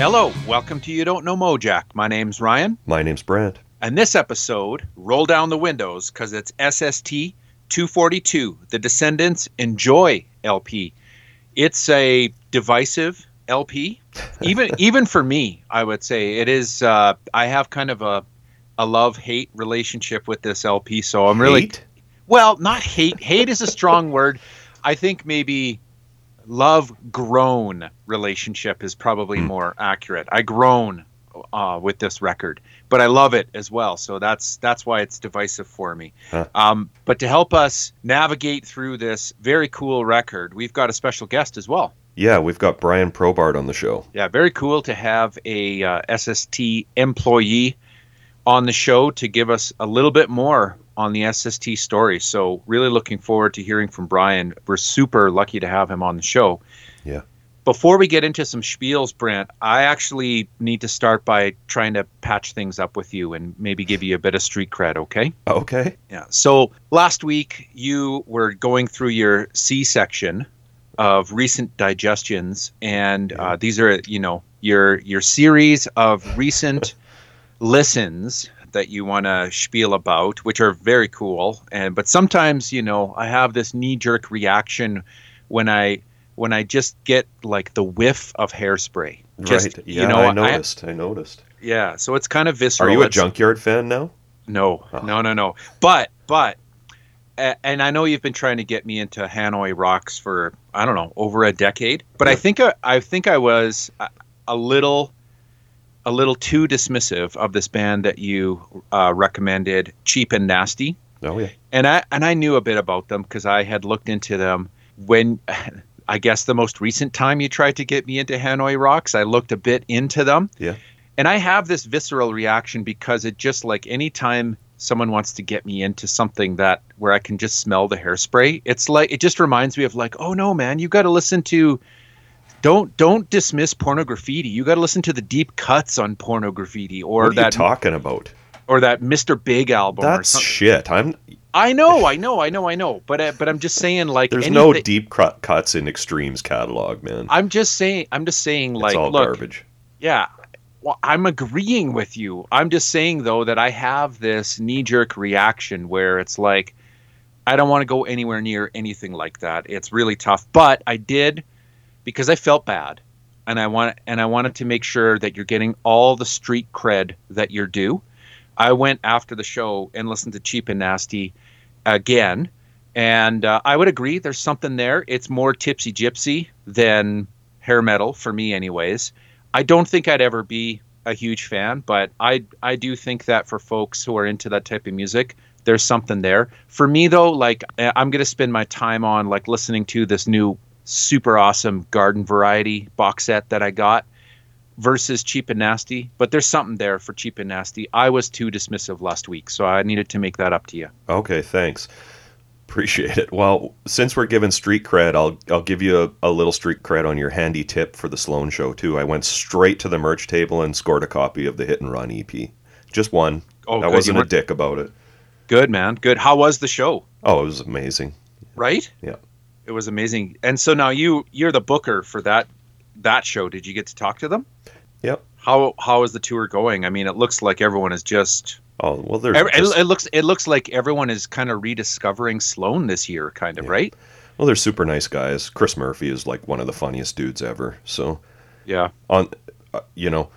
Hello, welcome to You Don't Know Mojack. My name's Ryan, My name's Brant. and this episode, roll down the windows because it's SST 242, The Descendents Enjoy LP. It's a divisive LP, even even for me. I would say it is. Uh, I have kind of a a love hate relationship with this LP, so I'm really Hate? well, not hate. Hate is a strong word. I think maybe love grown relationship is probably Hmm. more accurate. I grown uh, with this record, but I love it as well. So that's that's why it's divisive for me. Huh. Um, but to help us navigate through this very cool record, we've got a special guest as well. Yeah, we've got Brian Probart on the show. Yeah, very cool to have a uh, SST employee on the show to give us a little bit more on the SST story. So, really looking forward to hearing from Brian. We're super lucky to have him on the show. Yeah. Before we get into some spiels, Brant, I actually need to start by trying to patch things up with you and maybe give you a bit of street cred, okay? Okay. Yeah. So last week you were going through your C section of recent digestions, and uh, these are you know your your series of recent listens that you want to spiel about, which are very cool. And but sometimes you know I have this knee jerk reaction when I when I just get like the whiff of hairspray. Just, right. Yeah, you know, I noticed. I, noticed. yeah. So it's kind of visceral. Are you a It's- Junkyard fan now? no, Oh. no, no, no. But, but, and I know you've been trying to get me into Hanoi Rocks for I don't know over a decade. But I think I, I think I was a, a little, a little too dismissive of this band that you uh, recommended, Cheap and Nasty. Oh yeah. And I and I knew a bit about them because I had looked into them when. I guess the most recent time you tried to get me into Hanoi Rocks, I looked a bit into them. Yeah. And I have this visceral reaction because it just like anytime someone wants to get me into something that where I can just smell the hairspray, it's like it just reminds me of like, oh no, man, you got to listen to don't don't dismiss Pornograffitti. You got to listen to the deep cuts on Pornograffitti or what are that you talking about? or that Mr. Big album That's shit. I'm. I know, I know, I know, I know. But uh, but I'm just saying like There's no deep cru- cuts in Extremes catalog, man. I'm just saying I'm just saying like it's all look, garbage. Yeah. Well, I'm agreeing with you. I'm just saying though that I have this knee-jerk reaction where it's like I don't want to go anywhere near anything like that. It's really tough. But I did because I felt bad. And I want and I wanted to make sure that you're getting all the street cred that you're due. I went after the show and listened to Cheap and Nasty again. And uh, I would agree there's something there. It's more tipsy gypsy than hair metal for me anyways. I don't think I'd ever be a huge fan, but I I do think that for folks who are into that type of music, there's something there. For me though, like I- I'm gonna spend my time on like listening to this new super awesome garden variety box set that I got versus cheap and nasty. But there's something there for cheap and nasty. I was too dismissive last week, so I needed to make that up to you. Okay, thanks. Appreciate it. Well, since we're giving street cred, I'll I'll give you a, a little street cred on your handy tip for the Sloan show too. I went straight to the merch table and scored a copy of the Hit and Run EP. Just one. Oh, I good. wasn't a dick about it. Good man, good. How was the show? Oh, it was amazing. Right? Yeah. It was amazing. And so now you you're the booker for that that show. Did you get to talk to them? Yep. How how is the tour going? I mean, it looks like everyone is just. Oh well, there's just- it, it looks it looks like everyone is kind of rediscovering Sloan this year, kind of Yeah. right? well, they're super nice guys. Chris Murphy is like one of the funniest dudes ever. So Yeah. on, uh, you know,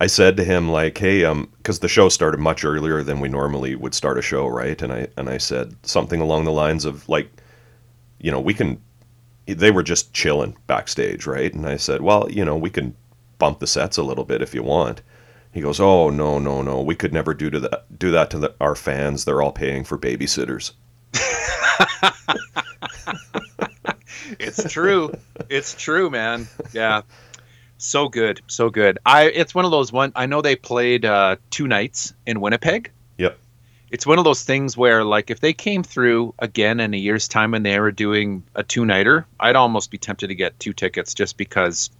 I said to him like, "Hey, um, because the show started much earlier than we normally would start a show, right?" And I and I said something along the lines of like, you know, we can. They were just chilling backstage, right? And I said, "Well, you know, we can bump the sets a little bit if you want." He goes, "Oh no, no, no! We could never do to that. Do that to the, our fans. They're all paying for babysitters." It's true. it's true, man. Yeah. So good. So good. I it's one of those one I know they played uh two nights in Winnipeg. It's one of those things where like if they came through again in a year's time and they were doing a two nighter, I'd almost be tempted to get two tickets just because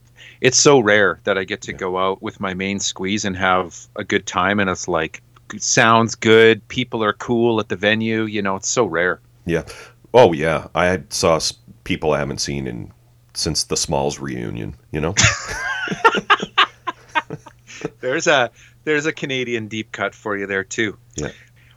it's so rare that I get to go out with my main squeeze and have a good time and it's like sounds good, people are cool at the venue, you know, it's so rare. Yeah. Oh yeah. I saw people I haven't seen in since the Smalls reunion. You know. there's a there's a Canadian deep cut for you there too. Yeah.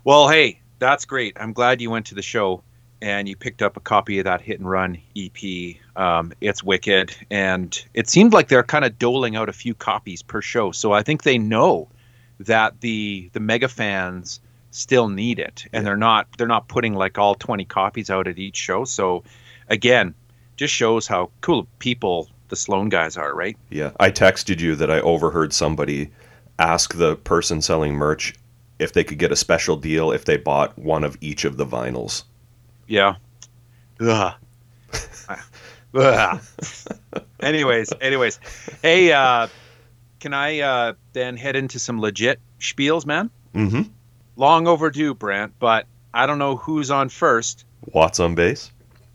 Well, hey, that's great. I'm glad you went to the show and you picked up a copy of that Hit and Run EP. Um, it's wicked, and it seemed like they're kind of doling out a few copies per show. So I think they know that the the mega fans still need it, and they're not they're not putting like all 20 copies out at each show. So again, just shows how cool people the Sloan guys are, right? Yeah, I texted you that I overheard somebody ask the person selling merch if they could get a special deal if they bought one of each of the vinyls. Yeah. Ugh. Ugh. anyways, anyways, hey, uh, can I uh, then head into some legit spiels, man? Mm-hmm. Long overdue, Brant, but I don't know who's on first. Watts on bass.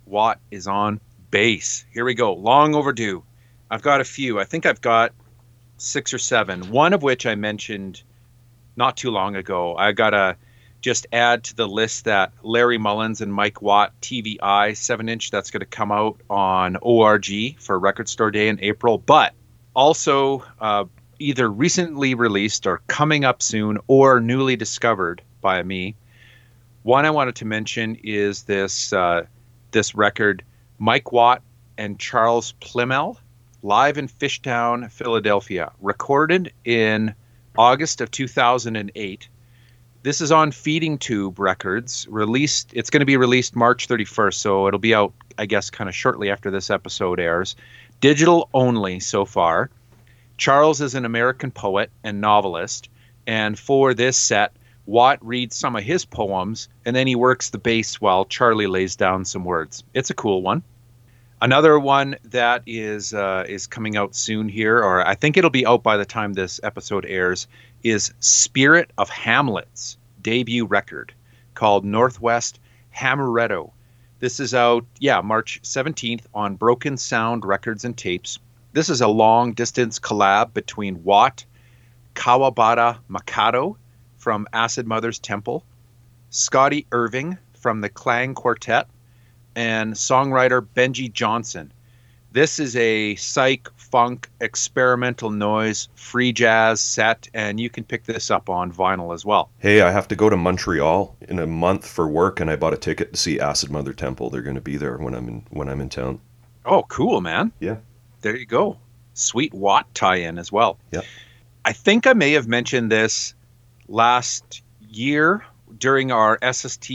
Watt is on base. Here we go. Long overdue. I've got a few. I think I've got six or seven. One of which I mentioned not too long ago. I gotta just add to the list that Larry Mullins and Mike Watt TVI seven inch that's gonna come out on ORG for Record Store Day in April, but also uh, either recently released or coming up soon or newly discovered by me. One I wanted to mention is this uh, this record, Mike Watt and Charles Plymell, live in Fishtown, Philadelphia, recorded in August of 2008. This is on Feeding Tube Records. Released, it's going to be released March 31st, so it'll be out, I guess, kind of shortly after this episode airs. Digital only so far. Charles is an American poet and novelist, and for this set, Watt reads some of his poems, and then he works the bass while Charlie lays down some words. It's a cool one. Another one that is uh, is coming out soon here, or I think it'll be out by the time this episode airs, is Spirit of Hamlet's debut record called Northwest Hamaretto. This is out, yeah, March 17th on Broken Sound Records and Tapes. This is a long distance collab between Watt, Kawabata Mikado from Acid Mother's Temple, Scotty Irving from the Clang Quartet, and songwriter Benji Johnson. This is a psych, funk, experimental noise, free jazz set, and you can pick this up on vinyl as well. Hey, I have to go to Montreal in a month for work, and I bought a ticket to see Acid Mother Temple. They're going to be there when I'm in when I'm in town. Oh, cool, man. Yeah. There you go. Sweet Watt tie in as well. Yep. I think I may have mentioned this last year during our SST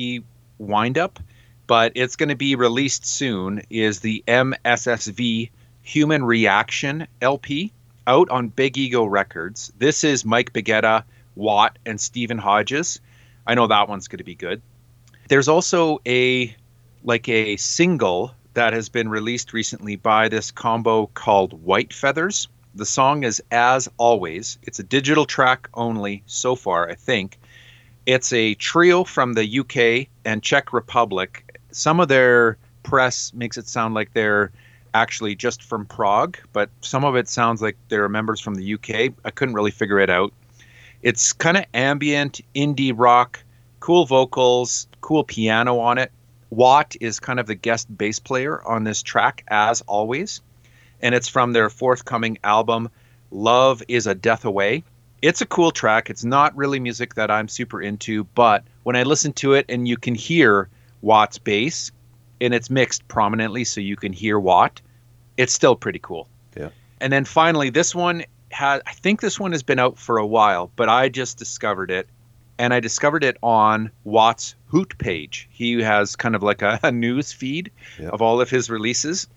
windup, but it's going to be released soon. Is the MSSV Human Reaction LP out on Big Ego Records? This is Mike Baggetta, Watt, and Stephen Hodges. I know that one's going to be good. There's also a like a single that has been released recently by this combo called White Feathers. The song is As Always. It's a digital track only so far, I think. It's a trio from the UK and Czech Republic. Some of their press makes it sound like they're actually just from Prague, but some of it sounds like they're members from the UK. I couldn't really figure it out. It's kind of ambient indie rock, cool vocals, cool piano on it. Watt is kind of the guest bass player on this track, as always. And it's from their forthcoming album, Love is a Death Away. It's a cool track. It's not really music that I'm super into, but when I listen to it and you can hear Watt's bass, and it's mixed prominently so you can hear Watt, it's still pretty cool. Yeah. And then finally, this one has, I think this one has been out for a while, but I just discovered it and I discovered it on Watt's Hoot page. He has kind of like a, a news feed Yeah. of all of his releases.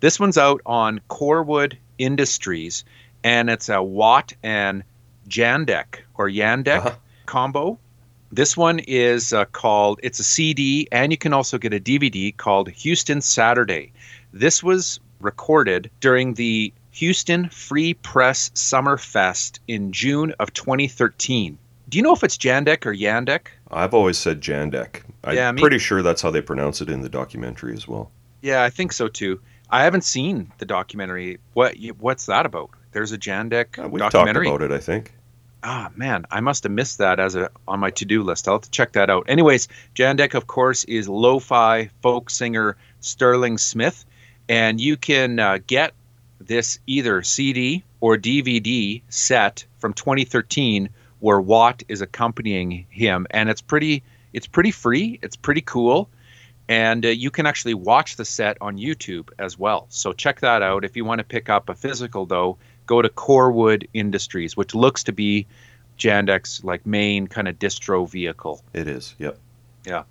This one's out on Corwood Industries, and it's a Watt and Jandek or Yandek Uh-huh. combo. This one is uh, called, it's a CD, and you can also get a DVD called Houston Saturday. This was recorded during the Houston Free Press Summer Fest in June of 2013. Do you know if it's Jandek or Yandek? I've always said Jandek. I'm Yeah, me- pretty sure that's how they pronounce it in the documentary as well. Yeah, I think so too. I haven't seen the documentary. What what's that about? There's a Jandek Uh, we've talked documentary. about it, I think. Ah, man, I must have missed that as a on my to-do list. I'll have to check that out. Anyways, Jandek, of course, is lo-fi folk singer Sterling Smith, and you can uh, get this either CD or DVD set from 2013 where Watt is accompanying him, and it's pretty it's pretty free. It's pretty cool, and uh, you can actually watch the set on YouTube as well. So check that out. If you want to pick up a physical, though, go to Corwood Industries, which looks to be Jandek's like main kind of distro vehicle. It is. Yep. Yeah.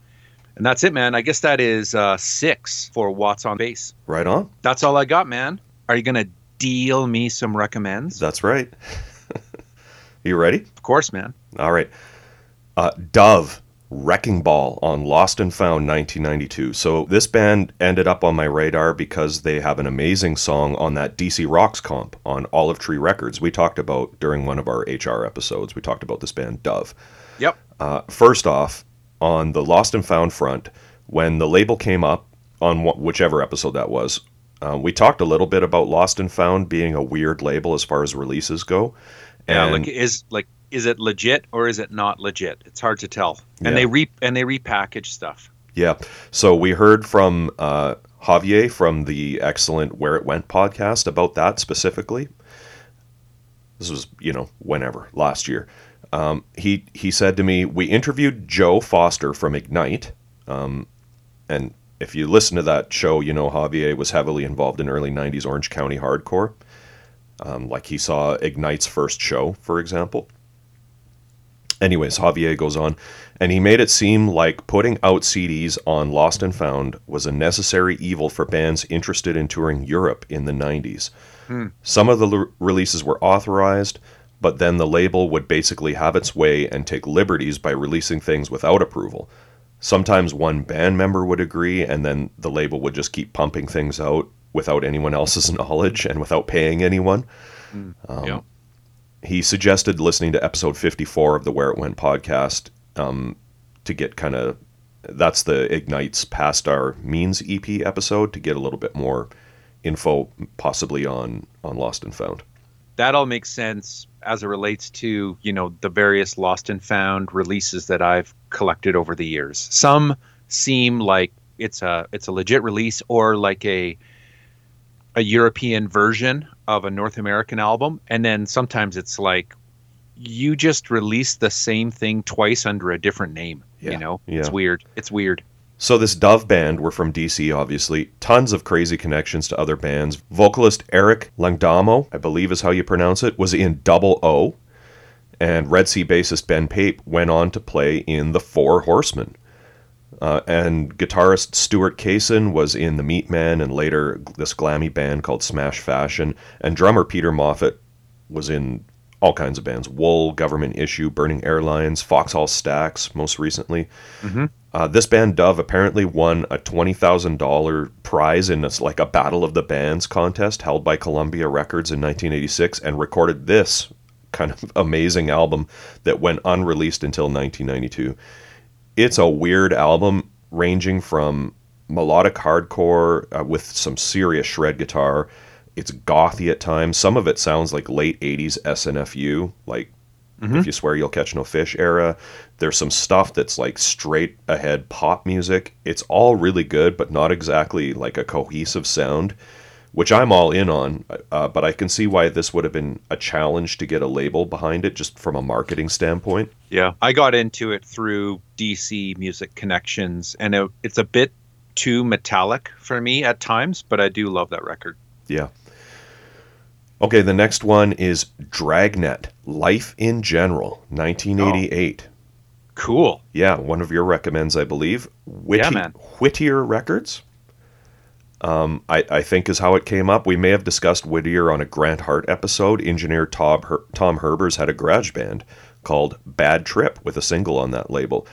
And that's it, man. I guess that is uh, six for Watts on Base. Right on. That's all I got, man. Are you gonna deal me some recommends? That's right. you ready? Of course, man. All right. Uh, Dove, Wrecking Ball on Lost and Found 1992. So this band ended up on my radar because they have an amazing song on that DC Rocks comp on Olive Tree Records. We talked about during one of our HR episodes. We talked about this band Dove. Yep. Uh, first off, on the Lost and Found front, when the label came up on wh- whichever episode that was, uh, we talked a little bit about Lost and Found being a weird label as far as releases go. Yeah, And- like is like is it legit or is it not legit? It's hard to tell. And Yeah. they re and they repackage stuff. Yeah. So we heard from uh, Javier from the excellent Where It Went podcast about that specifically. This was, you know, whenever last year. Um, he he said to me, we interviewed Joe Foster from Ignite, um, and if you listen to that show, you know Javier was heavily involved in early '90s Orange County hardcore. Um, like he saw Ignite's first show, for example. Anyways, Javier goes on, and he made it seem like putting out CDs on Lost and Found was a necessary evil for bands interested in touring Europe in the 90s. Hmm. Some of the l- releases were authorized, but then the label would basically have its way and take liberties by releasing things without approval. Sometimes one band member would agree, and then the label would just keep pumping things out without anyone else's knowledge and without paying anyone hmm. um, yeah. He suggested listening to episode 54 of the Where It Went podcast um, to get kind of that's the Ignites Past Our Means EP episode to get a little bit more info possibly on on Lost and Found. That all makes sense as it relates to, you know, the various lost and found releases that I've collected over the years. Some seem like it's a it's a legit release or like a a European version of a North American album, and then sometimes it's like you just release the same thing twice under a different name. Yeah, You know, yeah. it's weird. It's weird. So this Dove band were from DC, obviously. Tons of crazy connections to other bands. Vocalist Eric Langdamo, I believe is how you pronounce it, was in Double O, and Red Sea bassist Ben Pape went on to play in the Four Horsemen. Uh, and guitarist Stuart Kaysen was in the Meatman and later this glammy band called Smash Fashion. And drummer Peter Moffett was in all kinds of bands Wool, Government Issue, Burning Airlines, Foxhall Stacks, most recently. Uh, this band Dove apparently won a twenty thousand dollar prize in this, like a Battle of the Bands contest held by Columbia Records in 1986, and recorded this kind of amazing album that went unreleased until 1992. It's a weird album, ranging from melodic hardcore uh, with some serious shred guitar. It's gothy at times. Some of it sounds like late 80s SNFU, like if you swear you'll catch no fish era. There's some stuff that's like straight ahead pop music. It's all really good, but not exactly like a cohesive sound, which I'm all in on. Uh, but I can see why this would have been a challenge to get a label behind it just from a marketing standpoint. Yeah, I got into it through DC Music Connections, and it, it's a bit too metallic for me at times, but I do love that record. Yeah. Okay, the next one is Dragnet Life in General, 1988. Cool. Yeah, one of your recommends, I believe. Whitty- Yeah, man. Whittier Records. Um, I, I think is how it came up. We may have discussed Whittier on a Grant Hart episode. Engineer Tom, Her- Tom Herbers had a garage band called Bad Trip with a single on that label.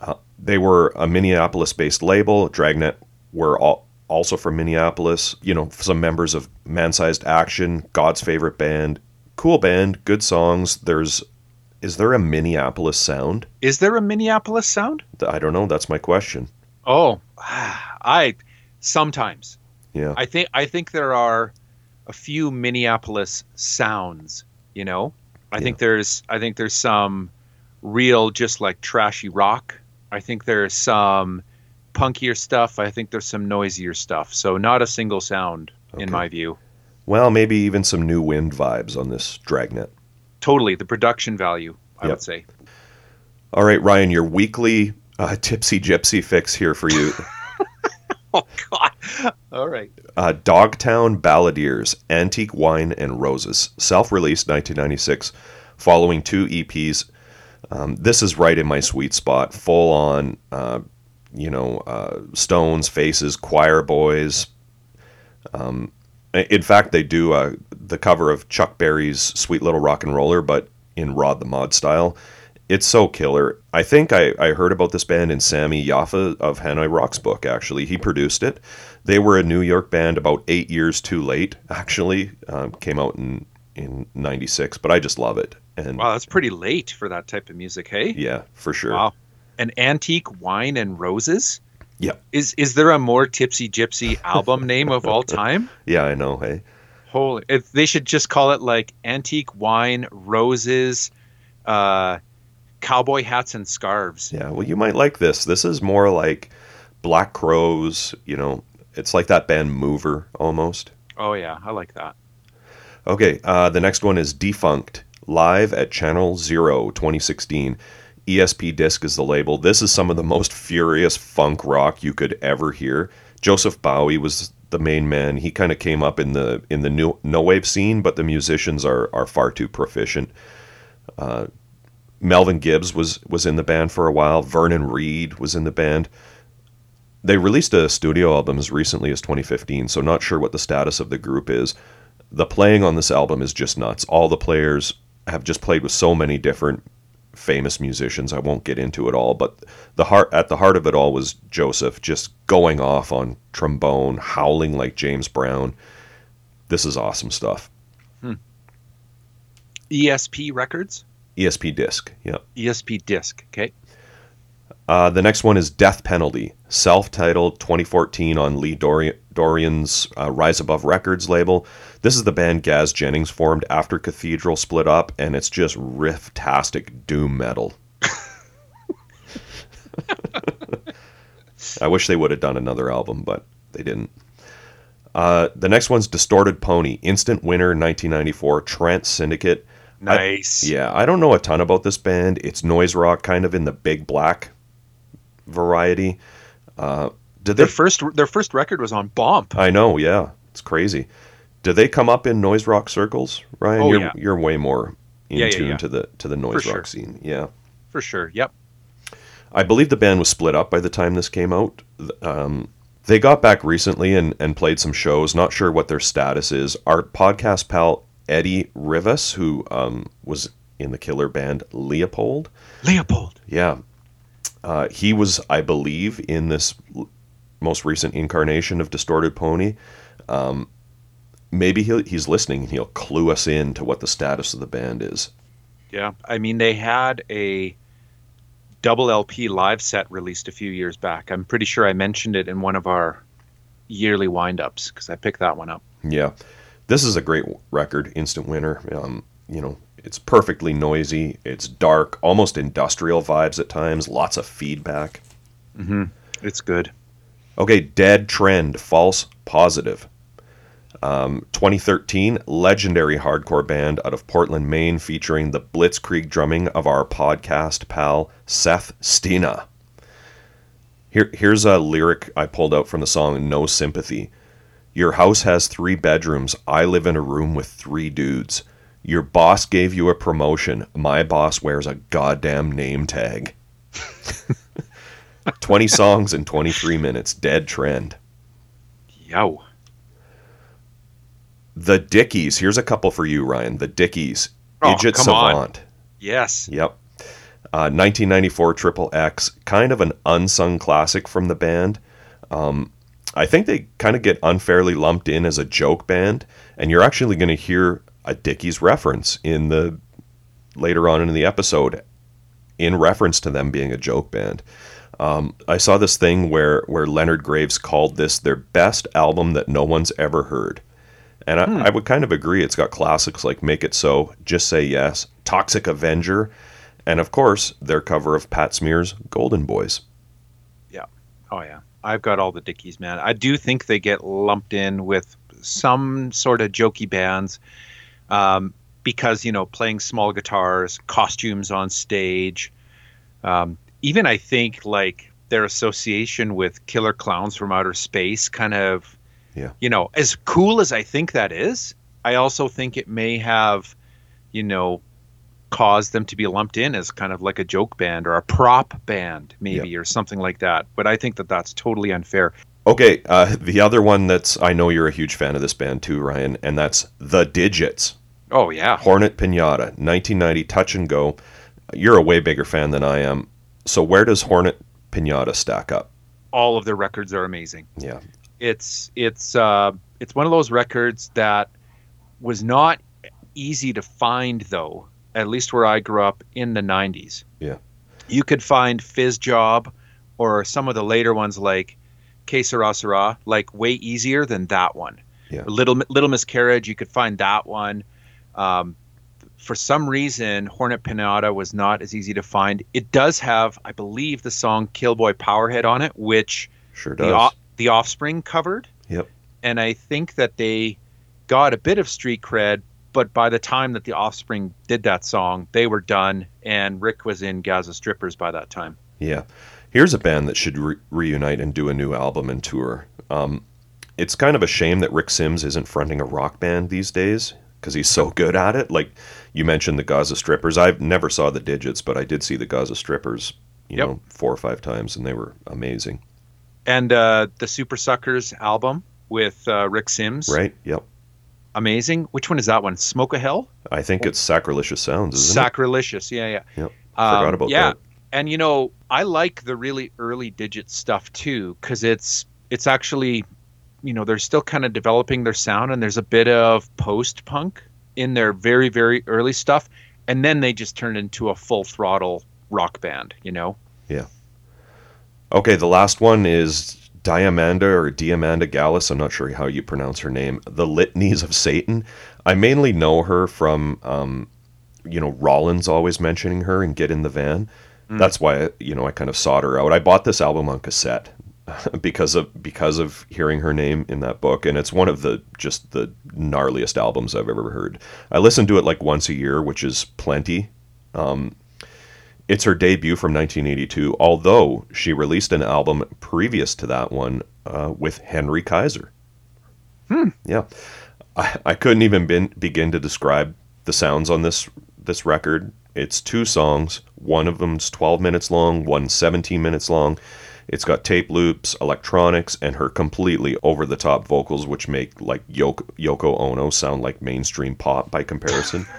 Uh, they were a Minneapolis-based label. Dragnet were all, also from Minneapolis. You know, some members of Man-Sized Action, God's favorite band. Cool band, good songs. There's, is there a Minneapolis sound? Is there a Minneapolis sound? I don't know. That's my question. Oh, I sometimes Yeah. I think I think there are a few Minneapolis sounds. You know, I think there's I think there's some real just like trashy rock. I think there's some punkier stuff. I think there's some noisier stuff. So not a single sound Okay. in my view. well, maybe even some new wind vibes on this Dragnet. Totally, the production value, I Yep. would say. All right, Ryan, your weekly uh, tipsy gypsy fix here for you. Oh God! All right. uh, Dogtown Balladeers, Antique Wine and Roses, self-released 1996, following two EPs. Um, this is right in my sweet spot, full on, uh, you know, uh, Stones, Faces, Choir Boys. Um, in fact, they do uh, the cover of Chuck Berry's "Sweet Little Rock and Roller," but in Rod the Mod style. It's so killer. I think I, I heard about this band in Sami Yaffa of Hanoi Rocks book, actually. He produced it. They were a New York band about eight years too late, actually. Um, came out in, in 96, but I just love it. And Wow, that's pretty late for that type of music. Hey. yeah, for sure. Wow. An antique wine and roses. Yeah. Is is there a more tipsy gypsy album name of all time? Yeah, I know. Hey, Holy! If they should just call it like antique wine, roses, uh, cowboy hats and scarves. yeah. Well, you might like this. This is more like Black Crowes. You know, it's like that band Mover almost. Oh yeah, I like that. Okay, uh, the next one is Defunkt, live at Channel Zero 2016. ESP Disc is the label. This is some of the most furious funk rock you could ever hear. Joseph Bowie was the main man. He kind of came up in the in the new no wave scene, but the musicians are are far too proficient. Uh, Melvin Gibbs was was in the band for a while. Vernon Reid was in the band. They released a studio album as recently as 2015, so not sure what the status of the group is the playing on this album is just nuts. All the players have just played with so many different famous musicians. I won't get into it all, but the heart at the heart of it all was Joseph just going off on trombone, howling like James Brown. This is awesome stuff. Hmm. ESP Records, ESP disc, yeah. ESP Disc. Okay. Uh, the next one is Death Penalty, self-titled 2014 on Lee Dori- Dorrian's uh, Rise Above Records label. This is the band Gaz Jennings formed after Cathedral split up, and it's just riff-tastic doom metal. I wish they would have done another album, but they didn't. Uh, the next one's Distorted Pony, instant winner 1994, Trance Syndicate. Nice. Yeah, I don't know a ton about this band. It's noise rock, kind of in the big black variety. Uh, did they? Their first their first record was on Bomp. I know. Yeah, it's crazy. Do they come up in noise rock circles, Ryan? Oh, you're yeah. you're way more in Yeah, yeah, tune yeah. to the to the noise For rock sure. scene. Yeah, For sure. Yep. I believe the band was split up by the time this came out. Um, they got back recently and, and played some shows. Not sure what their status is. Our podcast pal Eddie Rivas, who um, was in the killer band Leopold, Leopold. Yeah. Uh, he was, I believe, in this most recent incarnation of Distorted Pony. Um, maybe he'll, he's listening and he'll clue us in to what the status of the band is. Yeah. I mean, they had a double LP live set released a few years back. I'm pretty sure I mentioned it in one of our yearly windups because I picked that one up. Yeah. This is a great record, Instant Winner. Um, you know, it's perfectly noisy. It's dark, almost industrial vibes at times, lots of feedback. Mm-hmm. It's good. Okay, Dead Trend, False Positive. Um, 2013, legendary hardcore band out of Portland, Maine, featuring the blitzkrieg drumming of our podcast pal Seth Stina. Here, here's a lyric I pulled out from the song No Sympathy. Your house has three bedrooms. I live in a room with three dudes. Your boss gave you a promotion. My boss wears a goddamn name tag. 20 songs in 23 minutes. Dead trend. Yow. The Dickies. Here's a couple for you, Ryan. The Dickies. Oh, Idiot come on. Yes. Yep. Uh, 1994 Triple X. Kind of an unsung classic from the band. Um, I think they kind of get unfairly lumped in as a joke band, and you're actually going to hear a Dickies reference in the later on in the episode in reference to them being a joke band. Um, I saw this thing where where Leonard Graves called this their best album that no one's ever heard. And I, Hmm. I would kind of agree. It's got classics like Make It So, Just Say Yes, Toxic Avenger, and of course, their cover of Pat Smear's Golden Boys. Yeah. Oh yeah. I've got all the Dickies, man. I do think they get lumped in with some sort of jokey bands um, because you know playing small guitars, costumes on stage, um, even I think like their association with Killer Clowns from Outer Space, kind of, Yeah. you know, as cool as I think that is, I also think it may have, you know, caused them to be lumped in as kind of like a joke band or a prop band, maybe, or something like that. But I think that that's totally unfair. Okay, uh, the other one that's I know you're a huge fan of this band too, Ryan, and that's The Didjits. Oh yeah, Hornet Pinata, 1990 Touch and Go. You're a way bigger fan than I am. So where does Hornet Pinata stack up? all of their records are amazing. Yeah. it's it's uh, it's one of those records that was not easy to find though at least where i grew up in the 90s Yeah. you could find fizz job or some of the later ones like que sera sera like way easier than that one Yeah. little little miscarriage you could find that one um, for some reason hornet pinata was not as easy to find it does have i believe the song killboy powerhead on it which Sure the, does. off, the offspring covered Yep. and i think that they got a bit of street cred but by the time that the offspring did that song they were done and rick was in gaza strippers by that time Yeah. Here's a band that should re- reunite and do a new album and tour. Um, it's kind of a shame that Rick Sims isn't fronting a rock band these days because he's so good at it. Like you mentioned the Gaza Strippers. I've never saw the Didjits, but I did see the Gaza Strippers, you Yep. know, four or five times, and they were amazing. and uh, the super suckers album with uh, rick sims Right? Yep. Amazing. Which one is that one? Smoke a hell? I think it's Sacrilegious Sounds, isn't sacrilegious yeah yeah. Yep. Um, Forgot about yeah. that. and you know i like the really early didjit stuff too because it's it's actually you know they're still kind of developing their sound and there's a bit of post punk in their very very early stuff and then they just turned into a full throttle rock band you know? Yeah. Okay, the last one is Diamanda or Diamanda Galás. I'm not sure how you pronounce her name. The Litanies of Satan. I mainly know her from, um, you know, Rollins always mentioning her and Get in the Van. That's why you know I kind of sought her out. I bought this album on cassette because of because of hearing her name in that book, and it's one of the just the gnarliest albums I've ever heard. I listen to it like once a year, which is plenty. Um, it's her debut from 1982, although she released an album previous to that one uh, with Henry Kaiser. Hmm. Yeah, I, I couldn't even bin, begin to describe the sounds on this this record. It's two songs. One of them's 12 minutes long. One's 17 minutes long. It's got tape loops, electronics, and her completely over the top vocals, which make like Yoko, Yoko Ono sound like mainstream pop by comparison.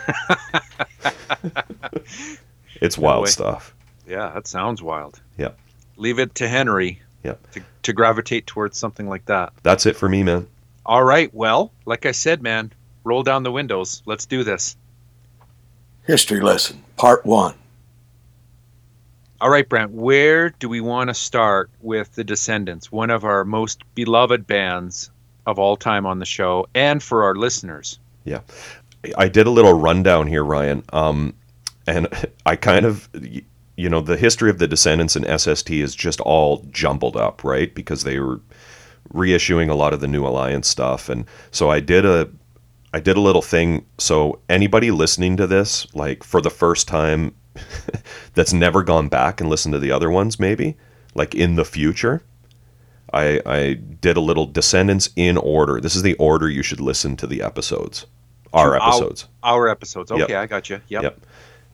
it's wild way. stuff. yeah that sounds wild Yeah. leave it to henry Yeah. to, to gravitate towards something like that That's it for me, man. all right well like i said man roll down the windows let's do this History lesson, part one. All right, Brant, where do we want to start with The Descendents, one of our most beloved bands of all time on the show and for our listeners? Yeah. I did a little rundown here, Ryan. Um, and I kind of, you know, the history of the Descendents and SST is just all jumbled up, right? Because they were reissuing a lot of the New Alliance stuff, and so I did a, I did a little thing. So anybody listening to this, like for the first time, that's never gone back and listened to the other ones, maybe like in the future. I, I did a little Descendents in order. This is the order you should listen to the episodes, our To our- episodes. Our episodes. Yep. Okay, I got you. Yep. Yep.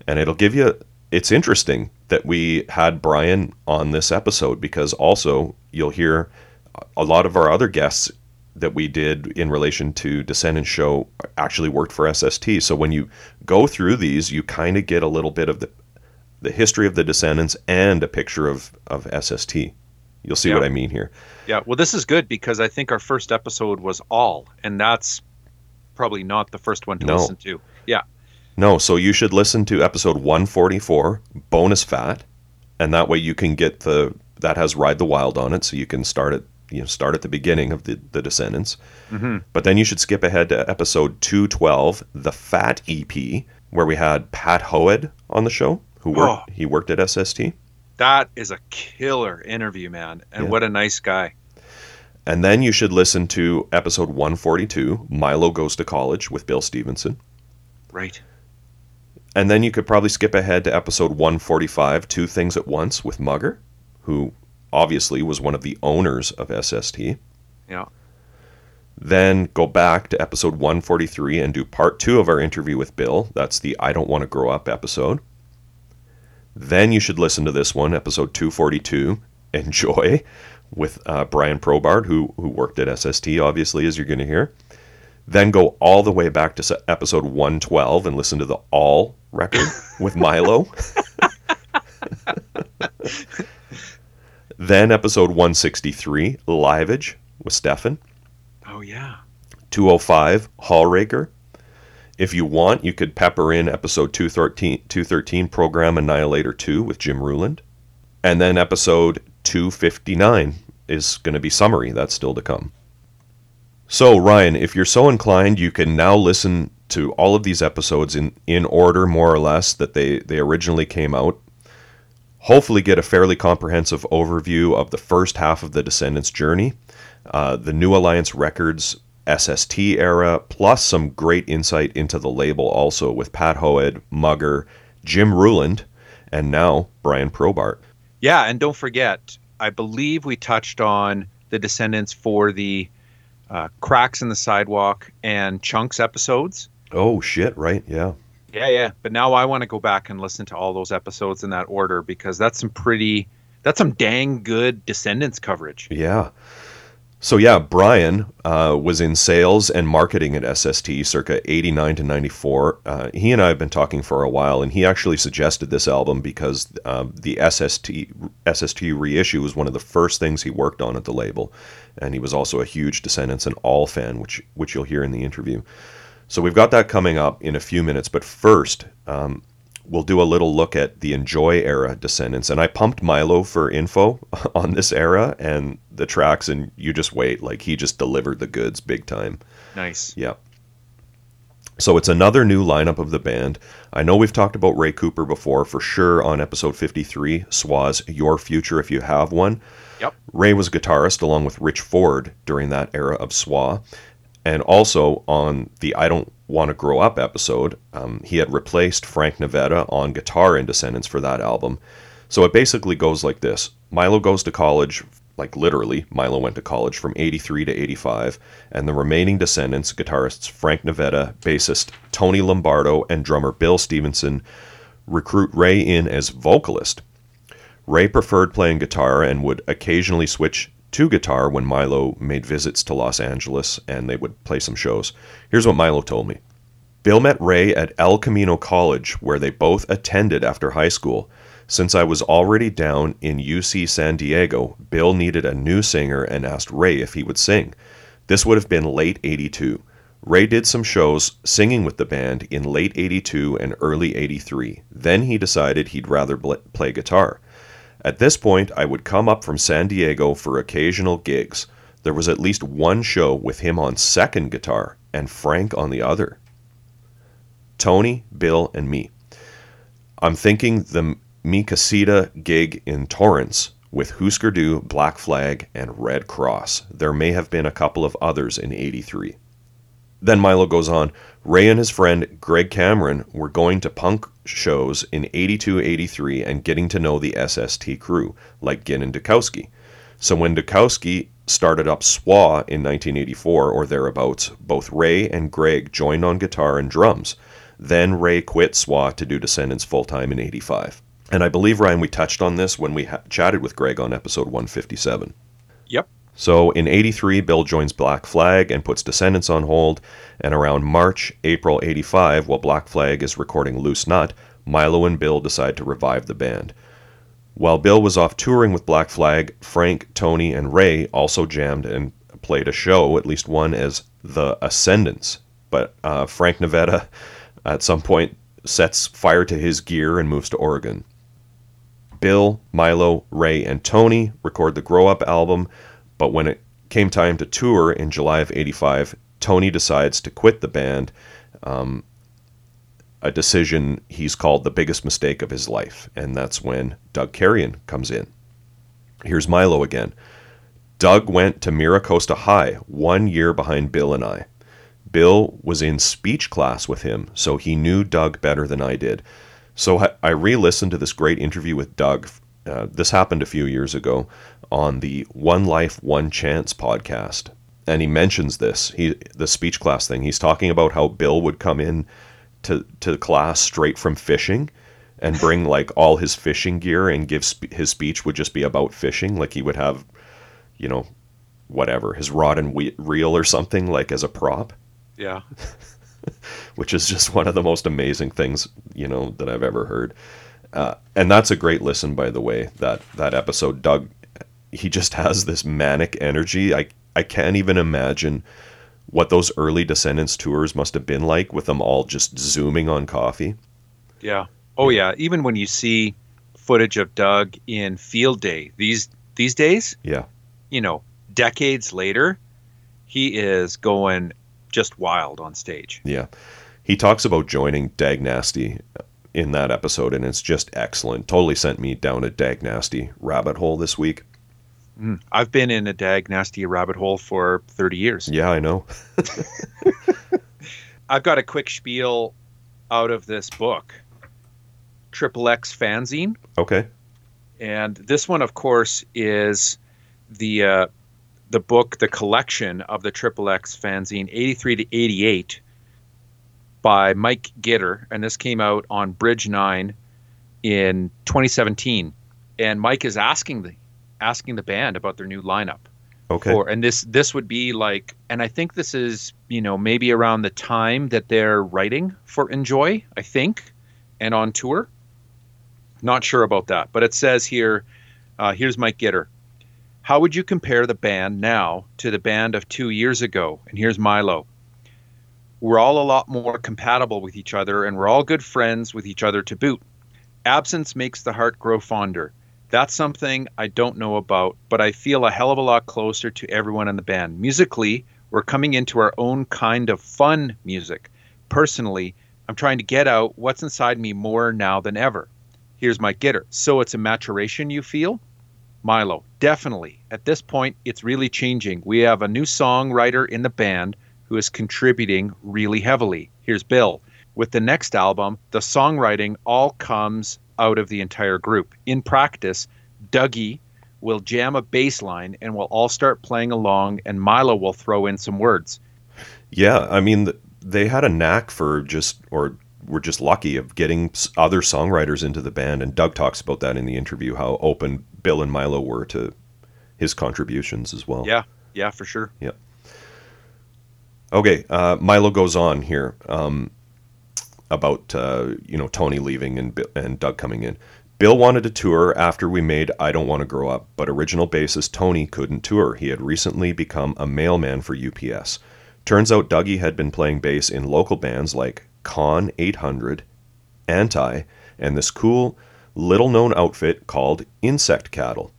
And it'll give you it's interesting that we had Brian on this episode because also you'll hear a lot of our other guests that we did in relation to Descendant Show actually worked for SST. So when you go through these, you kind of get a little bit of the the history of the Descendents and a picture of of SST. You'll see what I mean here. Yeah. Well, this is good because I think our first episode was all, and that's probably not the first one to No. listen to. Yeah. No, so you should listen to episode 144, bonus fat, and that way you can get the that has Ride the Wild on it, so you can start at you know start at the beginning of the the Descendents. hmm But then you should skip ahead to episode 212, the Fat EP, where we had Pat Hoed on the show, who worked Oh. he worked at SST. That is a killer interview, man. And Yeah. what a nice guy. And then you should listen to episode 142, Milo Goes to College with Bill Stevenson. Right. And then you could probably skip ahead to episode 145, Two Things at Once with Mugger, who obviously was one of the owners of SST. Yeah. Then go back to episode 143 and do part two of our interview with Bill. That's the I Don't Want to Grow Up episode. Then you should listen to this one, episode 242, Enjoy, with uh, Brian Probart, who, who worked at SST, obviously, as you're going to hear. Then go all the way back to episode 112 and listen to the All record with Milo. then episode 163, Liveage with Stefan. Oh yeah. 205 Hallraker. If you want, you could pepper in episode 213, 213 Program Annihilator 2 with Jim Ruland. And then episode 259 is going to be summary. That's still to come. So, Ryan, if you're so inclined, you can now listen to all of these episodes in, in order, more or less, that they, they originally came out. Hopefully, get a fairly comprehensive overview of the first half of the Descendents' journey, uh, the New Alliance Records SST era, plus some great insight into the label also with Pat Hoed, Mugger, Jim Ruland, and now Brian Probart. Yeah, and don't forget, I believe we touched on the Descendents for the uh, Cracks in the Sidewalk and Chunks episodes. Oh, shit, right? Yeah. Yeah, yeah. But now I want to go back and listen to all those episodes in that order because that's some pretty, that's some dang good Descendents coverage. Yeah. So yeah, Brian uh, was in sales and marketing at SST circa 89 to 94. Uh, he and I have been talking for a while, and he actually suggested this album because uh, the SST SST reissue was one of the first things he worked on at the label, and he was also a huge Descendents and All fan, which which you'll hear in the interview. So we've got that coming up in a few minutes, but first, um, we'll do a little look at the Enjoy era Descendents. And I pumped Milo for info on this era and the tracks, and you just wait. Like, he just delivered the goods big time. Nice. Yeah. So it's another new lineup of the band. I know we've talked about Ray Cooper before, for sure, on episode 53, SWA's Your Future If You Have One. Yep. Ray was guitarist along with Rich Ford during that era of SWA. And also on the I Don't Want to Grow Up episode, um, he had replaced Frank Navetta on guitar in Descendents for that album. So it basically goes like this Milo goes to college, like literally, Milo went to college from 83 to 85, and the remaining Descendents guitarists Frank Navetta, bassist Tony Lombardo, and drummer Bill Stevenson recruit Ray in as vocalist. Ray preferred playing guitar and would occasionally switch to guitar when Milo made visits to Los Angeles and they would play some shows. Here's what Milo told me Bill met Ray at El Camino College, where they both attended after high school. Since I was already down in UC San Diego, Bill needed a new singer and asked Ray if he would sing. This would have been late 82. Ray did some shows singing with the band in late 82 and early 83. Then he decided he'd rather play guitar. At this point, I would come up from San Diego for occasional gigs. There was at least one show with him on second guitar and Frank on the other. Tony, Bill, and me. I'm thinking the Mi Casita gig in Torrance with Husker Du, Black Flag, and Red Cross. There may have been a couple of others in 83. Then Milo goes on Ray and his friend Greg Cameron were going to punk shows in 82 83 and getting to know the SST crew, like Ginn and Dukowski. So when Dukowski started up SWA in 1984 or thereabouts, both Ray and Greg joined on guitar and drums. Then Ray quit SWA to do Descendents full time in 85. And I believe, Ryan, we touched on this when we ha- chatted with Greg on episode 157. Yep. So in 83, Bill joins Black Flag and puts Descendents on hold. And around March, April 85, while Black Flag is recording Loose Nut, Milo and Bill decide to revive the band. While Bill was off touring with Black Flag, Frank, Tony, and Ray also jammed and played a show, at least one, as The Ascendants. But uh, Frank Navetta at some point sets fire to his gear and moves to Oregon. Bill, Milo, Ray, and Tony record the Grow Up album, but when it came time to tour in July of 85, Tony decides to quit the band, um, a decision he's called the biggest mistake of his life, and that's when Doug Carrion comes in. Here's Milo again. Doug went to Mira Costa High, one year behind Bill and I. Bill was in speech class with him, so he knew Doug better than I did. So I re listened to this great interview with Doug. Uh, this happened a few years ago on the One Life, One Chance podcast. And he mentions this, he, the speech class thing. He's talking about how Bill would come in to, to class straight from fishing and bring like all his fishing gear and give sp- his speech would just be about fishing. Like he would have, you know, whatever, his rod and we- reel or something like as a prop. Yeah. which is just one of the most amazing things you know that I've ever heard. Uh, and that's a great listen, by the way. That that episode, Doug, he just has this manic energy. I I can't even imagine what those early Descendents tours must have been like with them all just zooming on coffee. Yeah. Oh yeah. Even when you see footage of Doug in Field Day these these days, Yeah, you know, decades later, he is going just wild on stage. yeah. He talks about joining Dag Nasty in that episode, and it's just excellent. Totally sent me down a Dag Nasty rabbit hole this week. I've been in a dag nasty rabbit hole for 30 years. Yeah, I know. I've got a quick spiel out of this book, Triple X Fanzine. Okay. and this one of course is the uh, the book the collection of the triple x fanzine 83 to 88 by mike gitter and this came out on bridge 9 in 2017 and mike is asking the asking the band about their new lineup. Okay. for and this this would be like and i think this is you know maybe around the time that they're writing for enjoy i think and on tour. Not sure about that but it says here uh, here's mike gitter. How would you compare the band now to the band of two years ago? And here's milo we're all a lot more compatible with each other and we're all good friends with each other to boot absence makes the heart grow fonder that's something I don't know about, but I feel a hell of a lot closer to everyone in the band. Musically, we're coming into our own kind of fun music. Personally, I'm trying to get out what's inside me more now than ever. Here's Mike Gitter. So it's a maturation you feel? Milo, definitely. At this point, it's really changing. We have a new songwriter in the band who is contributing really heavily. Here's Bill. With the next album, the songwriting all comes out of the entire group. In practice, Dougie will jam a bass line and we'll all start playing along, and Milo will throw in some words. Yeah, I mean, they had a knack for just, or were just lucky of getting other songwriters into the band. And Doug talks about that in the interview, how open Bill and Milo were to his contributions as well. Yeah, yeah, for sure. Okay, uh, Milo goes on here um, about uh, you know Tony leaving and and Doug coming in. Bill wanted to tour after we made I Don't Want to Grow Up, but original bassist Tony couldn't tour. He had recently become a mailman for UPS. Turns out Dougie had been playing bass in local bands like Con 800, Anti, and this cool little known outfit called Insect Cattle.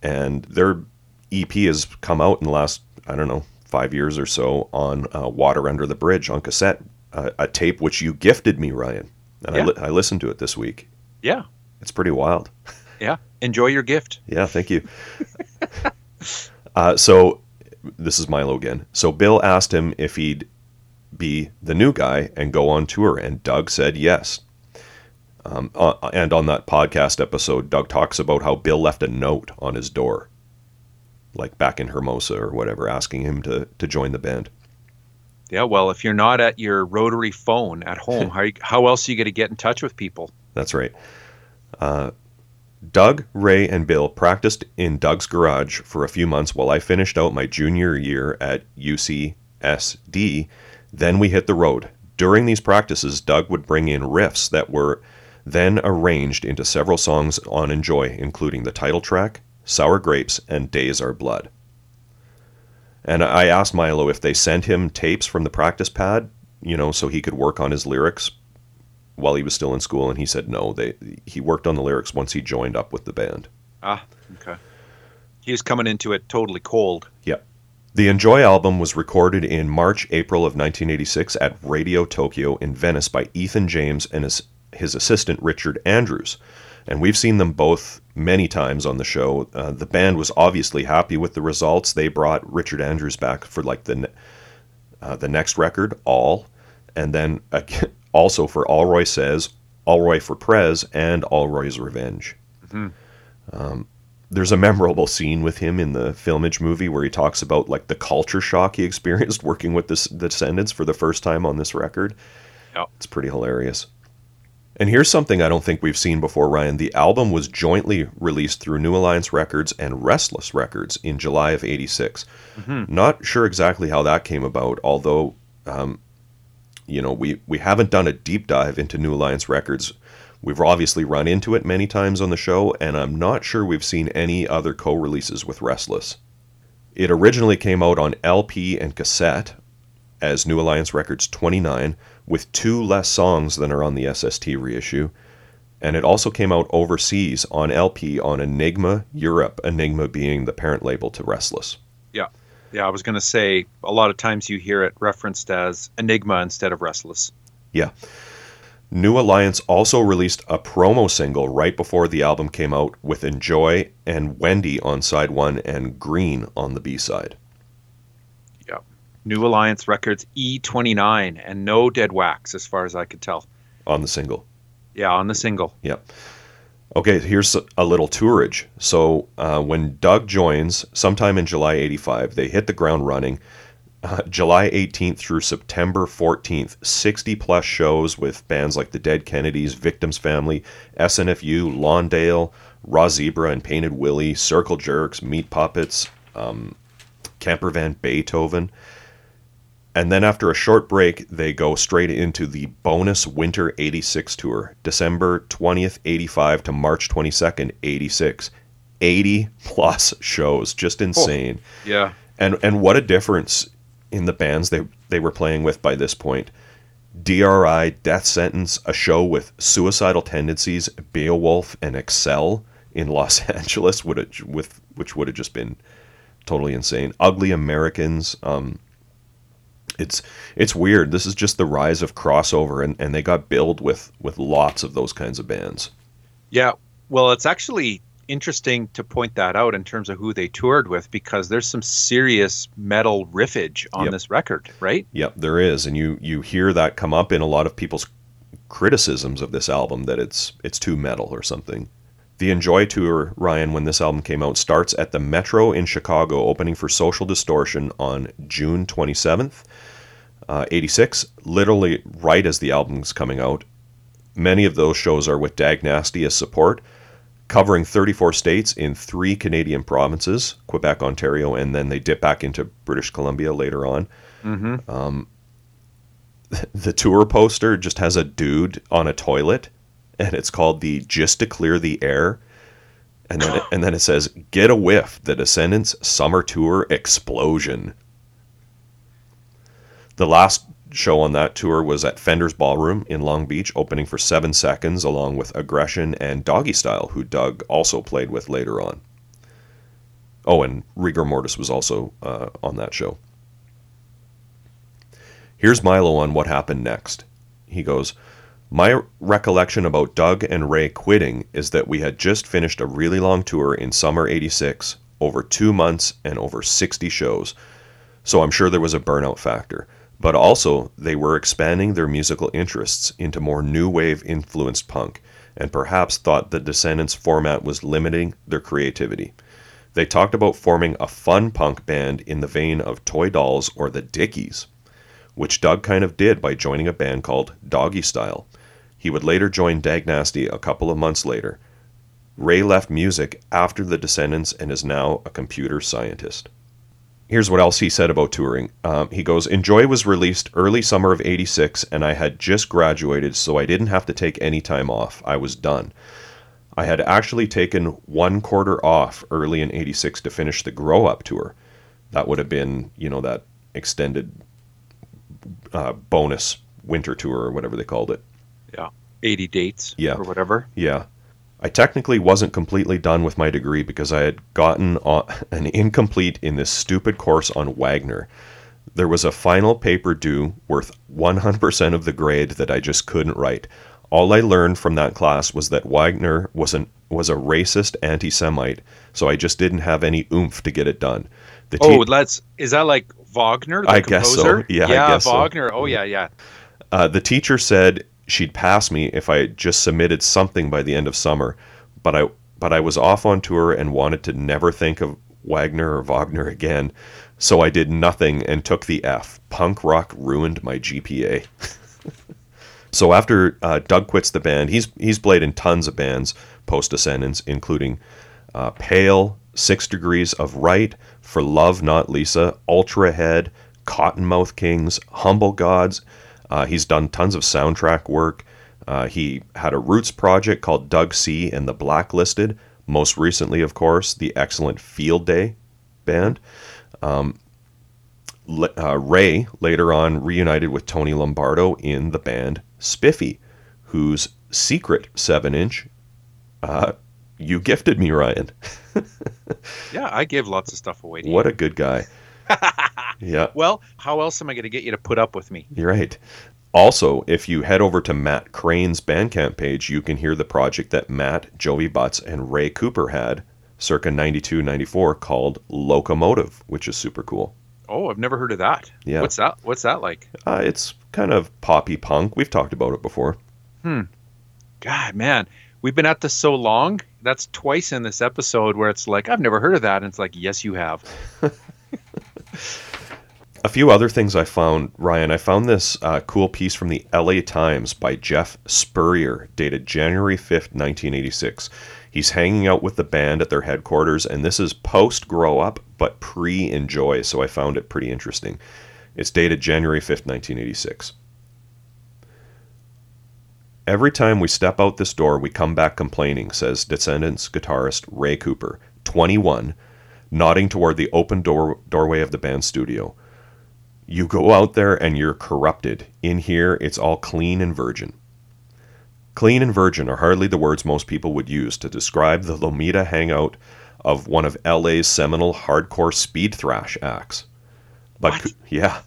And their EP has come out in the last, I don't know, five years or so on uh, Water Under the Bridge on cassette, uh, a tape which you gifted me, Ryan. And I, li- I listened to it this week. Yeah, It's pretty wild. yeah. Enjoy your gift. Yeah, thank you. uh, so this is Milo again. So Bill asked him if he'd be the new guy and go on tour, and Doug said yes. Um, uh, and on that podcast episode, Doug talks about how Bill left a note on his door, like back in Hermosa or whatever, asking him to to join the band. Yeah, well, if you're not at your rotary phone at home, how, how else are you going to get in touch with people? That's right. Uh, Doug, Ray, and Bill practiced in Doug's garage for a few months while I finished out my junior year at UCSD. Then we hit the road. During these practices, Doug would bring in riffs that were then arranged into several songs on Enjoy, including the title track, Sour Grapes, and Days Are Blood. And I asked Milo if they sent him tapes from the practice pad, you know, so he could work on his lyrics while he was still in school, and he said no. They he worked on the lyrics once he joined up with the band. Ah, okay. He was coming into it totally cold. Yep. The Enjoy album was recorded in March, April of 1986 at Radio Tokyo in Venice by Ethan James and his, his assistant Richard Andrews. And we've seen them both many times on the show. Uh, the band was obviously happy with the results. They brought Richard Andrews back for like the ne- uh, the next record, All, and then uh, also for Allroy Sez, Allroy for Prez, and Allroy's Revenge. Um, there's a memorable scene with him in the Filmage movie where he talks about like the culture shock he experienced working with this, the Descendents for the first time on this record. Yep. It's pretty hilarious. And here's something I don't think we've seen before, Ryan. The album was jointly released through New Alliance Records and Restless Records in July of '86. Not sure exactly how that came about, although, um, you know, we, we haven't done a deep dive into New Alliance Records. We've obviously run into it many times on the show, and I'm not sure we've seen any other co releases with Restless. It originally came out on LP and cassette as New Alliance Records 29, with two less songs than are on the SST reissue. And it also came out overseas on LP on Enigma Europe, Enigma being the parent label to Restless. Yeah. Yeah, I was going to say a lot of times you hear it referenced as Enigma instead of Restless. Yeah. New Alliance also released a promo single right before the album came out with Enjoy and Wendy on side one and Green on the B side. New Alliance Records E29 and no dead wax as far as I could tell. On the single. Yeah, on the single. Yep. Okay, here's a little tourage. So uh, when Doug joins, sometime in July 85, they hit the ground running. Uh, July 18th through September 14th, 60 plus shows with bands like the Dead Kennedys, Victims Family, SNFU, Lawndale, Raw Zebra and Painted Willie, Circle Jerks, Meat Puppets, um, Camper Van Beethoven. And then after a short break, they go straight into the bonus Winter 86 tour, December 20th, 85 to March 22nd, 86. 80 plus shows, just insane. Yeah. And and what a difference in the bands they they were playing with by this point. DRI, Death Sentence, a show with suicidal tendencies, Beowulf, and Excel in Los Angeles would have, with which would have just been totally insane. Ugly Americans, um, it's it's weird. This is just the rise of crossover, and, and they got billed with with lots of those kinds of bands. Yeah. Well, it's actually interesting to point that out in terms of who they toured with because there's some serious metal riffage on Yep. this record, right? Yep, there is, and you you hear that come up in a lot of people's criticisms of this album that it's it's too metal or something. The Enjoy tour, Ryan, when this album came out, starts at the Metro in Chicago, opening for Social Distortion on June 27th, uh, 86, literally right as the album's coming out. Many of those shows are with Dag Nasty as support, covering 34 states in three Canadian provinces Quebec, Ontario, and then they dip back into British Columbia later on Mm-hmm. the tour poster just has a dude on a toilet and it's called the just to clear the air and then it, and then it says get a whiff the descendents summer tour explosion the last show on that tour was at Fender's Ballroom in Long Beach opening for 7 seconds along with Aggression and Doggy Style who Doug also played with later on oh and Rigor Mortis was also uh, on that show Here's Milo on what happened next. He goes, My recollection about Doug and Ray quitting is that we had just finished a really long tour in summer 86, over two months and over 60 shows. So I'm sure there was a burnout factor. But also, they were expanding their musical interests into more new wave influenced punk, and perhaps thought the Descendents format was limiting their creativity. They talked about forming a fun punk band in the vein of Toy Dolls or the Dickies which Doug kind of did by joining a band called Doggy Style. He would later join Dag Nasty a couple of months later. Ray left music after The Descendents and is now a computer scientist. Here's what else he said about touring. Um, he goes, Enjoy was released early summer of 86, and I had just graduated, so I didn't have to take any time off. I was done. I had actually taken one quarter off early in 86 to finish the Grow Up tour. That would have been, you know, that extended uh, bonus winter tour or whatever they called it. Yeah. 80 dates Yeah. or whatever. Yeah. I technically wasn't completely done with my degree because I had gotten an incomplete in this stupid course on Wagner. There was a final paper due worth 100% of the grade that I just couldn't write. All I learned from that class was that Wagner was an was a racist anti-Semite, so I just didn't have any oomph to get it done. The Oh, te- let's. Is that like Wagner, the I guess so. composer? Yeah, I yeah, guess so. Wagner. Oh yeah, yeah. uh, the teacher said she'd pass me if I just submitted something by the end of summer, but I but I was off on tour and wanted to never think of Wagner or Wagner again, so I did nothing and took the F. Punk rock ruined my GPA. so after uh, Doug quits the band, he's he's played in tons of bands post Descendents, including uh, Pale, Six Degrees of Right, For Love Not Lisa, Ultra Head, Cottonmouth Kings, Humble Gods. Uh, he's done tons of soundtrack work. Uh, he had a roots project called Doug C. and the Blacklisted. Most recently, of course, the excellent Field Day band. Um, uh, Ray later on reunited with Tony Lombardo in the band Spiffy, whose secret seven inch uh, you gifted me, Ryan. Yeah, I give lots of stuff away to you. What a good guy. yeah, Well, how else am I going to get you to put up with me? you're right. Also, if you head over to Matt Crane's Bandcamp page, you can hear the project that Matt, Joey Butts, and Ray Cooper had circa 92 94 called Locomotive, which is super cool. Oh, I've never heard of that. Yeah. What's that? What's that like? Uh, it's kind of poppy punk. We've talked about it before. Hmm. God, man, we've been at this so long. That's twice in this episode where it's like I've never heard of that, and it's like yes, you have. A few other things I found, Ryan. I found this uh, cool piece from the LA Times by Jeff Spurrier, dated January 5th, 1986. He's hanging out with the band at their headquarters, and this is post grow up, but pre enjoy, so I found it pretty interesting. It's dated January 5th, 1986. Every time we step out this door, we come back complaining, says Descendents guitarist Ray Cooper, 21, nodding toward the open door- doorway of the band studio. You go out there and you're corrupted. In here, it's all clean and virgin. Clean and virgin are hardly the words most people would use to describe the Lomita hangout of one of LA's seminal hardcore speed thrash acts. But? Coo- yeah.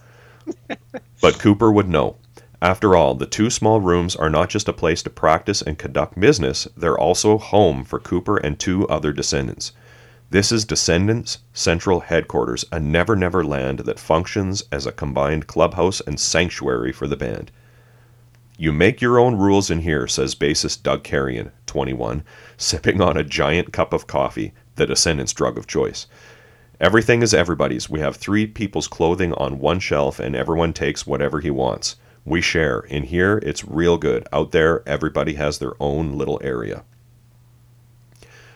but Cooper would know. After all, the two small rooms are not just a place to practice and conduct business, they're also home for Cooper and two other descendents. This is Descendents Central Headquarters, a never never land that functions as a combined clubhouse and sanctuary for the band. You make your own rules in here, says bassist Doug Carrion, 21, sipping on a giant cup of coffee, the Descendents' drug of choice. Everything is everybody's. We have three people's clothing on one shelf, and everyone takes whatever he wants. We share. In here, it's real good. Out there, everybody has their own little area.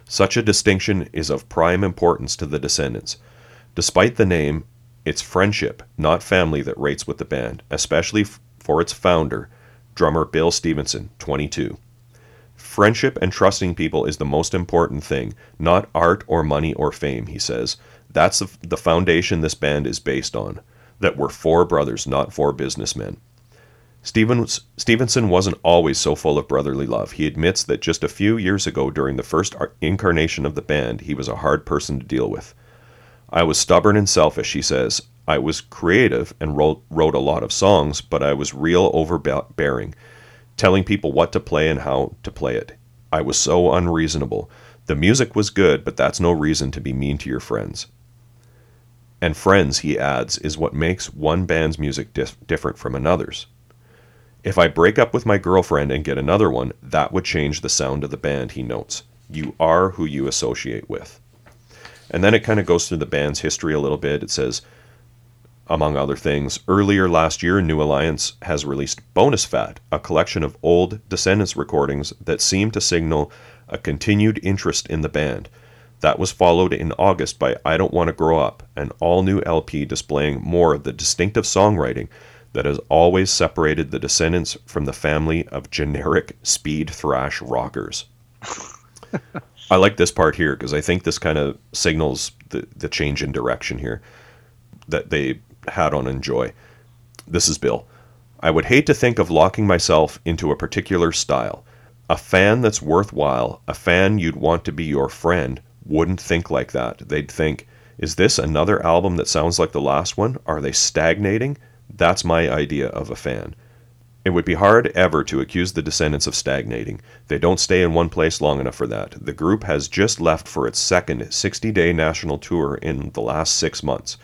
Such a distinction is of prime importance to the descendents. Despite the name, it's friendship, not family, that rates with the band, especially for its founder, drummer Bill Stevenson, 22. Friendship and trusting people is the most important thing, not art or money or fame, he says. That's the, the foundation this band is based on. That we're four brothers, not four businessmen. Stevens, Stevenson wasn't always so full of brotherly love. He admits that just a few years ago, during the first incarnation of the band, he was a hard person to deal with. I was stubborn and selfish, he says. I was creative and wrote, wrote a lot of songs, but I was real overbearing, telling people what to play and how to play it. I was so unreasonable. The music was good, but that's no reason to be mean to your friends. And friends, he adds, is what makes one band's music dif- different from another's. If I break up with my girlfriend and get another one, that would change the sound of the band, he notes. You are who you associate with. And then it kind of goes through the band's history a little bit. It says, among other things, earlier last year, New Alliance has released Bonus Fat, a collection of old Descendents recordings that seem to signal a continued interest in the band. That was followed in August by I Don't Want to Grow Up, an all new LP displaying more of the distinctive songwriting that has always separated the Descendents from the family of generic speed thrash rockers. I like this part here because I think this kind of signals the, the change in direction here that they had on Enjoy. This is Bill. I would hate to think of locking myself into a particular style. A fan that's worthwhile, a fan you'd want to be your friend, wouldn't think like that. They'd think, is this another album that sounds like the last one? Are they stagnating? That's my idea of a fan. It would be hard ever to accuse the Descendents of stagnating. They don't stay in one place long enough for that. The group has just left for its second 60 day national tour in the last six months.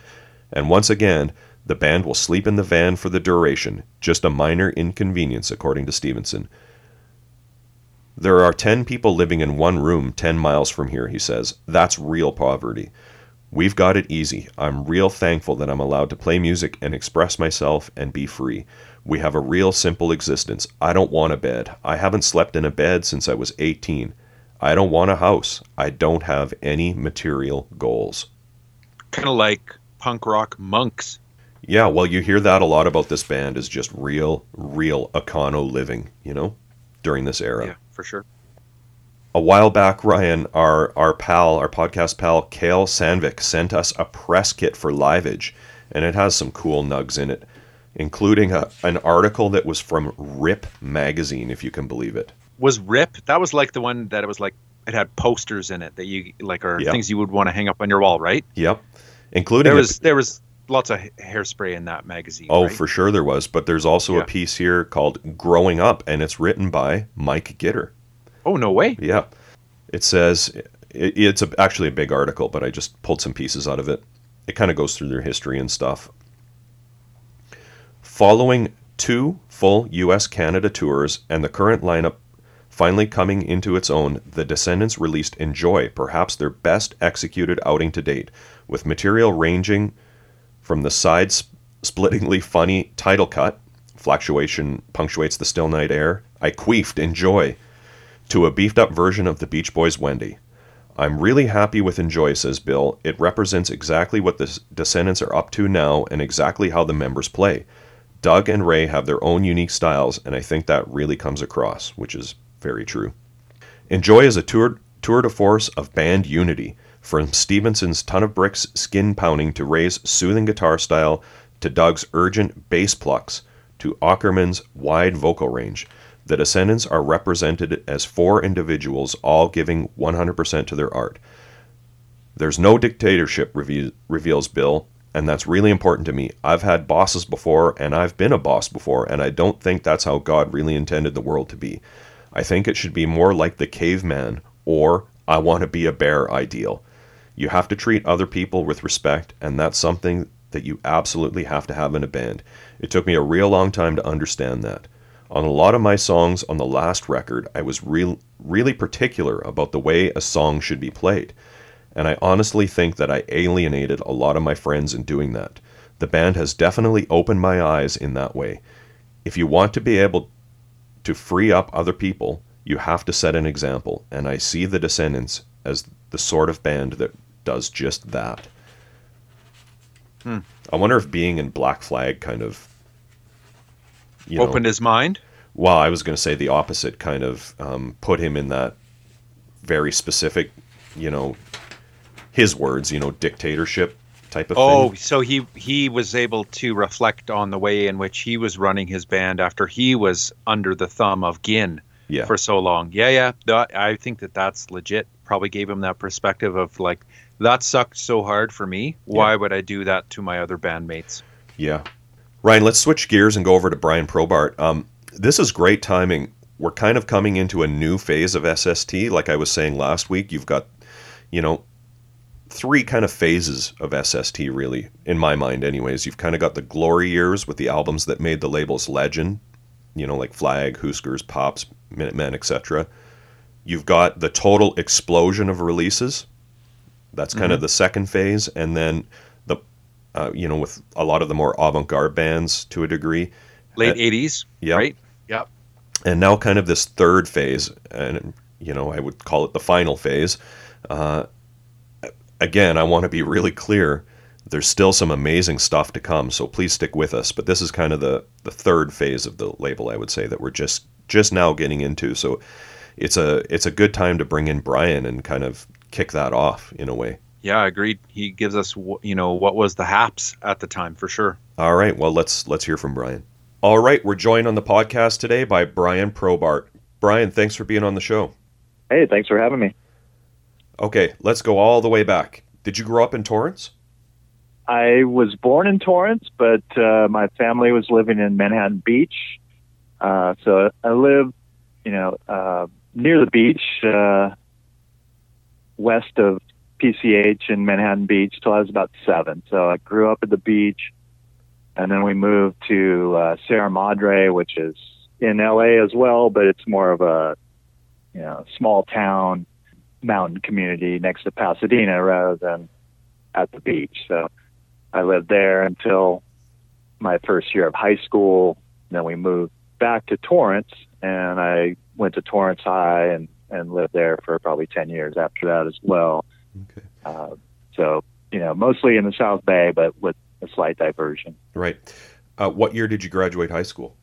And once again, the band will sleep in the van for the duration, just a minor inconvenience, according to Stevenson. There are 10 people living in one room 10 miles from here, he says. That's real poverty. We've got it easy. I'm real thankful that I'm allowed to play music and express myself and be free. We have a real simple existence. I don't want a bed. I haven't slept in a bed since I was 18. I don't want a house. I don't have any material goals. Kind of like punk rock monks. Yeah, well, you hear that a lot about this band is just real, real econo living, you know, during this era. Yeah, for sure. A while back, Ryan, our our pal, our podcast pal, Kale Sandvik, sent us a press kit for Liveage, and it has some cool nugs in it, including a, an article that was from Rip magazine, if you can believe it. Was Rip? That was like the one that it was like it had posters in it that you like are Yeah. things you would want to hang up on your wall, right? Yep, including There a- was there was lots of hairspray in that magazine. Oh, right? for sure there was, but there's also Yeah. a piece here called "Growing Up," and it's written by Mike Gitter. Oh no way. Yeah. It says it, it's a, actually a big article, but I just pulled some pieces out of it. It kind of goes through their history and stuff. Following two full US Canada tours and the current lineup finally coming into its own, the Descendents released Enjoy, perhaps their best executed outing to date, with material ranging from the side splittingly funny title cut, fluctuation punctuates the still night air, I queefed, enjoy, to a beefed up version of the Beach Boys' Wendy. I'm really happy with Enjoy, says Bill. It represents exactly what the Descendents are up to now and exactly how the members play. Doug and Ray have their own unique styles, and I think that really comes across, which is very true. Enjoy is a tour, tour de force of band unity, from Stevenson's ton of bricks skin pounding to Ray's soothing guitar style to Doug's urgent bass plucks to Ackerman's wide vocal range. The Descendents are represented as four individuals, all giving 100% to their art. There's no dictatorship, reve- reveals Bill, and that's really important to me. I've had bosses before, and I've been a boss before, and I don't think that's how God really intended the world to be. I think it should be more like the caveman or I want to be a bear ideal. You have to treat other people with respect, and that's something that you absolutely have to have in a band. It took me a real long time to understand that. On a lot of my songs on the last record, I was real, really particular about the way a song should be played. And I honestly think that I alienated a lot of my friends in doing that. The band has definitely opened my eyes in that way. If you want to be able to free up other people, you have to set an example. And I see the Descendents as the sort of band that does just that. Hmm. I wonder if being in Black Flag kind of you know, Opened his mind. well, I was going to say the opposite, kind of um, put him in that very specific, you know, his words, you know, dictatorship type of Oh, thing. so he he was able to reflect on the way in which he was running his band after he was under the thumb of Ginn Yeah. for so long. Yeah, yeah. That, I think that that's legit. Probably gave him that perspective of like that sucked so hard for me. Why would I do that to my other bandmates? Yeah. Ryan, let's switch gears and go over to Brian Probart. Um, this is great timing. We're kind of coming into a new phase of SST. Like I was saying last week, you've got, you know, three kind of phases of SST, really, in my mind, anyways. You've kind of got the glory years with the albums that made the labels legend, you know, like Flag, Huskers, Pops, Minutemen, etc. You've got the total explosion of releases. That's kind of the second phase. And then the uh, you know, with a lot of the more avant-garde bands to a degree. Late Uh, '80s, yeah. right? Yep. And now kind of this third phase, and you know, I would call it the final phase. Uh, again, I want to be really clear. There's still some amazing stuff to come, so please stick with us. But this is kind of the the third phase of the label, I would say, that we're just just now getting into. So it's a it's a good time to bring in Brian and kind of kick that off in a way. Yeah, I agreed. He gives us, you know, what was the haps at the time for sure. All right, well let's let's hear from Brian. All right, we're joined on the podcast today by Brian Probart. Brian, thanks for being on the show. Hey, thanks for having me. Okay, let's go all the way back. Did you grow up in Torrance? I was born in Torrance, but uh, my family was living in Manhattan Beach. Uh, so I live, you know, uh, near the beach, uh, west of PCH in Manhattan Beach till I was about seven. So I grew up at the beach, and then we moved to uh, Sierra Madre, which is in LA as well, but it's more of a you know small town mountain community next to Pasadena rather than at the beach. So I lived there until my first year of high school. Then we moved back to Torrance, and I went to Torrance High and and lived there for probably ten years after that as well. Okay. Uh, so you know, mostly in the South Bay, but with a slight diversion. Right. Uh, what year did you graduate high school?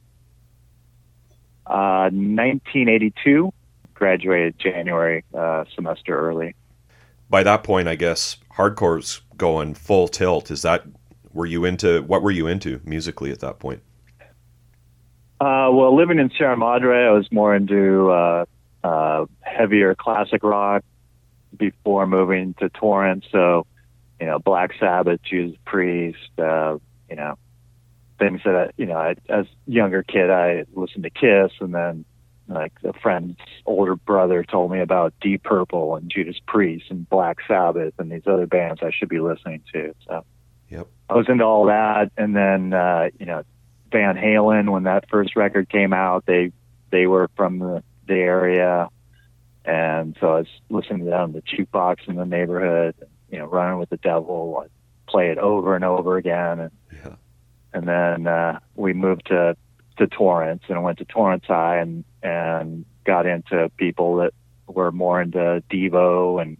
Uh, 1982, graduated January uh, semester early. By that point, I guess hardcore's going full tilt. Is that were you into? What were you into musically at that point? Uh, well, living in Sierra Madre, I was more into uh, uh, heavier classic rock before moving to Torrance. So, you know, Black Sabbath, Judas Priest, uh, you know, things that I, you know, I, as younger kid, I listened to Kiss, and then like a friend's older brother told me about Deep Purple and Judas Priest and Black Sabbath and these other bands I should be listening to. So, Yep. I was into all that, and then uh, you know, Van Halen when that first record came out, they they were from the, the area, and so I was listening to them, the jukebox in the neighborhood, you know, running with the devil, I'd play it over and over again, and Yeah. and then uh, we moved to to Torrance, and I went to Torrance High, and and got into people that were more into Devo and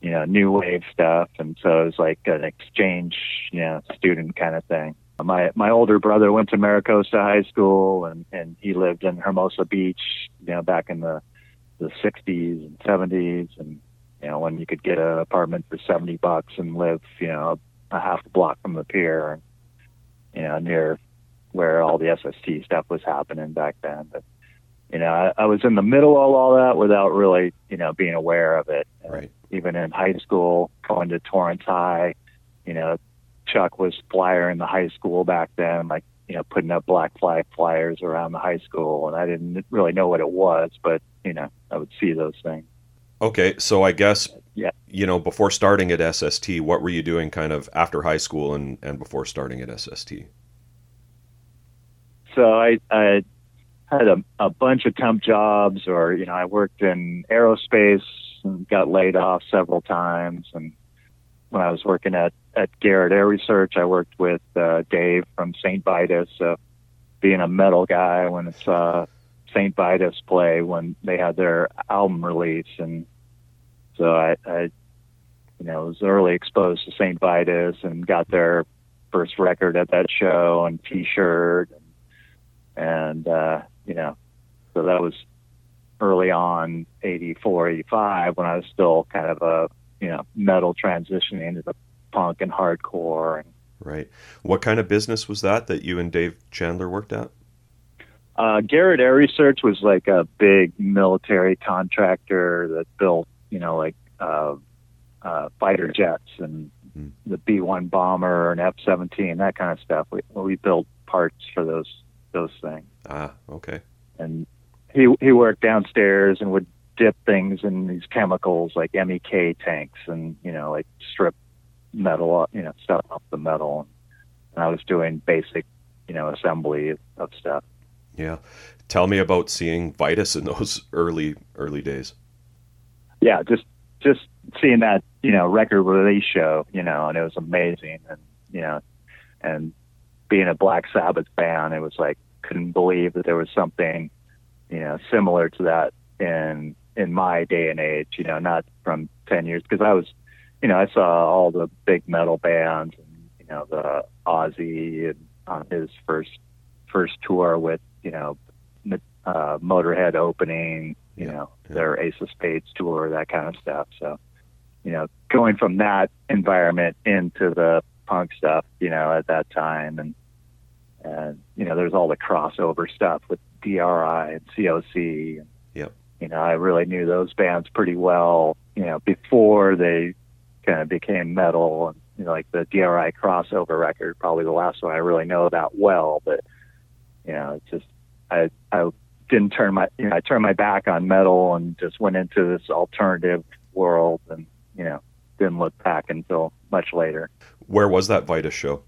you know new wave stuff, and so it was like an exchange, you know, student kind of thing. My my older brother went to Mira Costa High School, and and he lived in Hermosa Beach, you know, back in the the 60s and 70s, and you know when you could get an apartment for 70 bucks and live, you know, a half a block from the pier, and you know near where all the SST stuff was happening back then. But you know, I, I was in the middle of all that without really, you know, being aware of it. Right. Even in high school, going to Torrance High, you know, Chuck was flyer in the high school back then, like you know, putting up black flag flyers around the high school, and I didn't really know what it was, but you know, I would see those things. Okay, so I guess Yeah. you know before starting at SST, what were you doing kind of after high school and and before starting at SST? so I, I had a, a bunch of temp jobs, or you know, I worked in aerospace and got laid off several times. And when I was working at at Garrett AiResearch, I worked with uh, Dave from St. Vitus. So being a metal guy, when it's uh, St. Vitus play when they had their album release, and so I, I, you know, was early exposed to St. Vitus and got their first record at that show and T-shirt and uh, you know, so that was early on, 84, 85, when I was still kind of a you know metal transitioning into the punk and hardcore. And Right. What kind of business was that that you and Dave Chandler worked at? uh, Garrett AiResearch was like a big military contractor that built you know like uh, uh, fighter jets and Hmm. the B-1 bomber and F-17, that kind of stuff. We we built parts for those those things. Ah, okay. and he he worked downstairs and would dip things in these chemicals like MEK tanks and you know like strip metal you know stuff off the metal and I was doing basic you know assembly of, stuff Yeah. Tell me about seeing Vitus in those early early days. yeah just just seeing that you know record release show you know and it was amazing and you know and being a Black Sabbath fan it was like couldn't believe that there was something you know similar to that in in my day and age you know not from 10 years because I was you know I saw all the big metal bands and you know the Ozzy and on his first first tour with you know uh, Motorhead opening you Yeah, know yeah. their Ace of Spades tour that kind of stuff so you know going from that environment into the punk stuff you know at that time and and you know there's all the crossover stuff with DRI and COC and. You know I really knew those bands pretty well you know before they kind of became metal and you know like the DRI crossover record probably the last one I really know that well but you know it's just I I didn't turn my you know I turned my back on metal and just went into this alternative world and you know didn't look back until much later. Where was that Vitus show?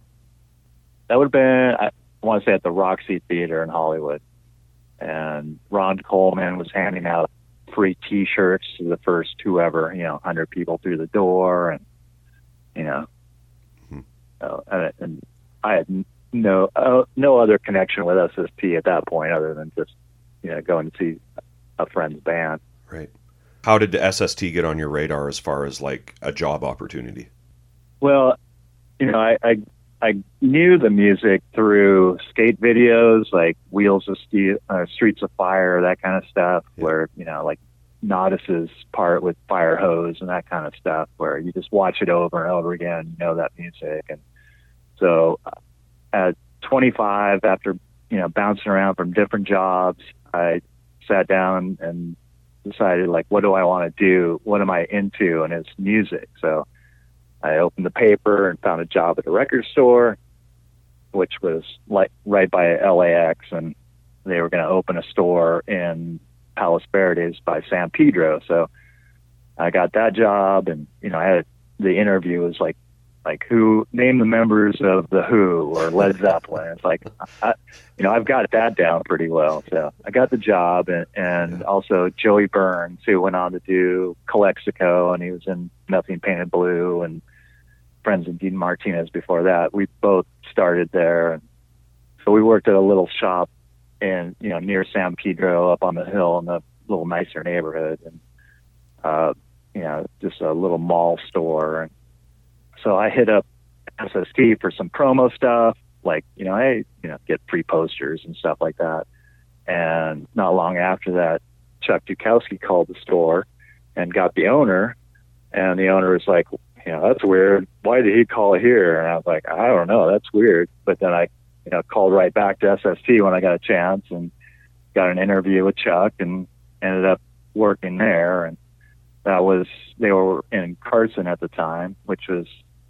That would have been I want to say at the Roxy Theater in Hollywood, and Ron Coleman was handing out free T-shirts to the first whoever you know hundred people through the door and you know Hmm. uh, and, and I had no uh, no other connection with SST at that point other than just you know going to see a friend's band. Right. How did the SST get on your radar as far as like a job opportunity? Well, you know, I, I I knew the music through skate videos like Wheels of Steel, uh, Streets of Fire, that kind of stuff, Yeah. where you know, like Natas's part with Fire Hose and that kind of stuff, where you just watch it over and over again, you know that music, and so uh, at 25, after you know bouncing around from different jobs, I sat down and decided like, what do I want to do? What am I into? And it's music, so. I opened the paper and found a job at a record store, which was like right by LAX, and they were going to open a store in Palos Verdes by San Pedro. So I got that job, and you know, I had the interview was like, like who name the members of the Who or Led Zeppelin. It's like, I, you know, I've got that down pretty well. So I got the job, and, and also Joey Burns, who went on to do Calexico, and he was in Nothing Painted Blue, and friends of Dean Martinez before that. We both started there, and so we worked at a little shop in you know near San Pedro, up on the hill in a little nicer neighborhood, and uh, you know just a little mall store. And so I hit up SST for some promo stuff, like you know I you know get free posters and stuff like that. And not long after that, Chuck Dukowski called the store and got the owner, and the owner was like, you know, that's weird. Why did he call here? And I was like, I don't know. That's weird. But then I, you know, called right back to SST when I got a chance and got an interview with Chuck and ended up working there. And that was, they were in Carson at the time, which was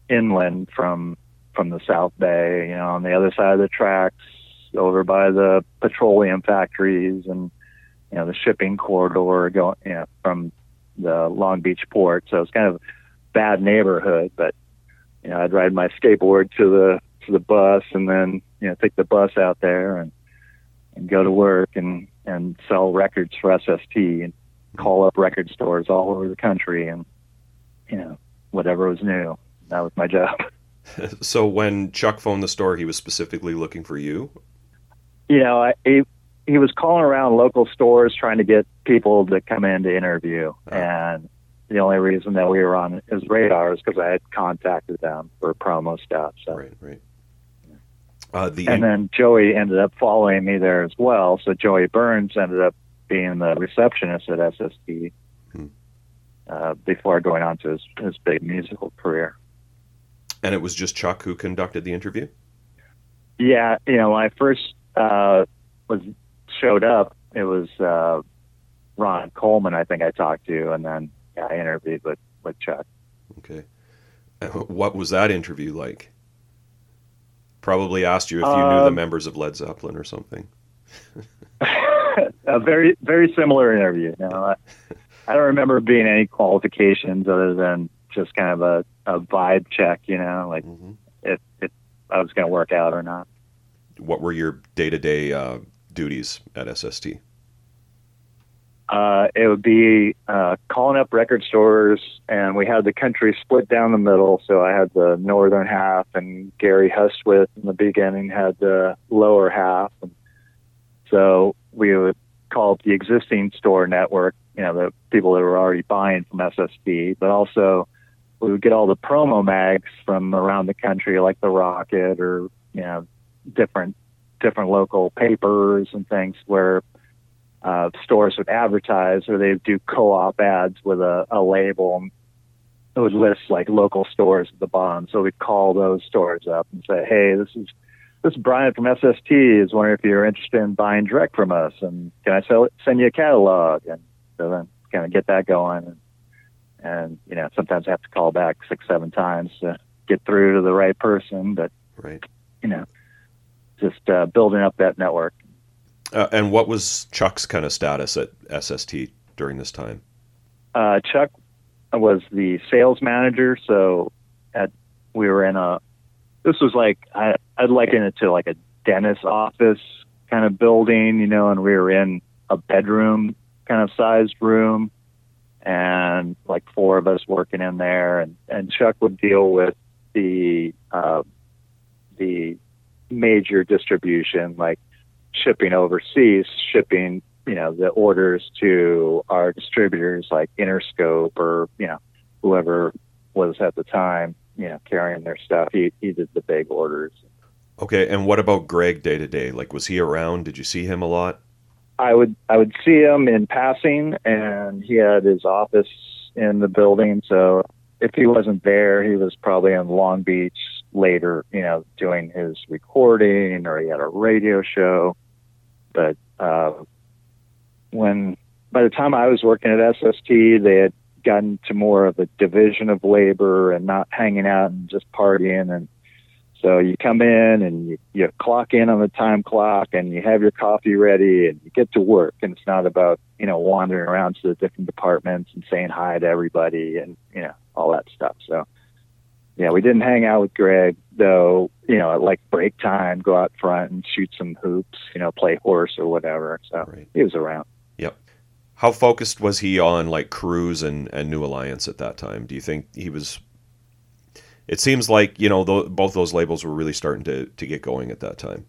inland from, from the South Bay, you know, on the other side of the tracks over by the petroleum factories and, you know, the shipping corridor going, you know, from the Long Beach port. So it's kind of, bad neighborhood, but you know, I'd ride my skateboard to the to the bus and then you know take the bus out there and and go to work and and sell records for SST and call up record stores all over the country and you know whatever was new. That was my job. So when Chuck phoned the store, he was specifically looking for you. You know, I, he he was calling around local stores trying to get people to come in to interview Oh. and the only reason that we were on his radar is because I had contacted them for promo stuff. So, Right, right. Uh, the and then Joey ended up following me there as well. So Joey Burns ended up being the receptionist at SST Hmm. uh, before going on to his, his big musical career. and it was just Chuck who conducted the interview. Yeah, you know, when I first uh, was showed up, it was uh, Ron Coleman. I think I talked to, and then I interviewed with with Chuck. Okay. What was that interview like? Probably asked you if you knew the Um, members of Led Zeppelin or something. a very very similar interview. You know, I, I don't remember being any qualifications other than just kind of a, a vibe check. You know, like hmm if if I was going to work out or not. What were your day to day duties at SST? Uh, it would be uh, calling up record stores, and we had the country split down the middle. So I had the northern half, and Gary Hustwit in the beginning had the lower half. And so we would call up the existing store network, you know, the people that were already buying from SST, but also we would get all the promo mags from around the country, like the Rocket or you know, different different local papers and things where uh, stores would advertise or they'd do co-op ads with a, a label and it would list like local stores at the bottom. So we'd call those stores up and say, Hey, this is, this is Brian from SST is wondering if you're interested in buying direct from us and can I sell it, send you a catalog? And so then kind of get that going. And, and, you know, sometimes I have to call back six, seven times to get through to the right person, but Right. you know, just uh, building up that network. Uh, and what was Chuck's kind of status at SST during this time? Uh, Chuck was the sales manager, so at we were in a. This was like I, I'd liken it to like a dentist office kind of building, you know, and we were in a bedroom kind of sized room, and like four of us working in there, and and Chuck would deal with the uh, the major distribution, like shipping overseas, shipping you know the orders to our distributors like Interscope or you know whoever was at the time you know carrying their stuff. He he did the big orders. Okay, and what about Greg day to day? Like, was he around? Did you see him a lot? I would I would see him in passing, and he had his office in the building. So if he wasn't there, he was probably in Long Beach later, you know, doing his recording, or he had a radio show. But uh, when by the time I was working at SST, they had gotten to more of a division of labor and not hanging out and just partying and so you come in and you, you clock in on the time clock and you have your coffee ready and you get to work. And it's not about, you know, wandering around to the different departments and saying hi to everybody and, you know, all that stuff. So, yeah, we didn't hang out with Greg though, you know, at like break time, go out front and shoot some hoops, you know, play horse or whatever. So Right. he was around. Yep. How focused was he on like Cruz and, and New Alliance at that time? Do you think he was? It seems like you know th- both those labels were really starting to to get going at that time.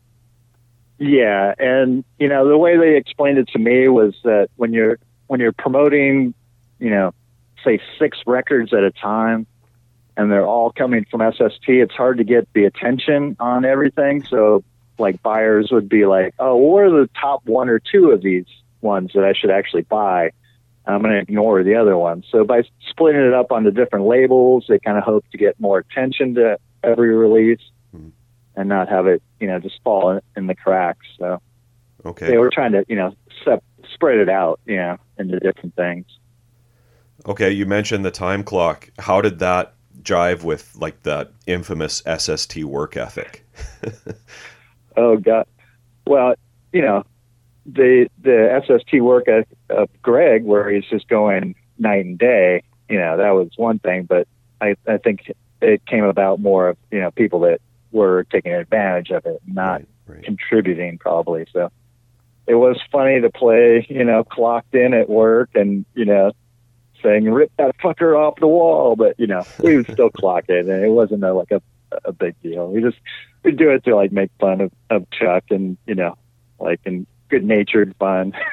Yeah, and you know the way they explained it to me was that when you're when you're promoting, you know, say six records at a time, and they're all coming from SST, it's hard to get the attention on everything. So like buyers would be like, "Oh, what are the top one or two of these ones that I should actually buy?" I'm going to ignore the other ones. So by splitting it up onto different labels, they kind of hope to get more attention to every release Mhm. and not have it, you know, just fall in, in the cracks. So Okay. they were trying to, you know, sep- spread it out, you know, into different things. Okay. You mentioned the time clock. How did that jive with like that infamous SST work ethic? Oh God. Well, you know, the the SST work of, of Greg, where he's just going night and day, you know, that was one thing. But I I think it came about more of you know people that were taking advantage of it, not right. Right. contributing probably. So it was funny to play, you know, clocked in at work and, you know, saying, rip that fucker off the wall. But, you know, we would still clock it and it wasn't a, like a, a big deal. We just, we do it to like make fun of, of Chuck and, you know, like in good natured fun.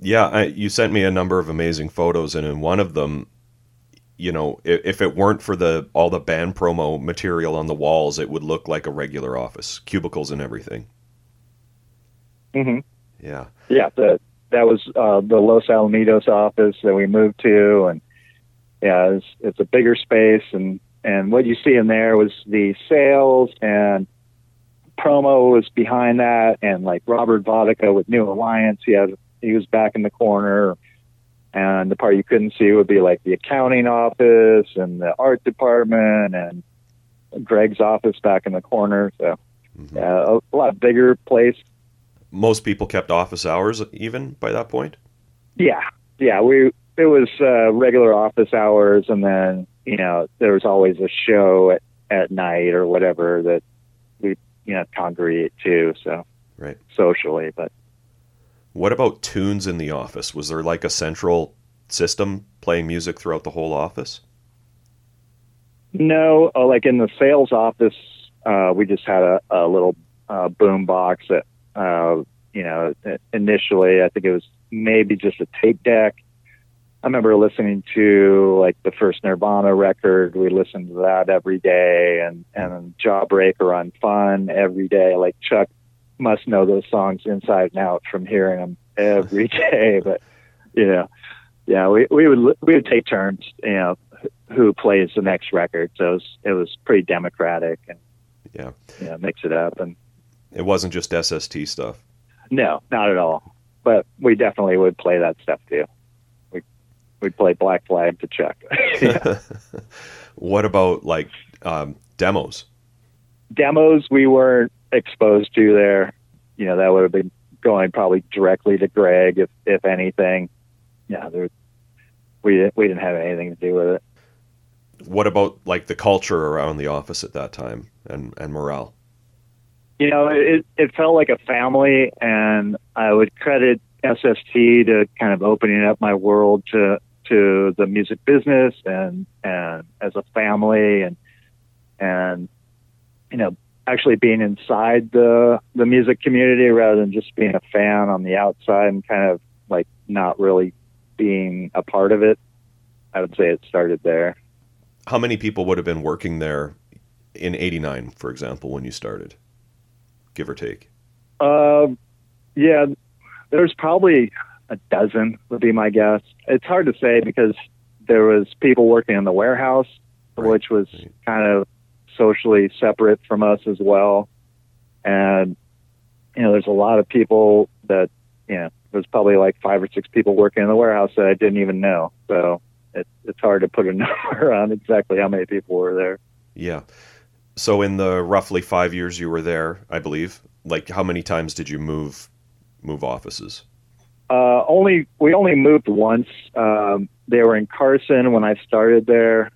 Yeah, I, you sent me a number of amazing photos, and in one of them, you know, if, if it weren't for the all the band promo material on the walls, it would look like a regular office, cubicles and everything. hmm Yeah, Yeah. The, that was uh, the Los Alamitos office that we moved to. And yeah, it's, it's a bigger space. And, and what you see in there was the sales and promo was behind that. And like Robert Vodicka with New Alliance, he had, he was back in the corner. And the part you couldn't see would be like the accounting office and the art department and Greg's office back in the corner. So Mhm. yeah, a, a lot bigger place. Most people kept office hours even by that point. Yeah, yeah. We it was uh, regular office hours, and then you know there was always a show at, at night or whatever that we you know congregate to. So Right. socially, but What about tunes in the office? Was there like a central system playing music throughout the whole office? no, uh, like in the sales office, uh, we just had a, a little uh, boom box that uh, you know initially I think it was maybe just a tape deck. I remember listening to like the first Nirvana record. We listened to that every day, and and Jawbreaker Unfun every day. Like Chuck must know those songs inside and out from hearing them every day. But you know, yeah, we we would we would take turns. You know, who plays the next record? So it was, it was pretty democratic, and Yeah. know, mix it up. And It wasn't just SST stuff. no, not at all. But we definitely would play that stuff too. We we'd play Black Flag to Chuck. What about like um, demos? demos we weren't exposed to there. You know, that would have been going probably directly to Greg, if if anything. Yeah, there, we we didn't have anything to do with it. What about like the culture around the office at that time and and morale? You know, it it felt like a family, and I would credit SST to kind of opening up my world to to the music business and and as a family and and you know actually being inside the the music community rather than just being a fan on the outside and kind of like not really being a part of it. I would say it started there. How many people would have been working there in 89 for example when you started? Give or take. Uh, yeah, there's probably a dozen would be my guess. It's hard to say because there was people working in the warehouse, right. which was right. kind of socially separate from us as well. And you know, there's a lot of people that you know, there's probably like five or six people working in the warehouse that I didn't even know. So it, it's hard to put a number on exactly how many people were there. Yeah. So in the roughly five years you were there, I believe, like how many times did you move move offices? Uh, only we only moved once. Um, they were in Carson when I started there,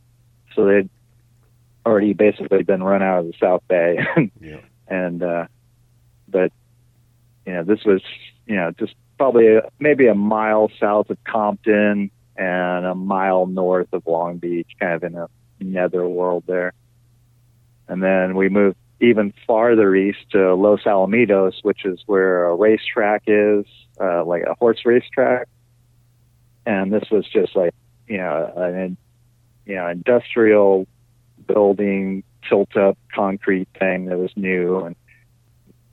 so they'd already basically been run out of the South Bay. yeah. And uh, but you know this was you know just probably a, maybe a mile south of Compton and a mile north of Long Beach, kind of in a nether world there. And then we moved even farther east to Los Alamitos, which is where a racetrack is, uh, like a horse racetrack. And this was just like, you know, an, you know, industrial building, tilt up concrete thing that was new. And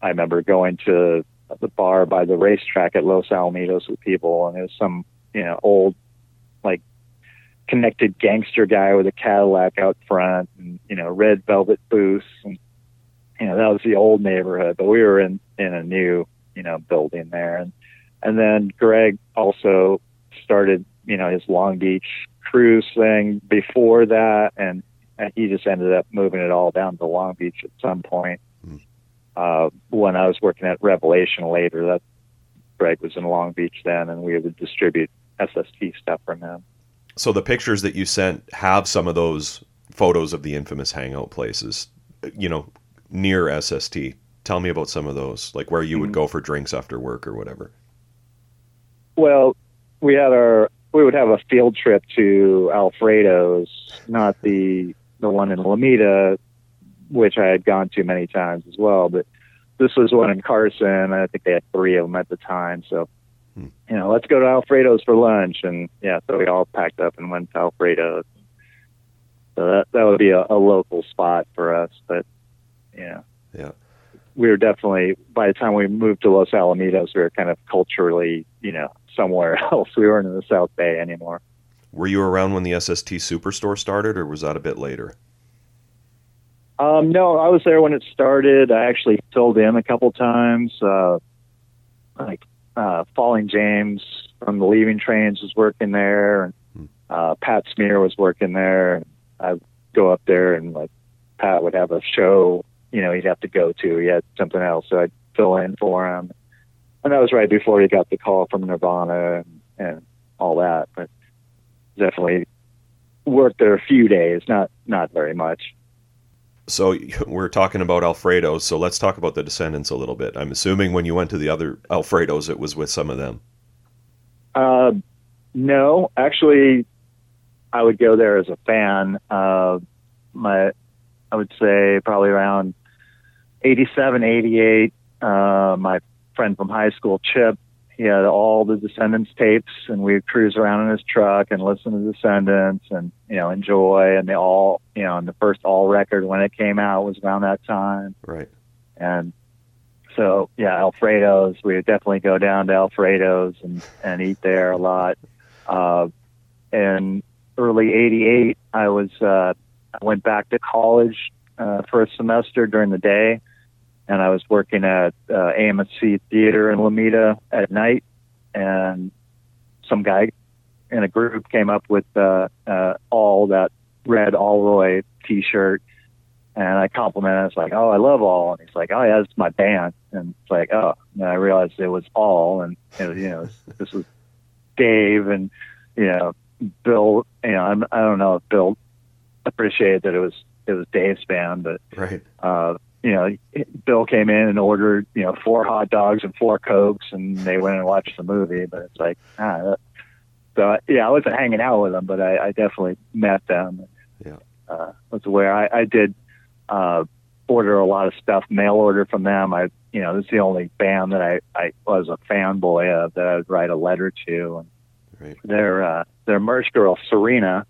I remember going to the bar by the racetrack at Los Alamitos with people, and it was some, you know, old, like, connected gangster guy with a Cadillac out front and, you know, red velvet booths and you know that was the old neighborhood, but we were in in a new you know building there, and and then Greg also started you know his Long Beach Cruz thing before that, and and he just ended up moving it all down to Long Beach at some point. Mm. Uh, when I was working at Revelation later, that Greg was in Long Beach then, and we would distribute SST stuff from him. So the pictures that you sent have some of those photos of the infamous hangout places. You know, near SST. Tell me about some of those, like where you would mm-hmm. go for drinks after work or whatever. Well, we had our we would have a field trip to Alfredo's, not the the one in Lomita, which I had gone to many times as well, but this was one in Carson. I think they had three of them at the time. So, hmm. you know, let's go to Alfredo's for lunch. And yeah, so we all packed up and went to Alfredo's. So that that would be a, a local spot for us. But yeah. Yeah. We were definitely by the time we moved to Los Alamitos, we were kind of culturally, you know, somewhere else. We weren't in the South Bay anymore. Were you around when the SST Superstore started, or was that a bit later? Um, no, I was there when it started. I actually filled in a couple times. Uh, like uh, Falling James from the Leaving Trains was working there, and hmm. uh, Pat Smear was working there. I'd go up there and like Pat would have a show you know, he'd have to go to. He had something else, so I'd fill in for him. And that was right before he got the call from Nirvana and, and all that. But definitely worked there a few days, not not very much. So we're talking about Alfredo's, so let's talk about the Descendents a little bit. I'm assuming when you went to the other Alfredo's, it was with some of them. Uh, no, actually, I would go there as a fan. Uh, my, I would say probably around 87, 88, uh, my friend from high school, Chip, he had all the Descendents tapes, and we'd cruise around in his truck and listen to Descendents and you know enjoy. And they all, you know, and the first All record when it came out was around that time. Right. And so yeah, Alfredo's. We would definitely go down to Alfredo's and and eat there a lot. Uh, in early '88, I was uh, I went back to college uh, for a semester during the day and I was working at uh, AMC Theater in Lomita at night, and some guy in a group came up with uh, uh, all that red Allroy T-shirt, And I complimented. him. It's like, oh, I love all. And he's like, oh yeah, it's my band. And it's like, oh. And I realized it was all, and it was, you know, this was Dave and you know Bill. You know, I'm, I don't know if Bill appreciated that it was it was Dave's band, but Right. uh, you know, Bill came in and ordered, you know, four hot dogs and four cokes, and they went and watched the movie. But it's like, ah, so yeah, I wasn't hanging out with them, but I, I definitely met them. Yeah. uh, was where I, I did uh, order a lot of stuff, mail order from them. I, you know, this is the only band that I, I was a fanboy of that I would write a letter to, and Right. their uh, their merch girl Serena,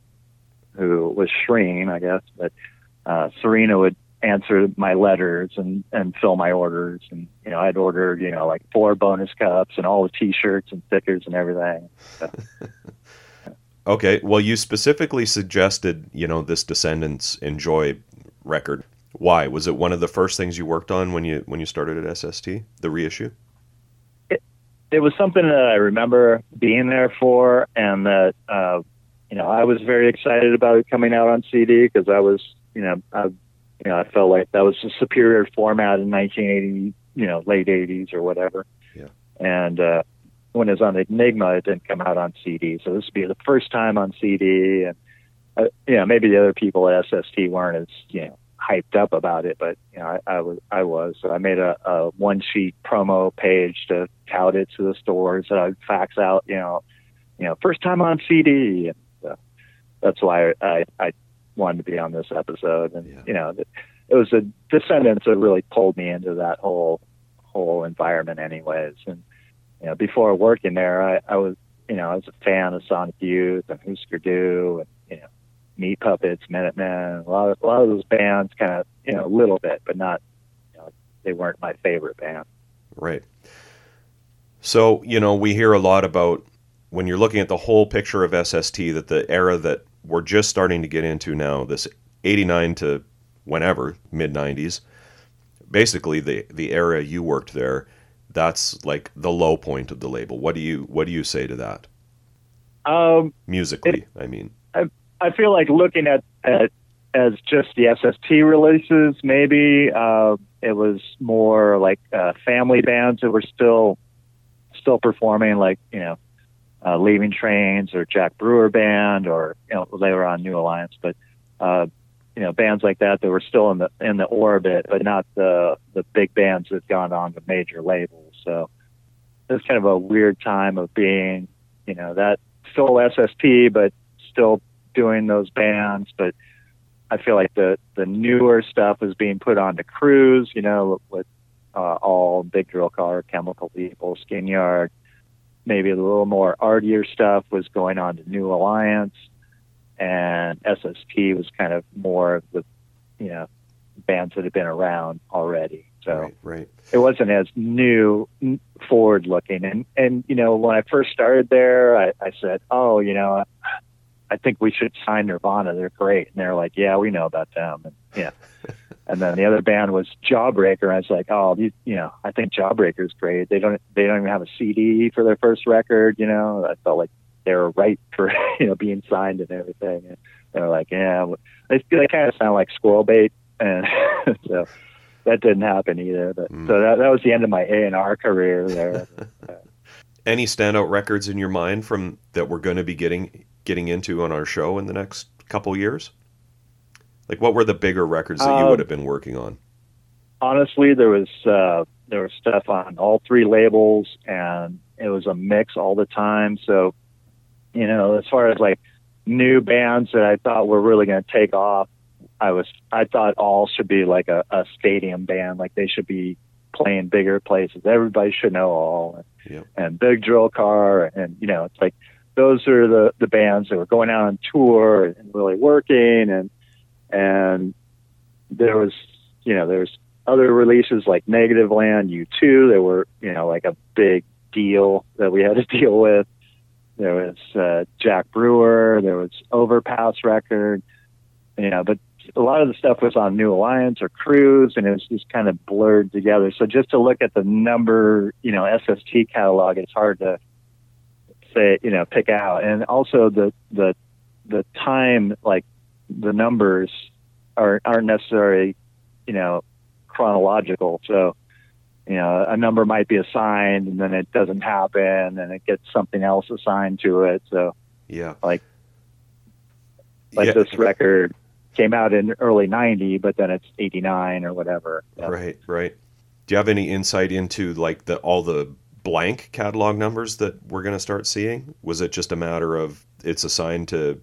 who was Shreen, I guess, but uh, Serena would answer my letters and and fill my orders, and you know I'd ordered you know like four bonus cups and all the T-shirts and stickers and everything. Okay. Well, you specifically suggested, you know, this Descendents Enjoy record. Why? Was it one of the first things you worked on when you when you started at SST, the reissue? It was something that I remember being there for, and that uh, you know I was very excited about it coming out on CD because I was you know I you know I felt like that was a superior format in 1980, you know late 80s or whatever. Yeah. And uh, when it was on Enigma, it didn't come out on CD, so this would be the first time on CD, and uh, you know maybe the other people at SST weren't as you know hyped up about it, but you know I, I was I was. So I made a, a one sheet promo page to tout it to the stores that I'd fax out. You know, you know, first time on CD, and uh, that's why I, I wanted to be on this episode. And Yeah. you know, it, it was the Descendents that really pulled me into that whole whole environment, anyways. And you know, before working there, I, I was you know I was a fan of Sonic Youth and Husker Du, and you know. Meat Puppets, Minutemen, a lot of a lot of those bands, kind of you know, a little bit, but not, you know, they weren't my favorite band. Right. So, you know, we hear a lot about when you're looking at the whole picture of SST that the era that we're just starting to get into now, this 89 to whenever, mid 90s, basically the the era you worked there, that's like the low point of the label. What do you what do you say to that? Um, Musically, I mean. I feel like looking at, at as just the SST releases, maybe uh, it was more like uh, family bands that were still still performing, like you know, uh, Leaving Trains or Jack Brewer Band, or you know, they were on New Alliance, but uh, you know, bands like that that were still in the in the orbit, but not the the big bands that gone on to major labels. So it's kind of a weird time of being, you know, that still SST, but still doing those bands, but I feel like the the newer stuff is being put onto Cruz, you know, with uh, all Big Drill Car, Chemical People, Skin Yard. Maybe a little more artier stuff was going on to New Alliance, and SST was kind of more of the, you know, bands that had been around already. So Right, right. it wasn't as new forward looking and and you know when i first started there i, I said oh you know i think we should sign nirvana. They're great. And they're like yeah we know about them. And yeah. And then the other band was jawbreaker. I was like oh you, you know i think jawbreaker's great. They don't they don't even have a cd for their first record you know? I felt like they were right for you know being signed and everything. And they're like yeah they, they kind of sound like squirrel bait. And so that didn't happen either. But Mm. so that that was the end of my A and R career there. Any standout records in your mind from that we're going to be getting getting into on our show in the next couple years? Like what were the bigger records that you Um, would have been working on? Honestly, there was uh, there was stuff on all three labels, and it was a mix all the time. So, you know, as far as like new bands that I thought were really going to take off, I was I thought all should be like a, a stadium band, like they should be playing bigger places. Everybody should know all. And, Yep. and Big Drill Car, and you know, it's like those are the the bands that were going out on tour and really working, and and there was you know there's other releases like Negativland, U2. They were you know like a big deal that we had to deal with. There was uh, Jack Brewer. There was Overpass record. You know, but a lot of the stuff was on New Alliance or Cruz, and it was just kind of blurred together. So just to look at the number, you know, SST catalog, it's hard to say, you know, pick out. And also the the the time, like the numbers are aren't necessarily, you know, chronological. So, you know, a number might be assigned and then it doesn't happen, and it gets something else assigned to it. So, Yeah. like like yeah. this record came out in early 90 but then it's 89 or whatever Yeah. Right, right. Do you have any insight into like the all the blank catalog numbers that we're going to start seeing? Was it just a matter of it's assigned to,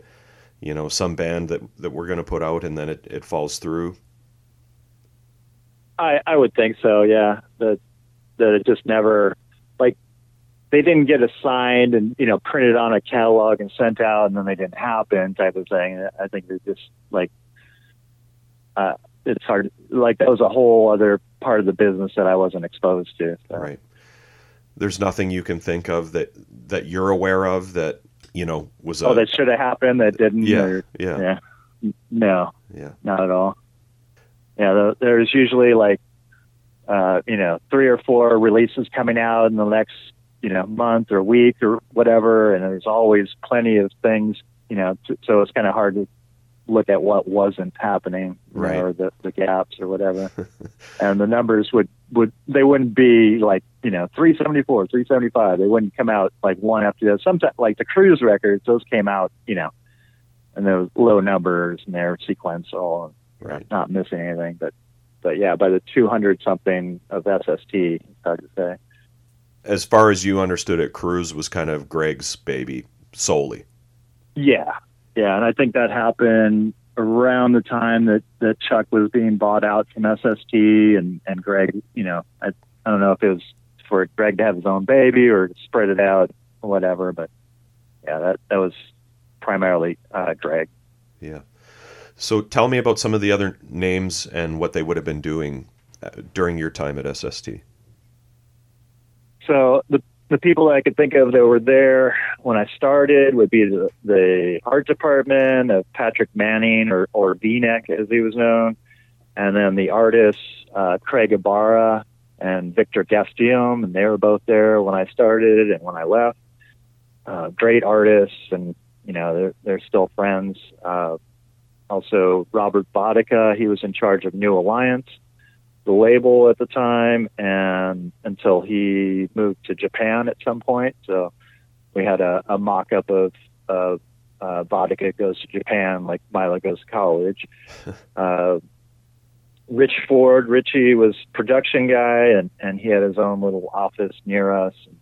you know, some band that that we're going to put out and then it, it falls through? I, I would think so yeah that that it just never like they didn't get assigned and you know printed on a catalog and sent out and then they didn't happen type of thing i think they just like uh it's hard like that was a whole other part of the business that i wasn't exposed to so. Right. There's nothing you can think of that that you're aware of that, you know, was a oh that should have happened that didn't yeah, or, yeah, yeah no yeah. not at all. Yeah, the, there's usually like, uh, you know, three or four releases coming out in the next, you know, month or week or whatever, and there's always plenty of things, you know, t- so it's kind of hard to look at what wasn't happening, you know, or the, the gaps or whatever. and the numbers would, would, they wouldn't be like, you know, 374, 375. They wouldn't come out like one after the other. Sometimes, like the Cruz records, those came out, you know, and those low numbers and they're sequential and Right. not missing anything. But but yeah, by the 200 something of SST, it's hard to say. As far as you understood it, Cruz was kind of Greg's baby solely. Yeah, yeah, and I think that happened around the time that that Chuck was being bought out from SST, and and Greg, you know, I I don't know if it was for Greg to have his own baby or spread it out or whatever, but yeah, that that was primarily uh, Greg. Yeah. So tell me about some of the other names and what they would have been doing uh, during your time at SST. So the the people I could think of that were there when I started would be the, the art department of Patrick Manning or or VNEC as he was known, and then the artists uh, Craig Ibarra and Victor Gastelum, and they were both there when I started and when I left. Uh, great artists, and you know they're they're still friends. Uh, also Robert Bodica, he was in charge of New Alliance the label at the time and until he moved to Japan at some point. So we had a, a mock up of, of uh, Vodicka goes to Japan like Milo goes to college. uh, Rich Ford, Richie was production guy and, and he had his own little office near us. And,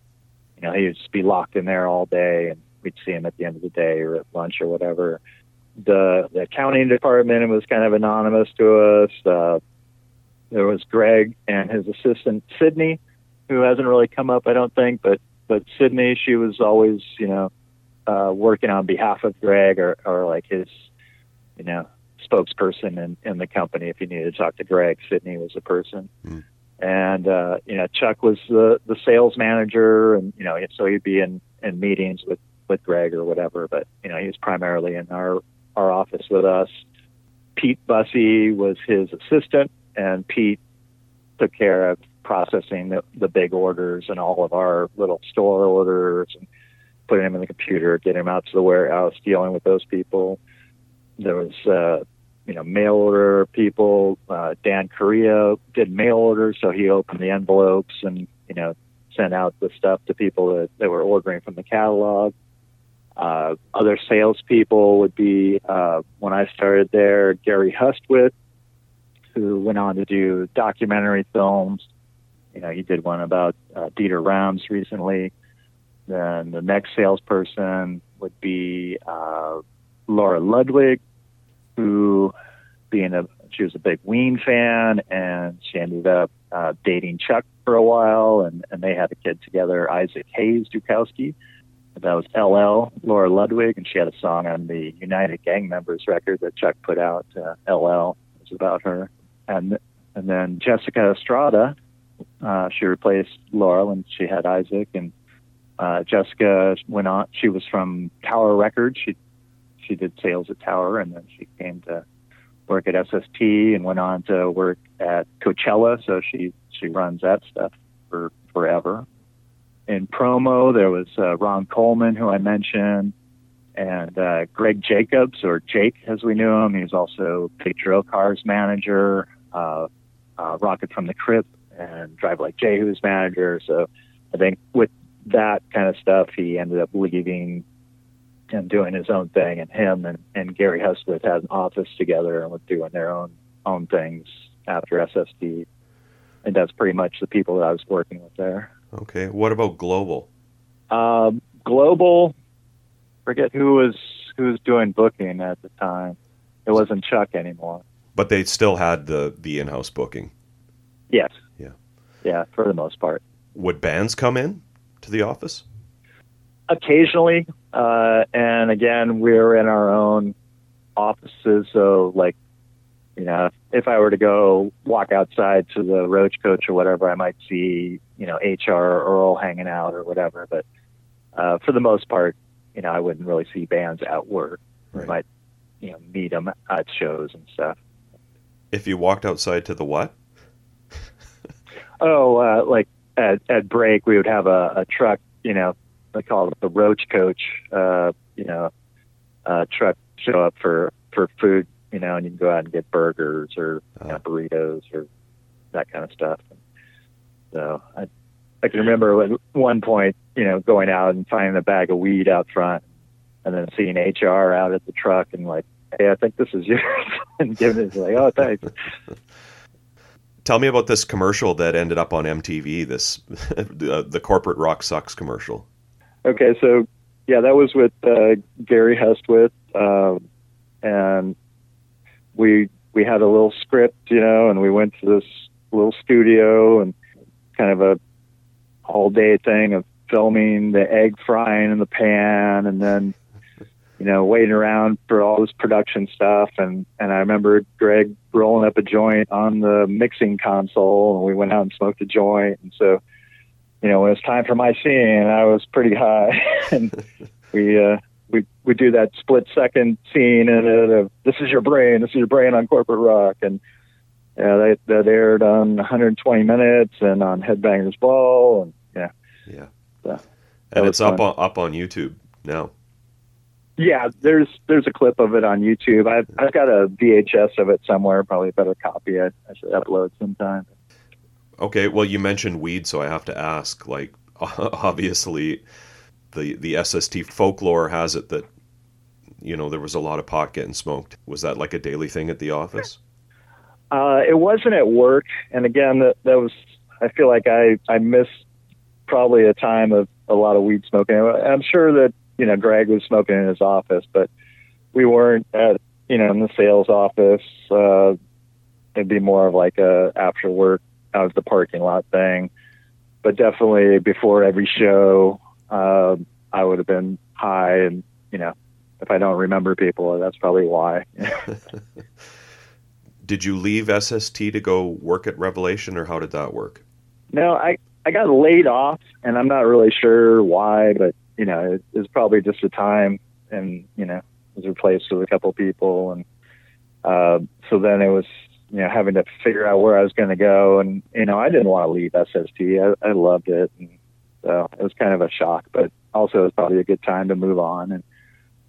you know, he would just be locked in there all day and we'd see him at the end of the day or at lunch or whatever. The, the accounting department was kind of anonymous to us. Uh, there was Greg and his assistant Sydney, who hasn't really come up, I don't think, but but Sydney, she was always, you know, uh, working on behalf of Greg or or like his, you know, spokesperson in, in the company. If you needed to talk to Greg, Sydney was the person. Mm. And uh, you know, Chuck was the the sales manager, and you know, so he'd be in in meetings with with Greg or whatever. But you know, he was primarily in our our office with us. Pete Bussey was his assistant and Pete took care of processing the, the big orders and all of our little store orders and putting them in the computer, getting them out to the warehouse, dealing with those people. There was, uh, you know, mail order people. Uh, Dan Correa did mail orders, so he opened the envelopes and, you know, sent out the stuff to people that, that were ordering from the catalog. Uh, other salespeople would be, uh, when I started there, Gary Hustwit, who went on to do documentary films. You know, he did one about uh, Dieter Rams recently. Then the next salesperson would be uh, Laura Ludwig, who, being a she was a big Ween fan, and she ended up uh, dating Chuck for a while, and, and they had a kid together, Isaac Hayes Dukowski. That was LL, Laura Ludwig, and she had a song on the United Gang Members record that Chuck put out, uh, LL. Was about her and and then Jessica Estrada, uh, she replaced Laurel, and she had Isaac. And uh, Jessica went on. She was from Tower Records. She she did sales at Tower, and then she came to work at SST and went on to work at Coachella. So she she runs that stuff for forever. In promo, there was uh, Ron Coleman, who I mentioned. And uh, Greg Jacobs, or Jake as we knew him. He was also Big Drill Cars manager, uh, uh, Rocket from the Crypt, and Drive Like Jehu's manager. So I think with that kind of stuff, he ended up leaving and doing his own thing. And him and, and Gary Hustwit had an office together and were doing their own own things after SST. And that's pretty much the people that I was working with there. Okay. What about Global? Um, Global, forget who was who was doing booking at the time. It wasn't Chuck anymore. But they still had the the in-house booking. Yes. Yeah. Yeah, for the most part. Would bands come in to the office? Occasionally, uh, and again, we're in our own offices, so like, you know, if I were to go walk outside to the Roach Coach or whatever, I might see, you know, HR or Earl hanging out or whatever. But uh, for the most part, you know, I wouldn't really see bands at work. Right. Might, you know, meet them at shows and stuff. If you walked outside to the what? Oh, uh, like at, at break, we would have a, a truck, you know, they call it the roach coach, uh, you know, uh, truck show up for, for food, you know, and you can go out and get burgers or you know, Ah. burritos or that kind of stuff. So I, I can remember at one point, you know, going out and finding a bag of weed out front and then seeing HR out at the truck and like, Hey, I think this is yours and giving it like, Oh, thanks. Tell me about this commercial that ended up on MTV. This the, the corporate rock sucks commercial. Okay, so yeah, that was with uh, Gary Hustwit, um, and we we had a little script, you know, and we went to this little studio and kind of a all day thing of filming the egg frying in the pan, and then you know waiting around for all this production stuff, and and I remember Greg rolling up a joint on the mixing console, and we went out and smoked a joint, and so you know, when it's time for my scene, I was pretty high, and we uh, we we do that split second scene and it of this is your brain, this is your brain on corporate rock, and yeah, that that aired on 120 minutes and on Headbangers Ball, and yeah, Yeah. Yeah. And it's up on up on YouTube now. yeah. There's there's a clip of it on YouTube. I've I've got a VHS of it somewhere, probably a better copy. I, I should upload sometime. Okay, well you mentioned weed, so I have to ask. Like, obviously, the the SST folklore has it that you know there was a lot of pot getting smoked. Was that like a daily thing at the office? Uh, it wasn't at work, and again, that that was. I feel like I I missed probably a time of a lot of weed smoking. I'm sure that you know Greg was smoking in his office, but we weren't at you know in the sales office. Uh, it'd be more of like a after work out of the parking lot thing. But definitely before every show, uh, I would have been high, and you know if I don't remember people, that's probably why. Did you leave SST to go work at Revelation, or how did that work? No, I I got laid off, and I'm not really sure why, but you know, it, it was probably just a time, and you know, was replaced with a couple people, and uh, so then it was you know having to figure out where I was going to go, and you know, I didn't want to leave SST. I, I loved it, and so it was kind of a shock, but also it was probably a good time to move on, and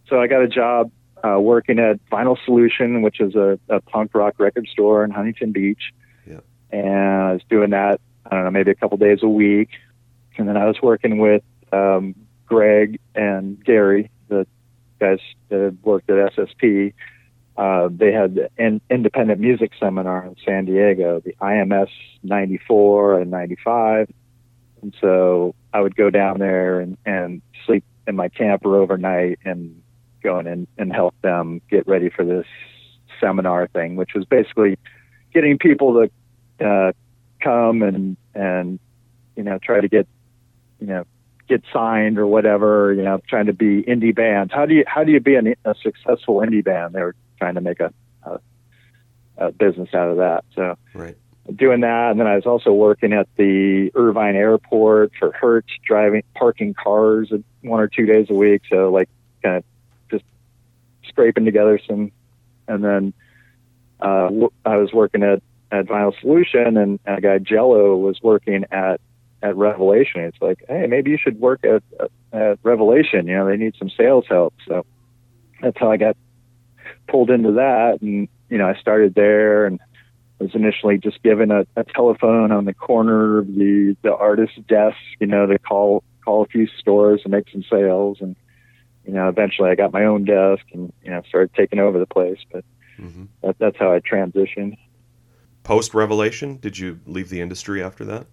so I got a job uh, working at Vinyl Solution, which is a, a punk rock record store in Huntington Beach, Yeah. and I was doing that I don't know, maybe a couple days a week. And then I was working with um, Greg and Gary, the guys that worked at SST. Uh, they had an independent music seminar in San Diego, the IMS 94 and 95. And so I would go down there and, and sleep in my camper overnight and go in and, and help them get ready for this seminar thing, which was basically getting people to uh, come and and you know try to get you know get signed or whatever you know trying to be indie bands. How do you how do you be an, a successful indie band? They were trying to make a, a, a business out of that. So Right. doing that and then I was also working at the Irvine airport for Hertz driving parking cars one or two days a week. So like kind of scraping together some and then uh, w- I was working at at Vinyl Solution, and a guy Jello was working at at Revelation. It's like, hey, maybe you should work at at Revelation. You know, they need some sales help. So that's how I got pulled into that. And, you know, I started there and was initially just given a, a telephone on the corner of the, the artist's desk, you know, to call, call a few stores and make some sales. And, you know, eventually I got my own desk and, you know, started taking over the place. But hmm that, that's how I transitioned. Post Revelation, did you leave the industry after that?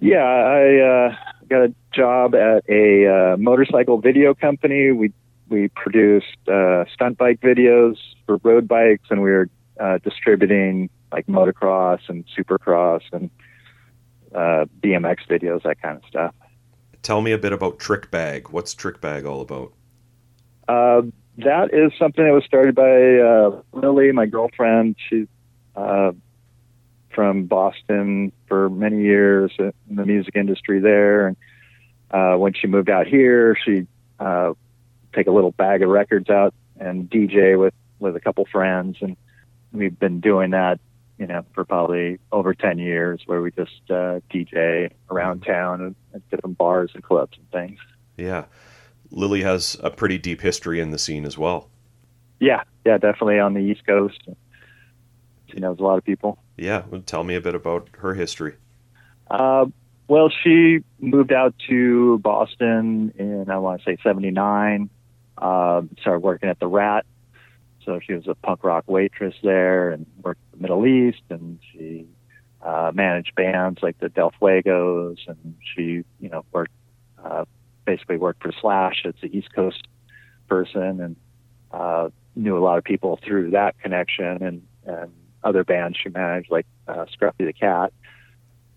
Yeah, I uh, got a job at a uh, motorcycle video company. We we produced uh, stunt bike videos for road bikes, and we were uh, distributing like motocross and supercross and uh, BMX videos, that kind of stuff. Tell me a bit about Trick Bag. What's Trick Bag all about? Uh, that is something that was started by uh, Lily, my girlfriend. She's uh, from Boston for many years in the music industry there. And uh, when she moved out here, she uh, take a little bag of records out and DJ with with a couple friends, and we've been doing that, you know, for probably over ten years, where we just uh, DJ around town and at different bars and clubs and things. Yeah. Lily has a pretty deep history in the scene as well. Yeah, yeah, definitely on the East Coast. She knows a lot of people. Yeah. Well, tell me a bit about her history. Uh, well, she moved out to Boston in, I want to say, 79. Uh, started working at the Rat. So she was a punk rock waitress there and worked the Middle East. And she uh, managed bands like the Del Fuegos. And she, you know, worked, uh, basically worked for Slash as the East Coast person and uh, knew a lot of people through that connection and, and other bands she managed, like uh, Scruffy the Cat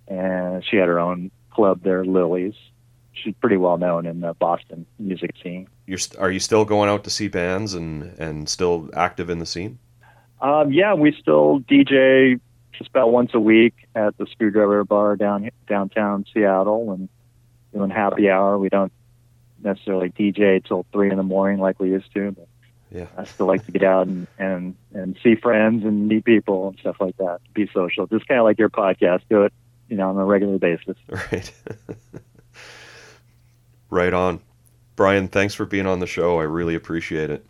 and she had her own club there, Lily's. She's pretty well known in the Boston music scene. You're st- are you still going out to see bands and and still active in the scene? Um, yeah, we still DJ just about once a week at the Screwdriver Bar down downtown Seattle, and doing happy hour. We don't necessarily DJ till three in the morning like we used to, but Yeah. I still like to get out and and and see friends and meet people and stuff like that. Be social, just kind of like your podcast. Do it, you know, on a regular basis. Right. right on. Brian, thanks for being on the show. I really appreciate it.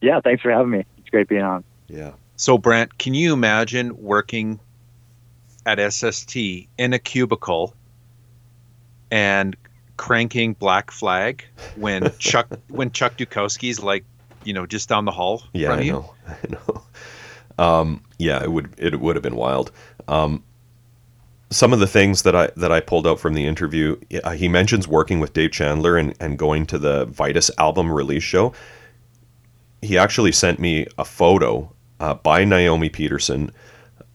Yeah, thanks for having me. It's great being on. Yeah. So, Brant, can you imagine working at SST in a cubicle and cranking Black Flag when Chuck when Chuck Dukowski's like, you know, just down the hall Yeah, from I you? know. I know. Um, yeah, it would it would have been wild. Um, some of the things that I that I pulled out from the interview, uh, he mentions working with Dave Chandler and, and going to the Vitus album release show. He actually sent me a photo uh, by Naomi Petersen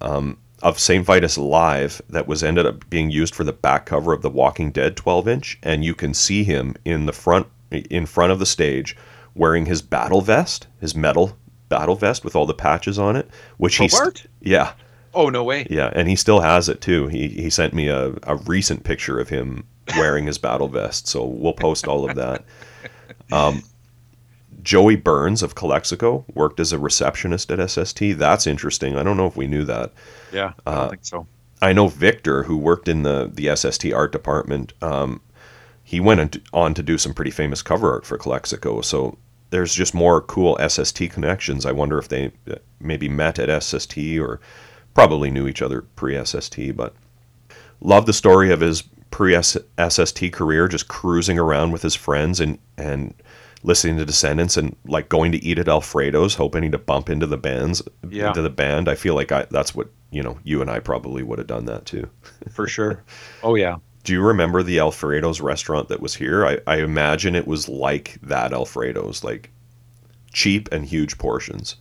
um, of Saint Vitus live that was ended up being used for the back cover of the Walking Dead 12 inch, and you can see him in the front in front of the stage wearing his battle vest, his metal battle vest with all the patches on it, which he st- yeah Oh no way! yeah, and he still has it too. He he sent me a, a recent picture of him wearing his battle vest, so we'll post all of that. Um, Joey Burns of Calexico worked as a receptionist at SST. That's interesting. I don't know if we knew that. Yeah, I don't think so. I know Victor, who worked in the the SST art department. Um, he went on to- do some pretty famous cover art for Calexico. So there's just more cool SST connections. I wonder if they uh, maybe met at SST or probably knew each other pre SST. But love the story of his pre SST career, just cruising around with his friends and and listening to Descendents and like going to eat at Alfredo's, hoping to bump into the bands Yeah. into the band. I feel like I, that's what you know. You and I probably would have done that too. For sure. Oh yeah. Do you remember the Alfredo's restaurant that was here? I, I imagine it was like that Alfredo's, like cheap and huge portions.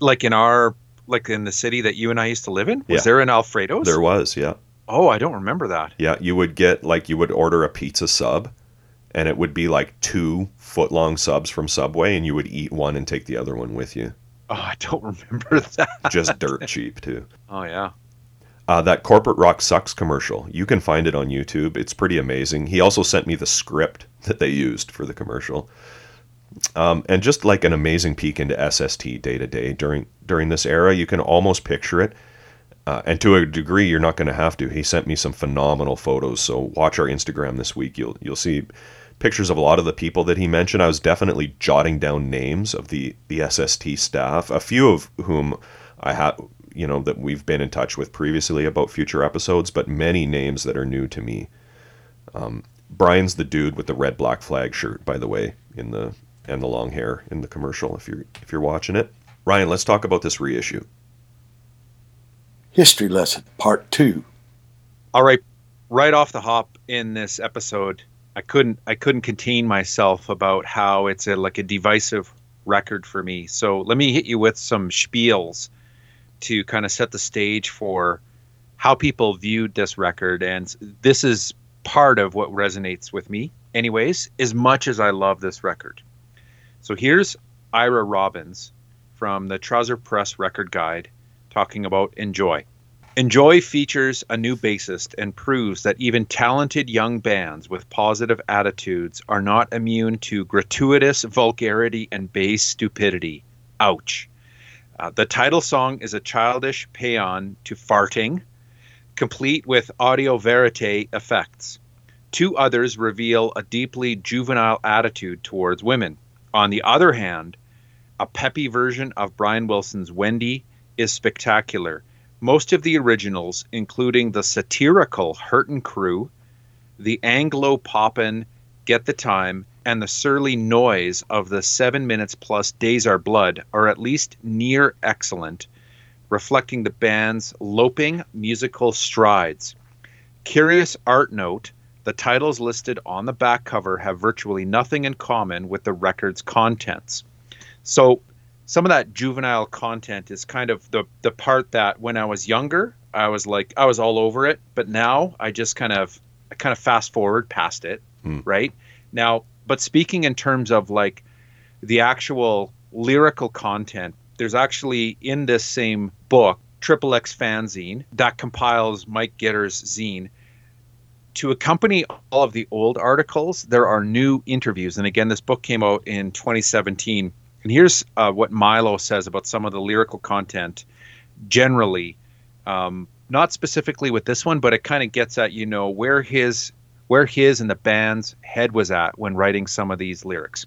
Like in our like in the city that you and I used to live in? Was Yeah. there an Alfredo's? There was, yeah. Oh, I don't remember that. Yeah, you would get like you would order a pizza sub and it would be like two foot long subs from Subway and you would eat one and take the other one with you. Oh, I don't remember that. Just dirt cheap too. Oh yeah. Uh, that corporate rock sucks commercial. You can find it on YouTube. It's pretty amazing. He also sent me the script that they used for the commercial, um, and just like an amazing peek into SST day to day during during this era. You can almost picture it, uh, and to a degree, you're not going to have to. He sent me some phenomenal photos. So watch our Instagram this week. You'll you'll see pictures of a lot of the people that he mentioned. I was definitely jotting down names of the the SST staff, a few of whom I had, you know, that we've been in touch with previously about future episodes, but many names that are new to me. Um, Brian's the dude with the red black flag shirt, by the way, in the and the long hair in the commercial. If you're if you're watching it, Ryan, let's talk about this reissue. History lesson, part two. All right, right off the hop in this episode, I couldn't I couldn't contain myself about how it's a like a divisive record for me. So let me hit you with some spiels to kind of set the stage for how people viewed this record and this is part of what resonates with me anyways as much as I love this record. So here's Ira Robbins from the Trouser Press Record Guide talking about Enjoy. Enjoy features a new bassist and proves that even talented young bands with positive attitudes are not immune to gratuitous vulgarity and base stupidity. Ouch. Uh, the title song is a childish paean to farting, complete with audio verite effects. Two others reveal a deeply juvenile attitude towards women. On the other hand, a peppy version of Brian Wilson's Wendy is spectacular most of the originals, including the satirical Hurtin' Crew, the Anglo Poppin' Get the Time, and the surly noise of the seven minutes plus Days Are Blood, are at least near excellent, reflecting the band's loping musical strides. Curious art note the titles listed on the back cover have virtually nothing in common with the record's contents. So, some of that juvenile content is kind of the the part that when I was younger, I was like I was all over it, but now I just kind of I kind of fast forward past it, Hmm. right? Now, but speaking in terms of like the actual lyrical content, there's actually in this same book, Triple X Fanzine, that compiles Mike Gitter's zine. To accompany all of the old articles, there are new interviews. And again, this book came out in 2017 and here's uh, what Milo says about some of the lyrical content generally, um, not specifically with this one, but it kind of gets at you know where his where his and the band's head was at when writing some of these lyrics.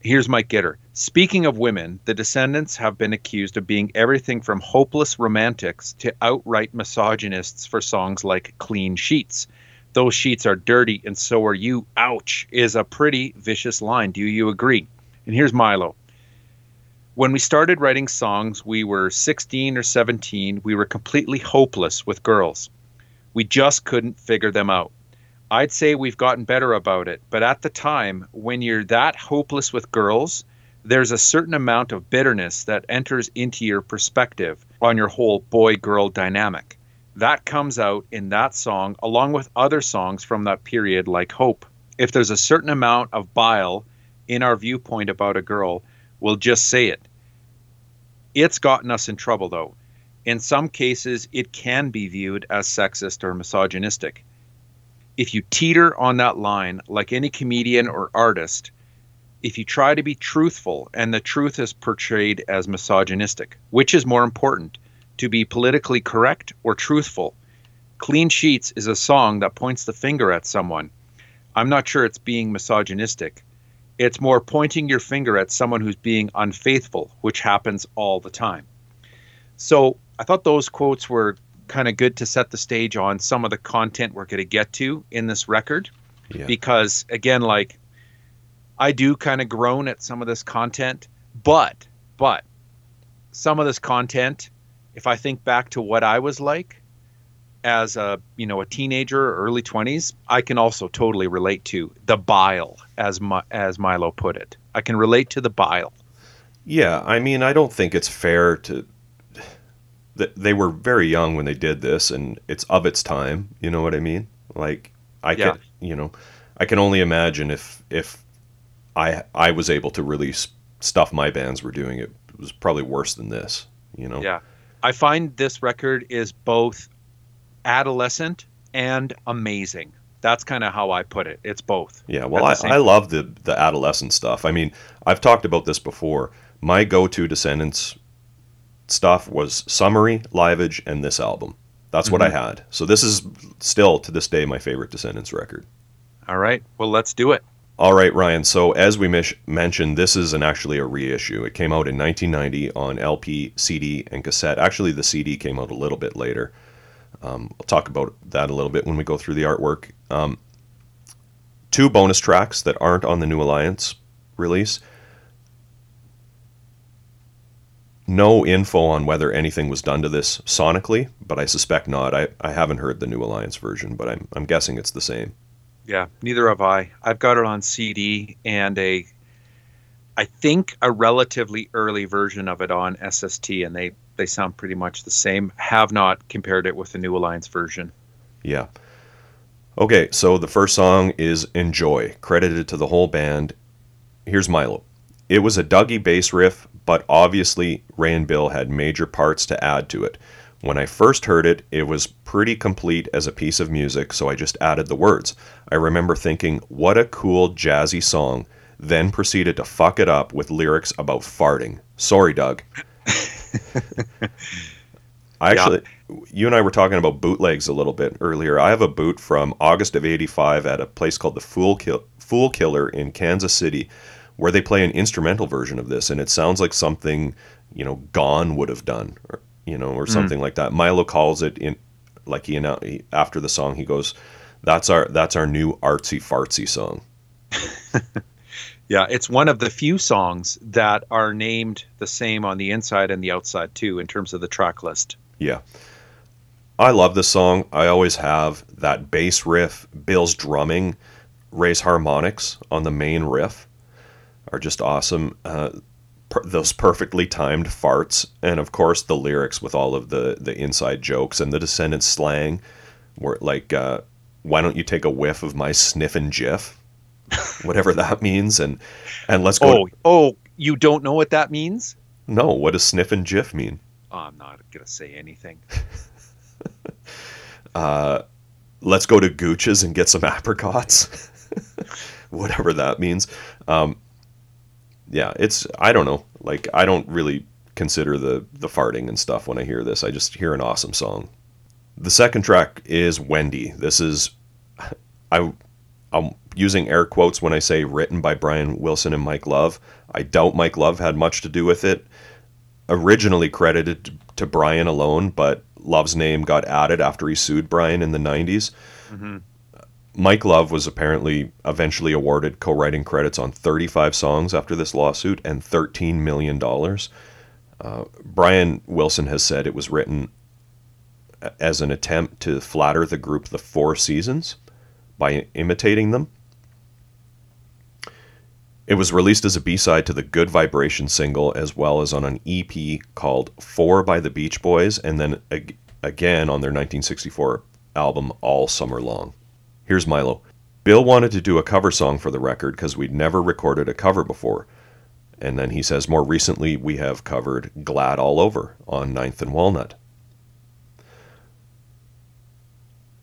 Here's Mike Gitter. Speaking of women, the Descendents have been accused of being everything from hopeless romantics to outright misogynists for songs like Clean Sheets. Those sheets are dirty and so are you. Ouch, is a pretty vicious line. Do you agree? And here's Milo. When we started writing songs, we were 16 or 17. We were completely hopeless with girls. We just couldn't figure them out. I'd say we've gotten better about it, but at the time, when you're that hopeless with girls, there's a certain amount of bitterness that enters into your perspective on your whole boy girl dynamic. That comes out in that song, along with other songs from that period, like Hope. If there's a certain amount of bile in our viewpoint about a girl, we'll just say it. It's gotten us in trouble, though. In some cases, it can be viewed as sexist or misogynistic. If you teeter on that line, like any comedian or artist, if you try to be truthful and the truth is portrayed as misogynistic, which is more important, to be politically correct or truthful? Clean Sheets is a song that points the finger at someone. I'm not sure it's being misogynistic. It's more pointing your finger at someone who's being unfaithful, which happens all the time. So I thought those quotes were kind of good to set the stage on some of the content we're going to get to in this record. Yeah. Because, again, like, I do kind of groan at some of this content, but, but, some of this content, if I think back to what I was like as a, you know, a teenager or early 20s, I can also totally relate to the bile, as, Mi- as Milo put it. I can relate to the bile. Yeah, I mean, I don't think it's fair to. th- They were very young when they did this, and it's of its time. You know what I mean? Like, I Yeah. can, you know, I can only imagine if if I I was able to release stuff my bands were doing, it was probably worse than this. You know? Yeah. I find this record is both adolescent and amazing. That's kind of how I put it. It's both. Yeah, well, I, I love the the adolescent stuff. I mean, I've talked about this before. My go-to Descendents stuff was Somery, Liveage, and this album. That's what I Mm-hmm. had. So this is still to this day my favorite Descendents record. All right. Well, let's do it. All right, Ryan. So as we mish- mentioned, this is an actually a reissue. It came out in 1990 on LP, CD, and cassette. Actually, the CD came out a little bit later. Um, I'll talk about that a little bit when we go through the artwork. Um, two bonus tracks that aren't on the New Alliance release. No info on whether anything was done to this sonically, but I suspect not. I, I haven't heard the New Alliance version, but I'm, I'm guessing it's the same. Yeah, neither have I. I've got it on CD and a, I think a relatively early version of it on SST, and they they sound pretty much the same. Have not compared it with the New Alliance version. Yeah. Okay, so the first song is Enjoy, credited to the whole band. Here's Milo. It was a Dougie bass riff, but obviously Ray and Bill had major parts to add to it. When I first heard it, it was pretty complete as a piece of music, so I just added the words. I remember thinking, what a cool jazzy song, then proceeded to fuck it up with lyrics about farting. Sorry, Doug. I actually, you and I were talking about bootlegs a little bit earlier. I have a boot from August of 85 at a place called the Fool, Kill- Fool Killer in Kansas City where they play an instrumental version of this and it sounds like something, you know, Gone would have done or you know, or something mm. like that. Milo calls it in like he, he after the song he goes, "That's our that's our new artsy fartsy song." yeah, it's one of the few songs that are named the same on the inside and the outside too in terms of the track list. Yeah. I love this song. I always have that bass riff, Bill's drumming, Ray's harmonics on the main riff are just awesome. Uh, per- those perfectly timed farts, and of course the lyrics with all of the the inside jokes and the Descendents slang, were like, uh, why don't you take a whiff of my sniffing jiff, whatever that means, and and let's go. Oh, to- oh, you don't know what that means? No, what does sniffing jiff mean? Oh, I'm not gonna say anything. uh, let's go to Gooch's and get some apricots. whatever that means. Um, yeah, it's I don't know. Like I don't really consider the the farting and stuff when I hear this. I just hear an awesome song. The second track is Wendy. This is I I'm using air quotes when I say written by Brian Wilson and Mike Love. I doubt Mike Love had much to do with it. Originally credited to Brian alone, but Love's name got added after he sued Brian in the 90s. Mm-hmm. Mike Love was apparently eventually awarded co writing credits on 35 songs after this lawsuit and $13 million. Uh, Brian Wilson has said it was written as an attempt to flatter the group The Four Seasons by imitating them. It was released as a B side to the Good Vibration single as well as on an EP called Four by the Beach Boys and then ag- again on their 1964 album All Summer Long. Here's Milo. Bill wanted to do a cover song for the record because we'd never recorded a cover before. And then he says, more recently, we have covered Glad All Over on Ninth and Walnut.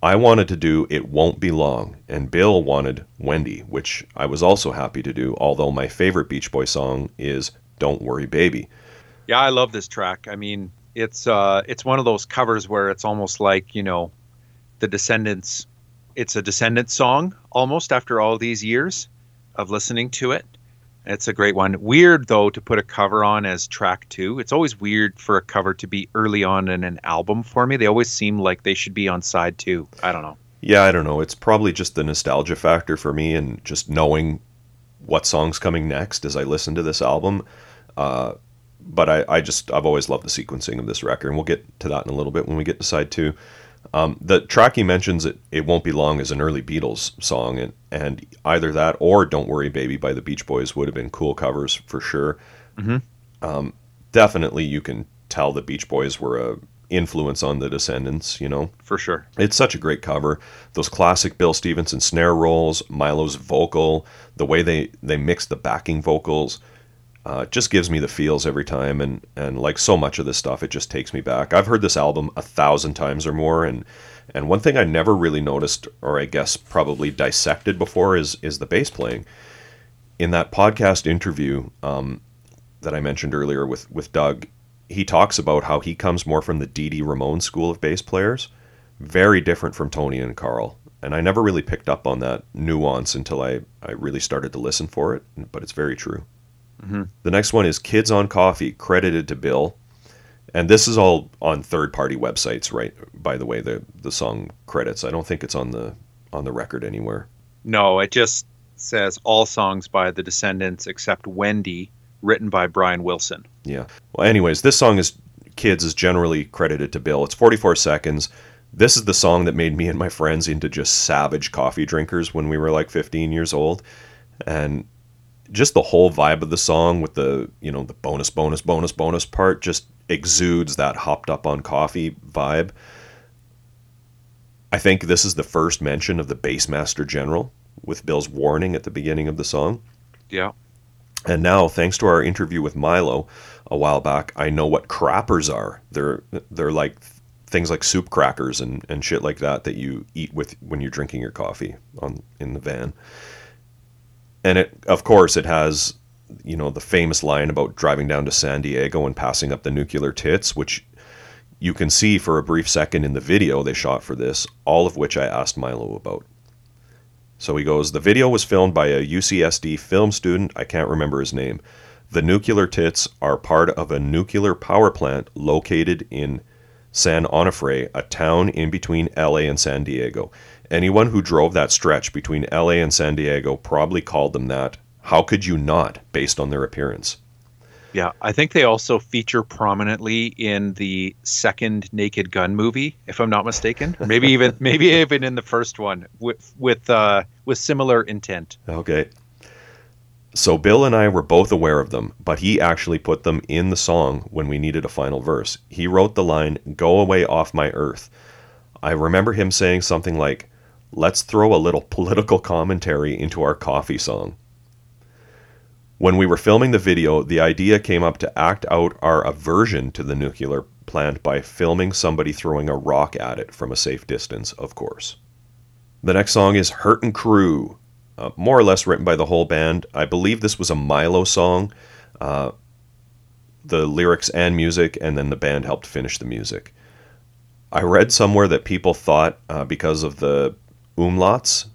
I wanted to do It Won't Be Long, and Bill wanted Wendy, which I was also happy to do, although my favorite Beach Boy song is Don't Worry Baby. Yeah, I love this track. I mean, it's uh it's one of those covers where it's almost like, you know, the Descendents it's a Descendent song almost after all these years of listening to it. It's a great one. Weird though to put a cover on as track two. It's always weird for a cover to be early on in an album for me. They always seem like they should be on side two. I don't know. Yeah, I don't know. It's probably just the nostalgia factor for me and just knowing what song's coming next as I listen to this album. Uh, but I, I just I've always loved the sequencing of this record, and we'll get to that in a little bit when we get to side two. Um, the track he mentions it, it won't be long is an early Beatles song, and and either that or "Don't Worry Baby" by the Beach Boys would have been cool covers for sure. Mm-hmm. Um, definitely, you can tell the Beach Boys were a influence on the Descendents. You know, for sure. It's such a great cover. Those classic Bill Stevenson snare rolls, Milo's vocal, the way they they mix the backing vocals uh, just gives me the feels every time and and like so much of this stuff it just takes me back. I've heard this album a thousand times or more and and one thing i never really noticed or i guess probably dissected before is is the bass playing. In that podcast interview um, that i mentioned earlier with with doug he talks about how he comes more from the Dee Ramone school of bass players very different from tony and Karl. And I never really picked up on that nuance until I, I really started to listen for it, but it's very true. Mhm. The next one is Kids on Coffee, credited to Bill. And this is all on third party websites, right? By the way, the, the song credits. I don't think it's on the on the record anywhere. No, it just says all songs by the Descendents except Wendy, written by Brian Wilson. Yeah. Well, anyways, this song is Kids is generally credited to Bill. It's 44 seconds. This is the song that made me and my friends into just savage coffee drinkers when we were like 15 years old. And just the whole vibe of the song with the, you know, the bonus, bonus, bonus, bonus part just exudes that hopped up on coffee vibe. I think this is the first mention of the Bassmaster General with Bill's warning at the beginning of the song. Yeah. And now, thanks to our interview with Milo a while back, I know what crappers are. They're they're like things like soup crackers and, and shit like that that you eat with when you're drinking your coffee on in the van. And it of course it has you know the famous line about driving down to San Diego and passing up the nuclear tits, which you can see for a brief second in the video they shot for this, all of which I asked Milo about. So he goes, The video was filmed by a UCSD film student. I can't remember his name. The nuclear tits are part of a nuclear power plant located in San Onofre, a town in between LA and San Diego. Anyone who drove that stretch between LA and San Diego probably called them that. How could you not, based on their appearance? Yeah, I think they also feature prominently in the second Naked Gun movie, if I'm not mistaken. Maybe even maybe even in the first one with with uh, with similar intent. Okay. So Bill and I were both aware of them, but he actually put them in the song when we needed a final verse. He wrote the line, Go away off my earth. I remember him saying something like, Let's throw a little political commentary into our coffee song. When we were filming the video, the idea came up to act out our aversion to the nuclear plant by filming somebody throwing a rock at it from a safe distance, of course. The next song is Hurtin' Crew, uh, more or less written by the whole band. I believe this was a Milo song, uh, the lyrics and music, and then the band helped finish the music. I read somewhere that people thought, uh, because of the umlauts,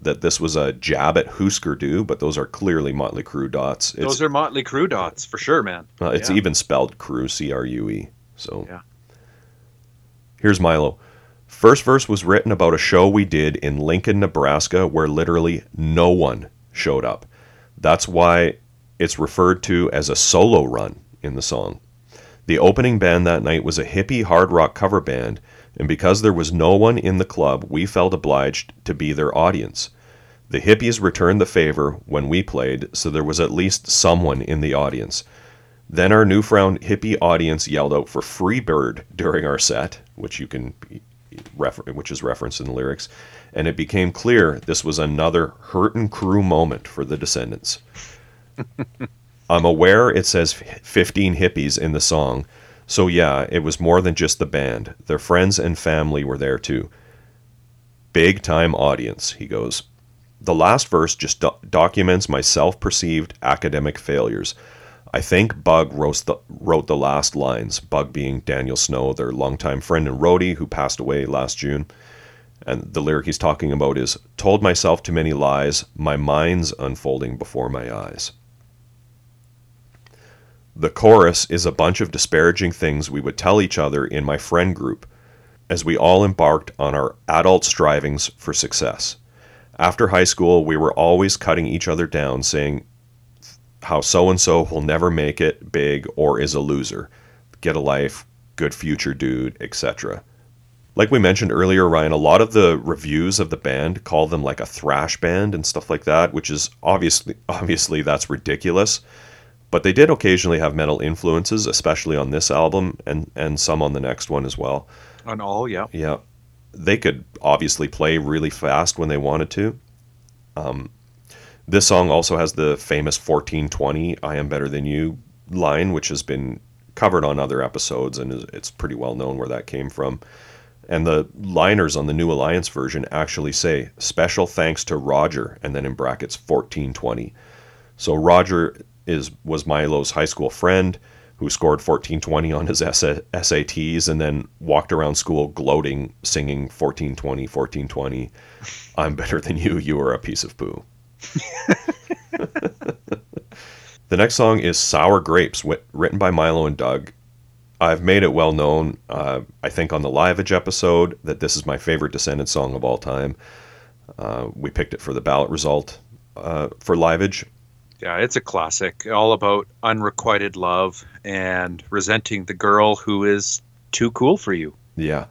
that this was a jab at Husker Du, but those are clearly Motley Crue dots. It's, Those are Motley Crue dots for sure, man. uh, it's Yeah. even spelled Crue, C R U E. So Yeah. here's Milo. First verse was written about a show we did in Lincoln, Nebraska, where literally no one showed up. That's why it's referred to as a solo run in the song. The opening band that night was a hippie hard rock cover band, and because there was no one in the club, we felt obliged to be their audience. The hippies returned the favor when we played, so there was at least someone in the audience. Then our newfound hippie audience yelled out for Freebird during our set, which you can refer- which is referenced in the lyrics, and it became clear this was another Hurtin' Crew moment for the Descendents. I'm aware it says 15 hippies in the song, so yeah, it was more than just the band. Their friends and family were there too. Big time audience, he goes. The last verse just do- documents my self perceived academic failures. I think Bug wrote the, wrote the last lines, Bug being Daniel Snow, their longtime friend and roadie who passed away last June. And the lyric he's talking about is Told myself too many lies, my mind's unfolding before my eyes. The chorus is a bunch of disparaging things we would tell each other in my friend group as we all embarked on our adult strivings for success. After high school, we were always cutting each other down, saying how so and so will never make it big or is a loser. Get a life, good future dude, etc. Like we mentioned earlier, Ryan, a lot of the reviews of the band call them like a thrash band and stuff like that, which is obviously obviously that's ridiculous. But they did occasionally have metal influences, especially on this album and and some on the next one as well. On all, yeah. Yeah, they could obviously play really fast when they wanted to. Um, this song also has the famous 1420 "I Am Better Than You" line, which has been covered on other episodes, and it's pretty well known where that came from. And the liners on the New Alliance version actually say "Special thanks to Roger," and then in brackets 1420. So Roger is was Milo's high school friend. who scored 1420 on his SATs and then walked around school gloating, singing 1420, 1420. I'm better than you. You are a piece of poo. the next song is Sour Grapes, written by Milo and Doug. I've made it well known, uh, I think, on the Liveage episode that this is my favorite Descendent song of all time. Uh, we picked it for the ballot result uh, for Liveage. Yeah, it's a classic, all about unrequited love and resenting the girl who is too cool for you. Yeah.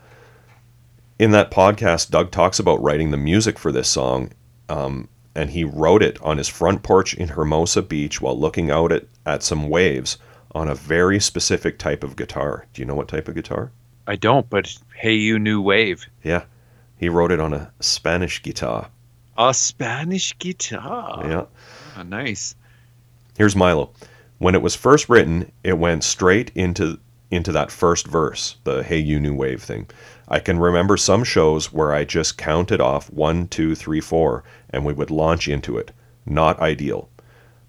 In that podcast, Doug talks about writing the music for this song, um, and he wrote it on his front porch in Hermosa Beach while looking out at, at some waves on a very specific type of guitar. Do you know what type of guitar? I don't, but hey, you new wave. Yeah. He wrote it on a Spanish guitar. A Spanish guitar. Yeah. Oh, nice. Here's Milo. When it was first written, it went straight into into that first verse, the "Hey You New Wave" thing. I can remember some shows where I just counted off one, two, three, four, and we would launch into it. Not ideal.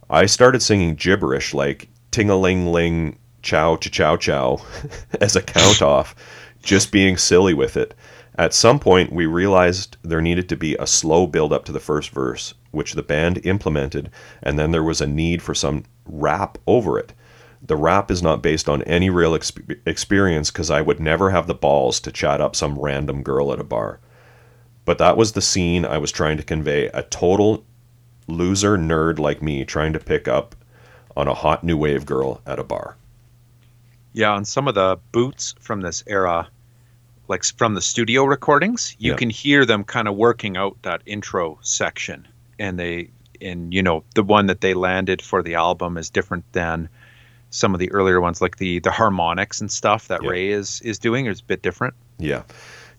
I started singing gibberish like ting a ling ling, chow cha chow chow as a count off, just being silly with it. At some point, we realized there needed to be a slow build up to the first verse, which the band implemented, and then there was a need for some rap over it. The rap is not based on any real exp- experience because I would never have the balls to chat up some random girl at a bar. But that was the scene I was trying to convey a total loser nerd like me trying to pick up on a hot new wave girl at a bar. Yeah, on some of the boots from this era, like from the studio recordings, you can hear them kind of working out that intro section, and they and you know the one that they landed for the album is different than some of the earlier ones, like the the harmonics and stuff that Ray is is doing is a bit different. Yeah,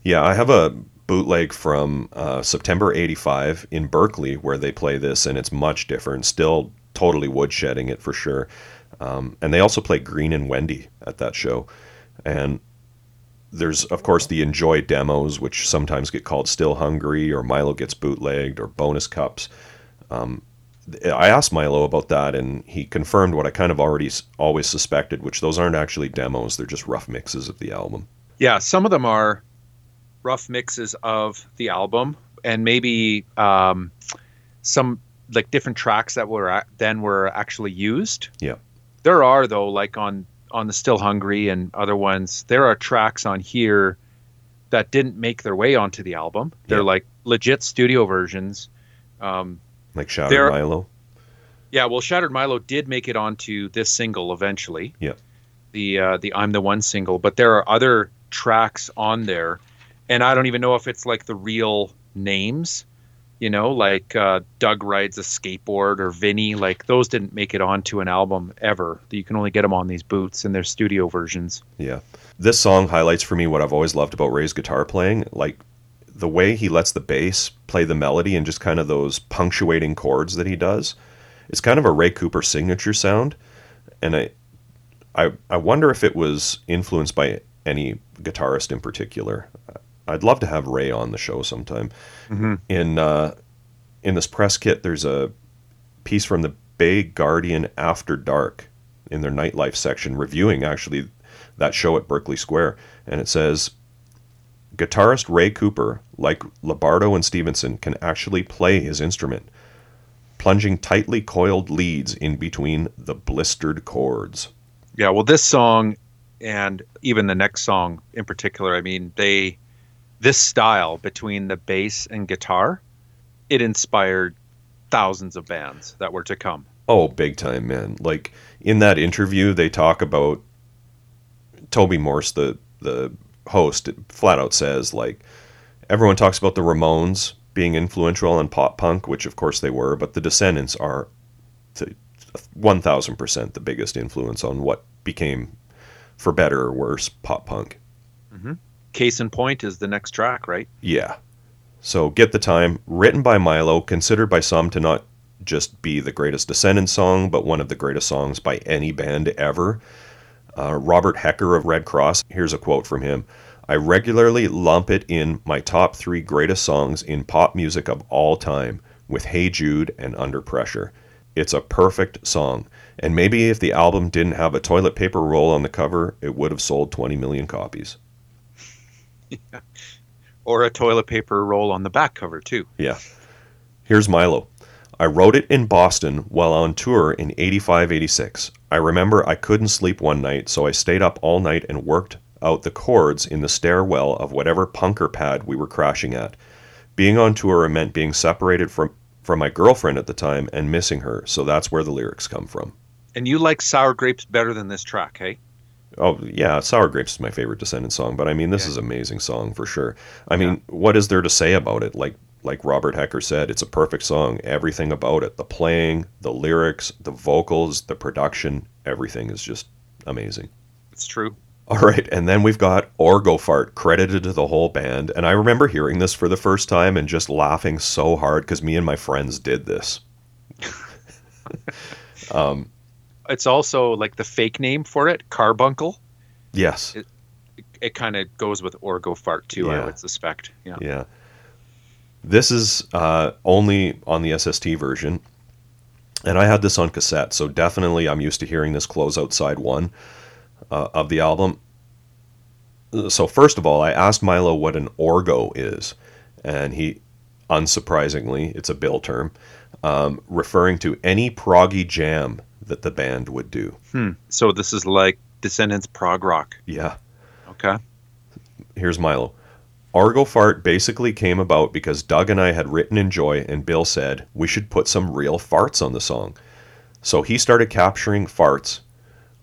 yeah. I have a bootleg from uh, September '85 in Berkeley where they play this, and it's much different. Still totally woodshedding it for sure. Um, and they also play Green and Wendy at that show, and there's of course the enjoy demos, which sometimes get called Still Hungry or Milo gets bootlegged or bonus cups. Um, I asked Milo about that, and he confirmed what I kind of already always suspected, which those aren't actually demos; they're just rough mixes of the album. Yeah, some of them are rough mixes of the album, and maybe um, some like different tracks that were then were actually used. Yeah, there are though, like on on the Still Hungry and other ones, there are tracks on here that didn't make their way onto the album. They're yeah. like legit studio versions. Um, like Shattered Milo. Yeah, well, Shattered Milo did make it onto this single eventually. Yeah. The uh, the I'm the One single, but there are other tracks on there, and I don't even know if it's like the real names you know, like uh, Doug rides a skateboard or Vinny, like those didn't make it onto an album ever. You can only get them on these boots and their studio versions. Yeah. This song highlights for me what I've always loved about Ray's guitar playing, like the way he lets the bass play the melody and just kind of those punctuating chords that he does. It's kind of a Ray Cooper signature sound, and I, I, I wonder if it was influenced by any guitarist in particular. I'd love to have Ray on the show sometime. Mm-hmm. In uh, in this press kit, there's a piece from the Bay Guardian After Dark in their nightlife section, reviewing actually that show at Berkeley Square, and it says guitarist Ray Cooper, like Lombardo and Stevenson, can actually play his instrument, plunging tightly coiled leads in between the blistered chords. Yeah, well, this song and even the next song in particular, I mean, they this style between the bass and guitar, it inspired thousands of bands that were to come. Oh, big time, man! Like in that interview, they talk about Toby Morse, the the host, flat out says like everyone talks about the Ramones being influential on pop punk, which of course they were, but the Descendents are one thousand percent the biggest influence on what became, for better or worse, pop punk. Mm-hmm case in point is the next track, right? Yeah. So get the time. Written by Milo, considered by some to not just be the greatest Descendent song, but one of the greatest songs by any band ever. Uh, Robert Hecker of Redd Kross, here's a quote from him. I regularly lump it in my top three greatest songs in pop music of all time, with Hey Jude and Under Pressure. It's a perfect song. And maybe if the album didn't have a toilet paper roll on the cover, it would have sold 20 million copies. Or a toilet paper roll on the back cover too. Yeah. Here's Milo. I wrote it in Boston while on tour in 85 86. I remember I couldn't sleep one night, so I stayed up all night and worked out the chords in the stairwell of whatever punker pad we were crashing at. Being on tour meant being separated from, from my girlfriend at the time and missing her, so that's where the lyrics come from. And you like sour grapes better than this track, hey? Oh yeah, Sour Grapes is my favorite Descendent song, but I mean this Yeah. is an amazing song for sure. I mean, what is there to say about it? Like like Robert Hecker said, it's a perfect song. Everything about it, the playing, the lyrics, the vocals, the production, everything is just amazing. It's true. All right, and then we've got Orgo Fart credited to the whole band, and I remember hearing this for the first time and just laughing so hard because me and my friends did this. Um, It's also like the fake name for it, carbuncle. Yes, It kind of goes with orgo fart too, Yeah. I would suspect. Yeah. Yeah. This is uh, only on the SST version. And I had this on cassette, so definitely I'm used to hearing this close outside one uh, of the album. So, first of all, I asked Milo what an orgo is. And he, unsurprisingly, it's a bill term, um, referring to any proggy jam that the band would do. Hmm. So this is like Descendents prog rock. Yeah. Okay. here's Milo. Orgo Fart basically came about because Doug and I had written Enjoy, and Bill said we should put some real farts on the song. So he started capturing farts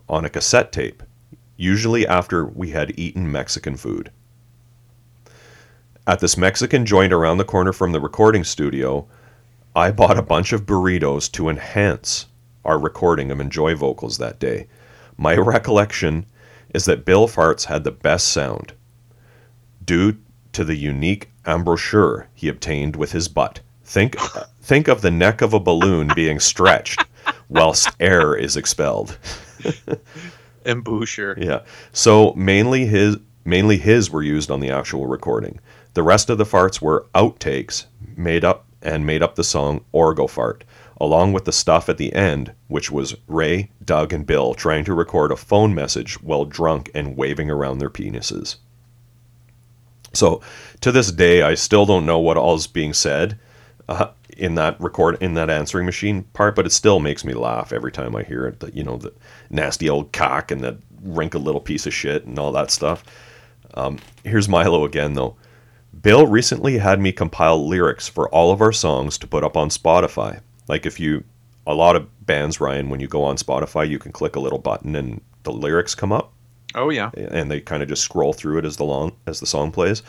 on a cassette tape, usually after we had eaten Mexican food. At this Mexican joint around the corner from the recording studio, I bought a bunch of burritos to enhance our recording of Enjoy vocals that day. My recollection is that Bill Farts had the best sound due to the unique embouchure he obtained with his butt. Think, think of the neck of a balloon being stretched whilst air is expelled. Embouchure. Yeah. So mainly his mainly his were used on the actual recording. The rest of the farts were outtakes made up and made up the song Orgo Fart, along with the stuff at the end, which was Ray, Doug, and Bill trying to record a phone message while drunk and waving around their penises. So to this day, I still don't know what all is being said uh, in that record in that answering machine part, but it still makes me laugh every time I hear it. The, you know, the nasty old cock and that wrinkled little piece of shit and all that stuff. Um, here's Milo again, though. Bill recently had me compile lyrics for all of our songs to put up on Spotify. Like if you, a lot of bands, Ryan, when you go on Spotify, you can click a little button and the lyrics come up Oh yeah. and they kind of just scroll through it as the long as the song plays.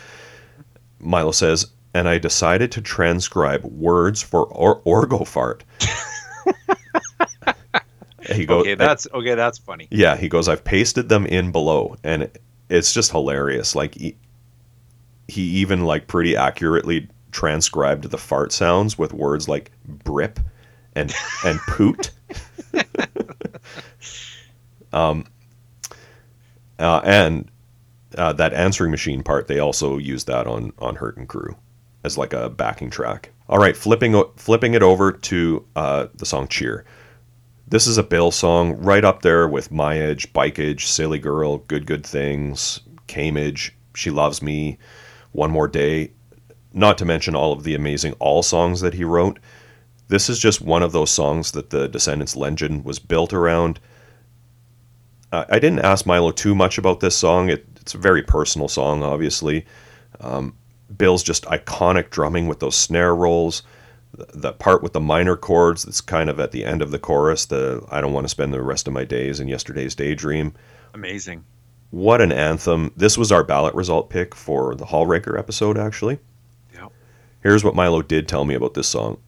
Milo says, and I decided to transcribe words for or- orgo fart. he goes, Okay, that's okay. That's funny. yeah, he goes, I've pasted them in below, and it's just hilarious. Like he, he even like pretty accurately transcribed the fart sounds with words like brip and and poot. um, uh, and uh, that answering machine part, they also used that on on Hurtin' Crew as like a backing track. All right, flipping flipping it over to uh, the song Cheer. This is a Bill song right up there with Myage, Bike Edge, Silly Girl, Good Good Things, Cameage, She Loves Me, One More Day, not to mention all of the amazing all songs that he wrote. This is just one of those songs that the Descendents legend was built around. Uh, I didn't ask Milo too much about this song. It, it's a very personal song, obviously. Um, Bill's just iconic drumming with those snare rolls the, the part with the minor chords that's kind of at the end of the chorus the i don't want to spend the rest of my days in yesterday's daydream Amazing. what an anthem this was our ballot result pick for the hallraker episode actually. Here's what milo did tell me about this song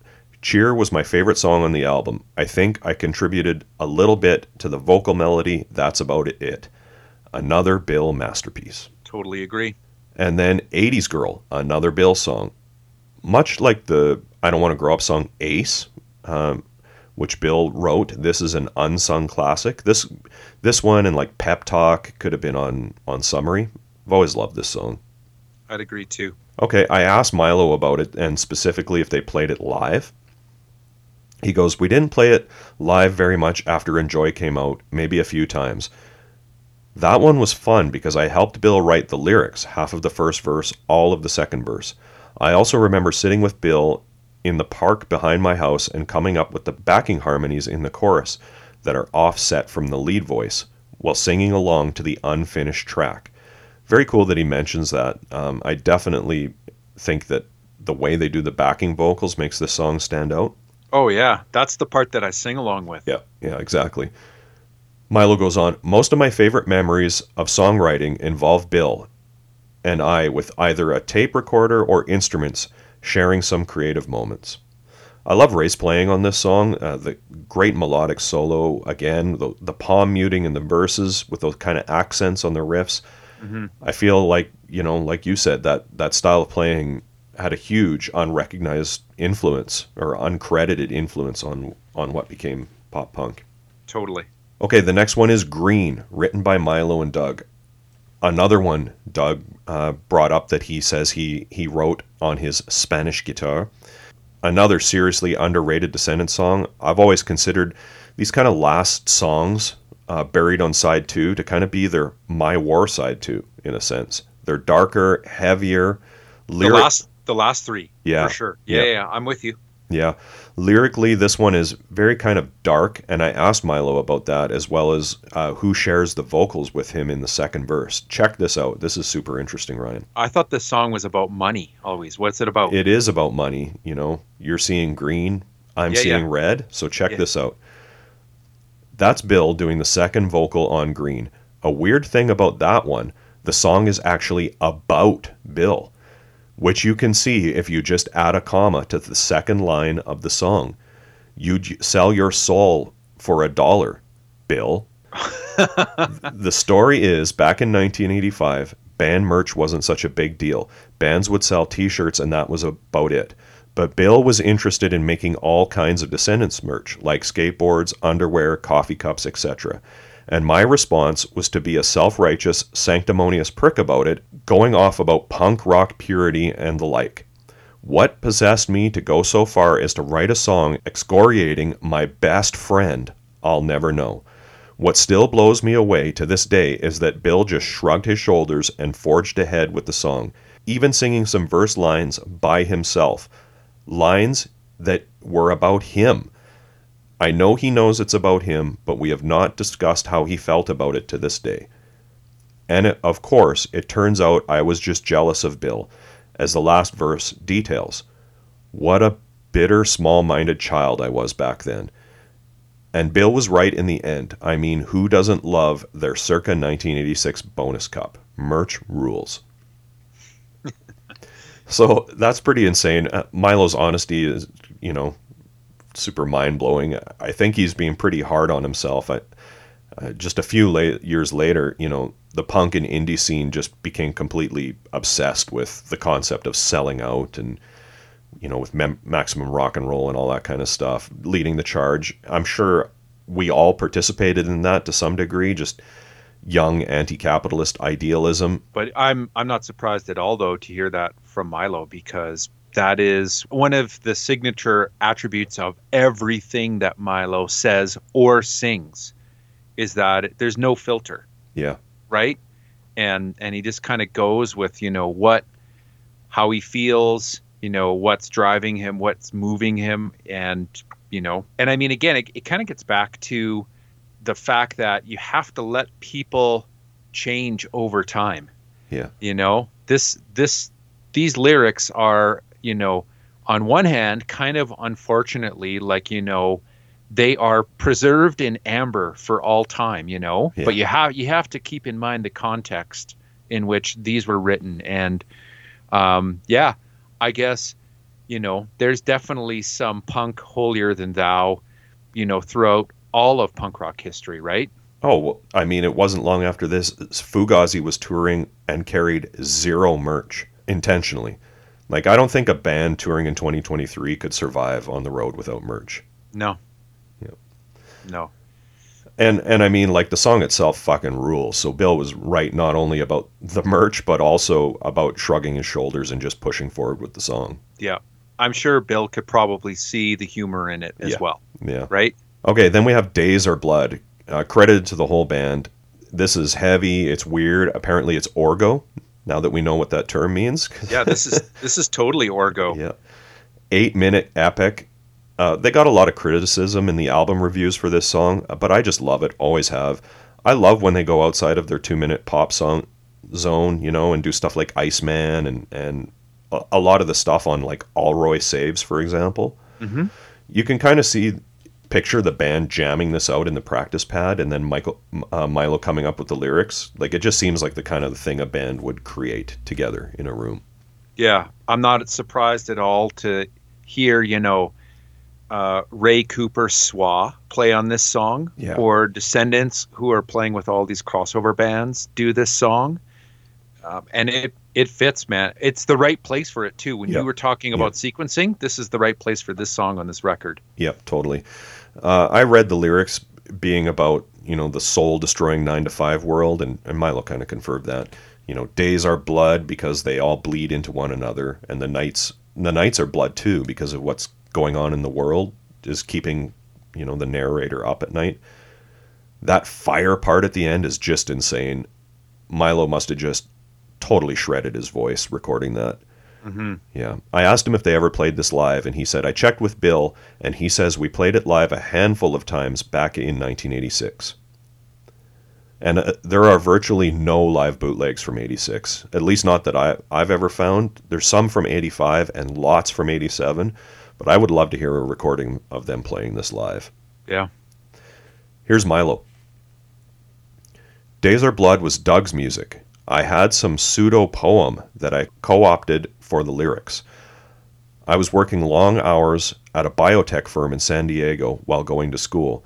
cheer was my favorite song on the album i think i contributed a little bit to the vocal melody that's about it another bill masterpiece Totally agree. and then 80s Girl, another Bill song. Much like the I Don't Want to Grow Up song Ace, um, which Bill wrote, this is an unsung classic. This this one and like Pep Talk could have been on, on Somery. I've always loved this song. I'd agree too. Okay, I asked Milo about it and specifically if they played it live. He goes, We didn't play it live very much after Enjoy came out, maybe a few times. That one was fun because I helped Bill write the lyrics, half of the first verse, all of the second verse. I also remember sitting with Bill in the park behind my house and coming up with the backing harmonies in the chorus that are offset from the lead voice while singing along to the unfinished track. Very cool that he mentions that. Um, I definitely think that the way they do the backing vocals makes this song stand out. Oh yeah, that's the part that I sing along with. Yeah, yeah, exactly. Milo goes on, most of my favorite memories of songwriting involve Bill and I with either a tape recorder or instruments sharing some creative moments. I love Ray's playing on this song. Uh, the great melodic solo again, the, the palm muting in the verses with those kind of accents on the riffs. Mm-hmm. I feel like you know, like you said, that that style of playing had a huge unrecognized influence or uncredited influence on on what became pop punk. Totally. Okay, the next one is Green, written by Milo and Doug. Another one Doug uh, brought up that he says he he wrote on his Spanish guitar another seriously underrated Descendent song. I've always considered these kind of last songs uh, buried on side two to kind of be their My War side two in a sense. They're darker, heavier. Lyric- the last, the last three. Yeah, for sure. Yeah, yeah, yeah, I'm with you. Yeah, lyrically, this one is very kind of dark, and I asked Milo about that as well as uh, who shares the vocals with him in the second verse. Check this out. This is super interesting, Ryan. I thought this song was about money. Always, what's it about? It is about money. You know, you're seeing green, I'm Yeah, seeing red. So check this out. That's Bill doing the second vocal on green. A weird thing about that one, the song is actually about Bill, which you can see if you just add a comma to the second line of the song. You'd sell your soul for a dollar, Bill. the story is back in 1985, band merch wasn't such a big deal. Bands would sell t shirts, and that was about it. But Bill was interested in making all kinds of Descendents merch, like skateboards, underwear, coffee cups, etc. And my response was to be a self righteous, sanctimonious prick about it, going off about punk rock purity and the like. What possessed me to go so far as to write a song excoriating my best friend, I'll never know. What still blows me away to this day is that Bill just shrugged his shoulders and forged ahead with the song, even singing some verse lines by himself. Lines that were about him. I know he knows it's about him, but we have not discussed how he felt about it to this day. And it, of course, it turns out I was just jealous of Bill, as the last verse details. What a bitter, small minded child I was back then. And Bill was right in the end. I mean, who doesn't love their circa 1986 bonus cup? Merch rules. So that's pretty insane. Uh, Milo's honesty is, you know, super mind blowing. I think he's being pretty hard on himself. I, uh, just a few la- years later, you know, the punk and indie scene just became completely obsessed with the concept of selling out and, you know, with mem- maximum rock and roll and all that kind of stuff, leading the charge. I'm sure we all participated in that to some degree, just young anti-capitalist idealism. But I'm I'm not surprised at all though to hear that from Milo because that is one of the signature attributes of everything that Milo says or sings is that there's no filter, Yeah, right? And and he just kind of goes with, you know, what how he feels, you know, what's driving him, what's moving him and you know, and I mean again it, it kind of gets back to the fact that you have to let people change over time. Yeah, you know this this these lyrics are you know on one hand kind of unfortunately like you know they are preserved in amber for all time you know? Yeah. but you have you have to keep in mind the context in which these were written. And um yeah i guess you know there's definitely some punk holier than thou you know throughout all of punk rock history right Oh, well, I mean, it wasn't long after this. Fugazi was touring and carried zero merch intentionally. Like, I don't think a band touring in 2023 could survive on the road without merch. no Yep. no And and I mean, like the song itself fucking rules. So Bill was right not only about the merch, but also about shrugging his shoulders and just pushing forward with the song. Yeah, I'm sure Bill could probably see the humor in it as Yeah. well, Yeah. right? Okay, then we have Days Are Blood, uh, credited to the whole band. This is heavy. It's weird. Apparently, it's orgo. Now that we know what that term means. Yeah, this is this is totally Orgo. yeah. Eight minute epic. Uh, they got a lot of criticism in the album reviews for this song, but I just love it. Always have. I love when they go outside of their two minute pop song zone, you know, and do stuff like Iceman and and a, lot of the stuff on like Allroy Saves, for example. Mhm. You can kind of see picture the band jamming this out in the practice pad and then Michael uh, Milo coming up with the lyrics. Like it just seems like the kind of thing a band would create together in a room. Yeah, I'm not surprised at all to hear, you know, uh, Ray Cooper Swa play on this song, Yeah. or Descendents, who are playing with all these crossover bands, do this song, um, and it it fits, man. It's the right place for it too. When Yeah. you were talking about sequencing, this is the right place for this song on this record. Yep, totally. Uh, I read the lyrics being about you know the soul destroying nine to five world, and, and Milo kind of confirmed that. You know, days are blood because they all bleed into one another, and the nights the nights are blood too because of what's going on in the world is keeping you know the narrator up at night. That fire part at the end is just insane. Milo must have just totally shredded his voice recording that. Hmm Yeah. I asked him if they ever played this live, and he said, I checked with Bill, and he says we played it live a handful of times back in 1986. And uh, there are virtually no live bootlegs from 86, at least not that I, I've ever found. There's some from 85 and lots from 87, but I would love to hear a recording of them playing this live. Yeah. Here's Milo. Days Are Blood was Doug's music. I had some pseudo poem that I co opted for the lyrics. I was working long hours at a biotech firm in San Diego while going to school,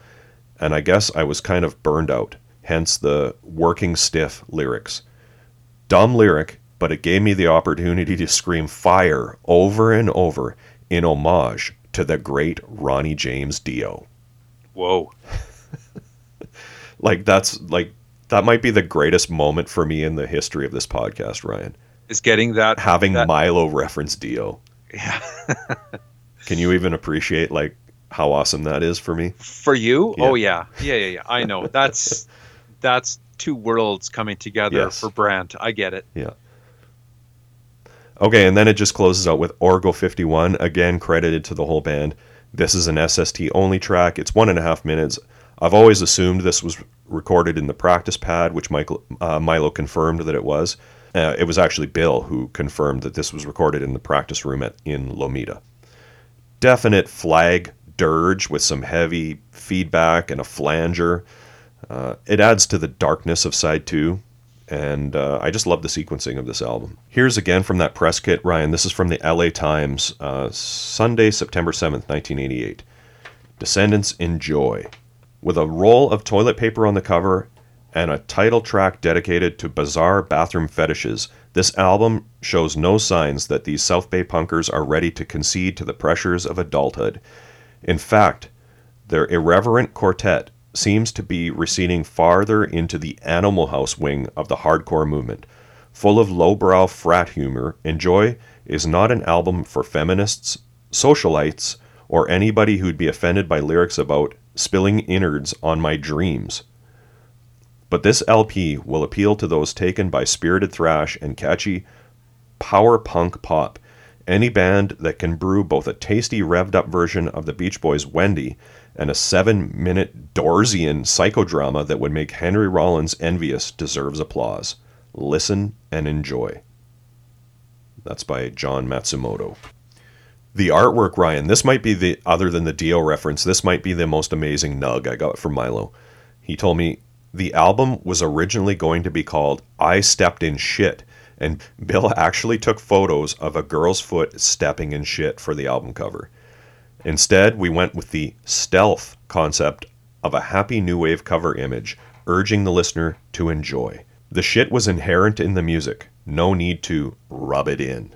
and I guess I was kind of burned out, hence the working stiff lyrics. Dumb lyric, but it gave me the opportunity to scream fire over and over in homage to the great Ronnie James Dio Whoa. like that's like that might be the greatest moment for me in the history of this podcast ryan Is getting that having that- milo reference dio Yeah. can you even appreciate like how awesome that is for me for you? Yeah. Oh yeah. Yeah, yeah, yeah. I know. That's that's two worlds coming together Yes. for Brant. I get it. yeah okay and then it just closes out with orgo 51 again credited to the whole band this is an sst only track it's one and a half minutes i've always assumed this was recorded in the practice pad which michael uh, milo confirmed that it was uh, it was actually bill who confirmed that this was recorded in the practice room at, in lomita definite flag dirge with some heavy feedback and a flanger uh, it adds to the darkness of side two and uh, I just love the sequencing of this album. Here's again from that press kit, Ryan. This is from the LA Times, uh, Sunday, September 7th, 1988. Descendents Enjoy. With a roll of toilet paper on the cover and a title track dedicated to bizarre bathroom fetishes, this album shows no signs that these South Bay punkers are ready to concede to the pressures of adulthood. In fact, their irreverent quartet seems to be receding farther into the Animal House wing of the hardcore movement. Full of lowbrow frat humor, Enjoy is not an album for feminists, socialites, or anybody who'd be offended by lyrics about spilling innards on my dreams. But this LP will appeal to those taken by spirited thrash and catchy power punk pop. Any band that can brew both a tasty revved up version of the Beach Boys' Wendy and a seven minute Doorsian psychodrama that would make Henry Rollins envious deserves applause. Listen and enjoy. That's by Jon Matsumoto. The artwork, Ryan, this might be the, other than the Dio reference, this might be the most amazing nug I got from Milo. He told me the album was originally going to be called I Stepped in Shit, and Bill actually took photos of a girl's foot stepping in shit for the album cover. Instead, we went with the stealth concept of a happy new wave cover image, urging the listener to enjoy. The shit was inherent in the music, no need to rub it in.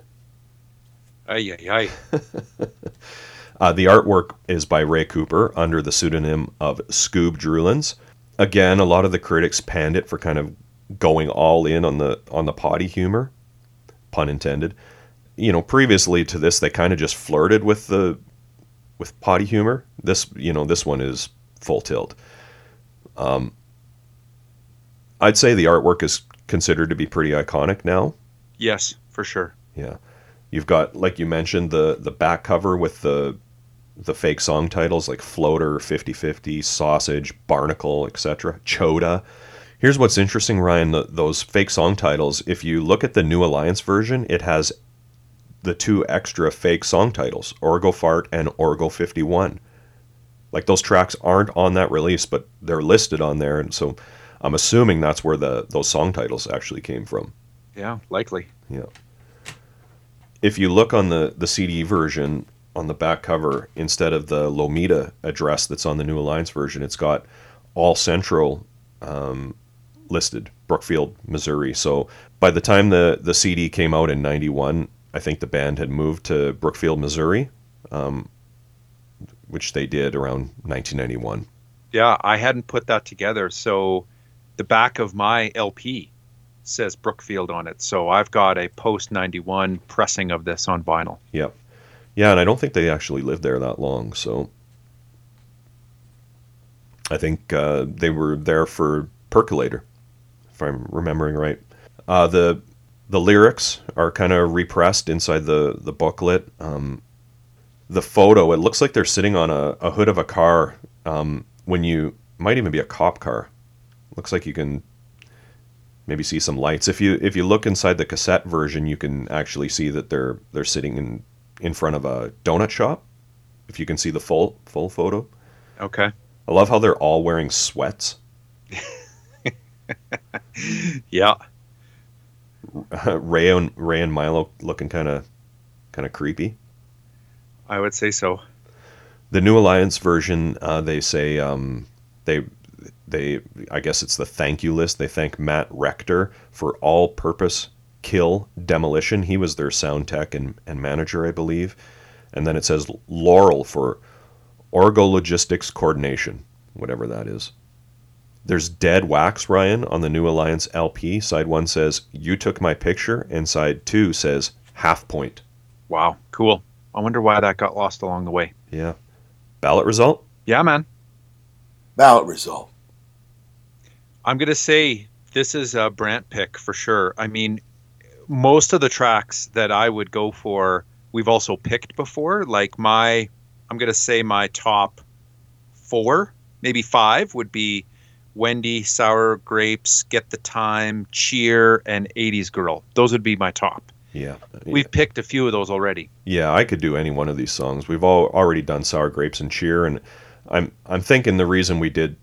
Ay, ay, ay. Uh, the artwork is by Ray Cooper under the pseudonym of Scoob Drulins. Again, a lot of the critics panned it for kind of going all in on the on the potty humor, pun intended. you know, previously to this, they kind of just flirted with the with potty humor. This, you know, this one is full tilt. Um, I'd say the artwork is considered to be pretty iconic now. Yes, for sure. Yeah, you've got like you mentioned the the back cover with the the fake song titles like Floater, 50-50, Sausage, Barnacle, etc. Choda. Here's what's interesting, Ryan. The, those fake song titles. If you look at the New Alliance version, it has the two extra fake song titles, Orgo Fart and Orgo 51. Like those tracks aren't on that release, but they're listed on there, and so I'm assuming that's where the those song titles actually came from. Yeah, likely. Yeah. If you look on the the CD version on the back cover, instead of the Lomita address that's on the New Alliance version, it's got All Central um, listed, Brookfield, Missouri. So by the time the the CD came out in '91, I think the band had moved to Brookfield, Missouri. Um, which they did around 1991. Yeah, I hadn't put that together. So the back of my LP says Brookfield on it. So I've got a post 91 pressing of this on vinyl. Yep. Yeah, and I don't think they actually lived there that long. So I think uh, they were there for Percolator, if I'm remembering right. Uh, the the lyrics are kind of repressed inside the the booklet. Um, the photo, it looks like they're sitting on a, a hood of a car. Um, when you might even be a cop car. Looks like you can maybe see some lights. If you if you look inside the cassette version, you can actually see that they're they're sitting in in front of a donut shop. If you can see the full full photo. Okay. I love how they're all wearing sweats. yeah. Ray and Ray and Milo looking kind of kind of creepy. I would say so. The New Alliance version, uh, they say um, they they I guess it's the thank you list. They thank Matt Rector for all-purpose kill demolition. He was their sound tech and, and manager, I believe. And then it says Laurel for Orgo Logistics Coordination, whatever that is. There's dead wax, Ryan, on the New Alliance LP. Side one says, You took my picture, and side two says, Half point. Wow, cool. I wonder why that got lost along the way. Yeah. Ballot result? Yeah, man. Ballot result. I'm going to say this is a Brant pick for sure. I mean, most of the tracks that I would go for, we've also picked before. Like my, I'm going to say my top four, maybe five would be Wendy, Sour Grapes, Get the Time, Cheer, and 80s Girl. Those would be my top. Yeah. We've picked a few of those already. Yeah, I could do any one of these songs. We've all already done Sour Grapes and Cheer, and I'm I'm thinking the reason we did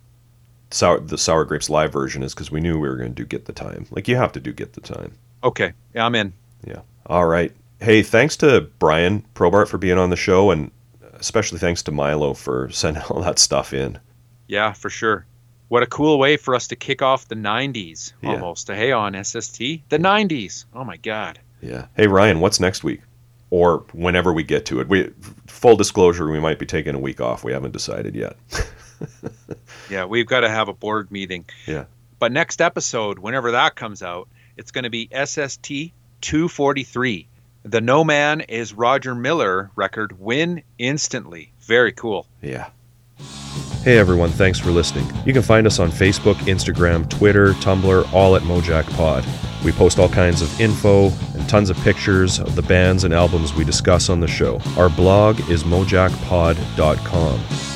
sour the Sour Grapes live version is because we knew we were going to do Get the Time. Like you have to do Get the Time. Okay, yeah, I'm in. Yeah. All right. Hey, thanks to Brian Probart for being on the show, and especially thanks to Milo for sending all that stuff in. Yeah, for sure. What a cool way for us to kick off the 90s Yeah. almost. Hey, on SST, the 90s. Oh my God. Yeah. Hey Ryan, what's next week? Or whenever we get to it. We full disclosure, we might be taking a week off. We haven't decided yet. Yeah, we've got to have a board meeting. Yeah. But next episode, whenever that comes out, it's going to be SST 243. The No Man is Roger Miller record Win Instantly. Very cool. Yeah. Hey everyone, thanks for listening. You can find us on Facebook, Instagram, Twitter, Tumblr, all at Mojack Pod. We post all kinds of info and tons of pictures of the bands and albums we discuss on the show. Our blog is mojackpod.com.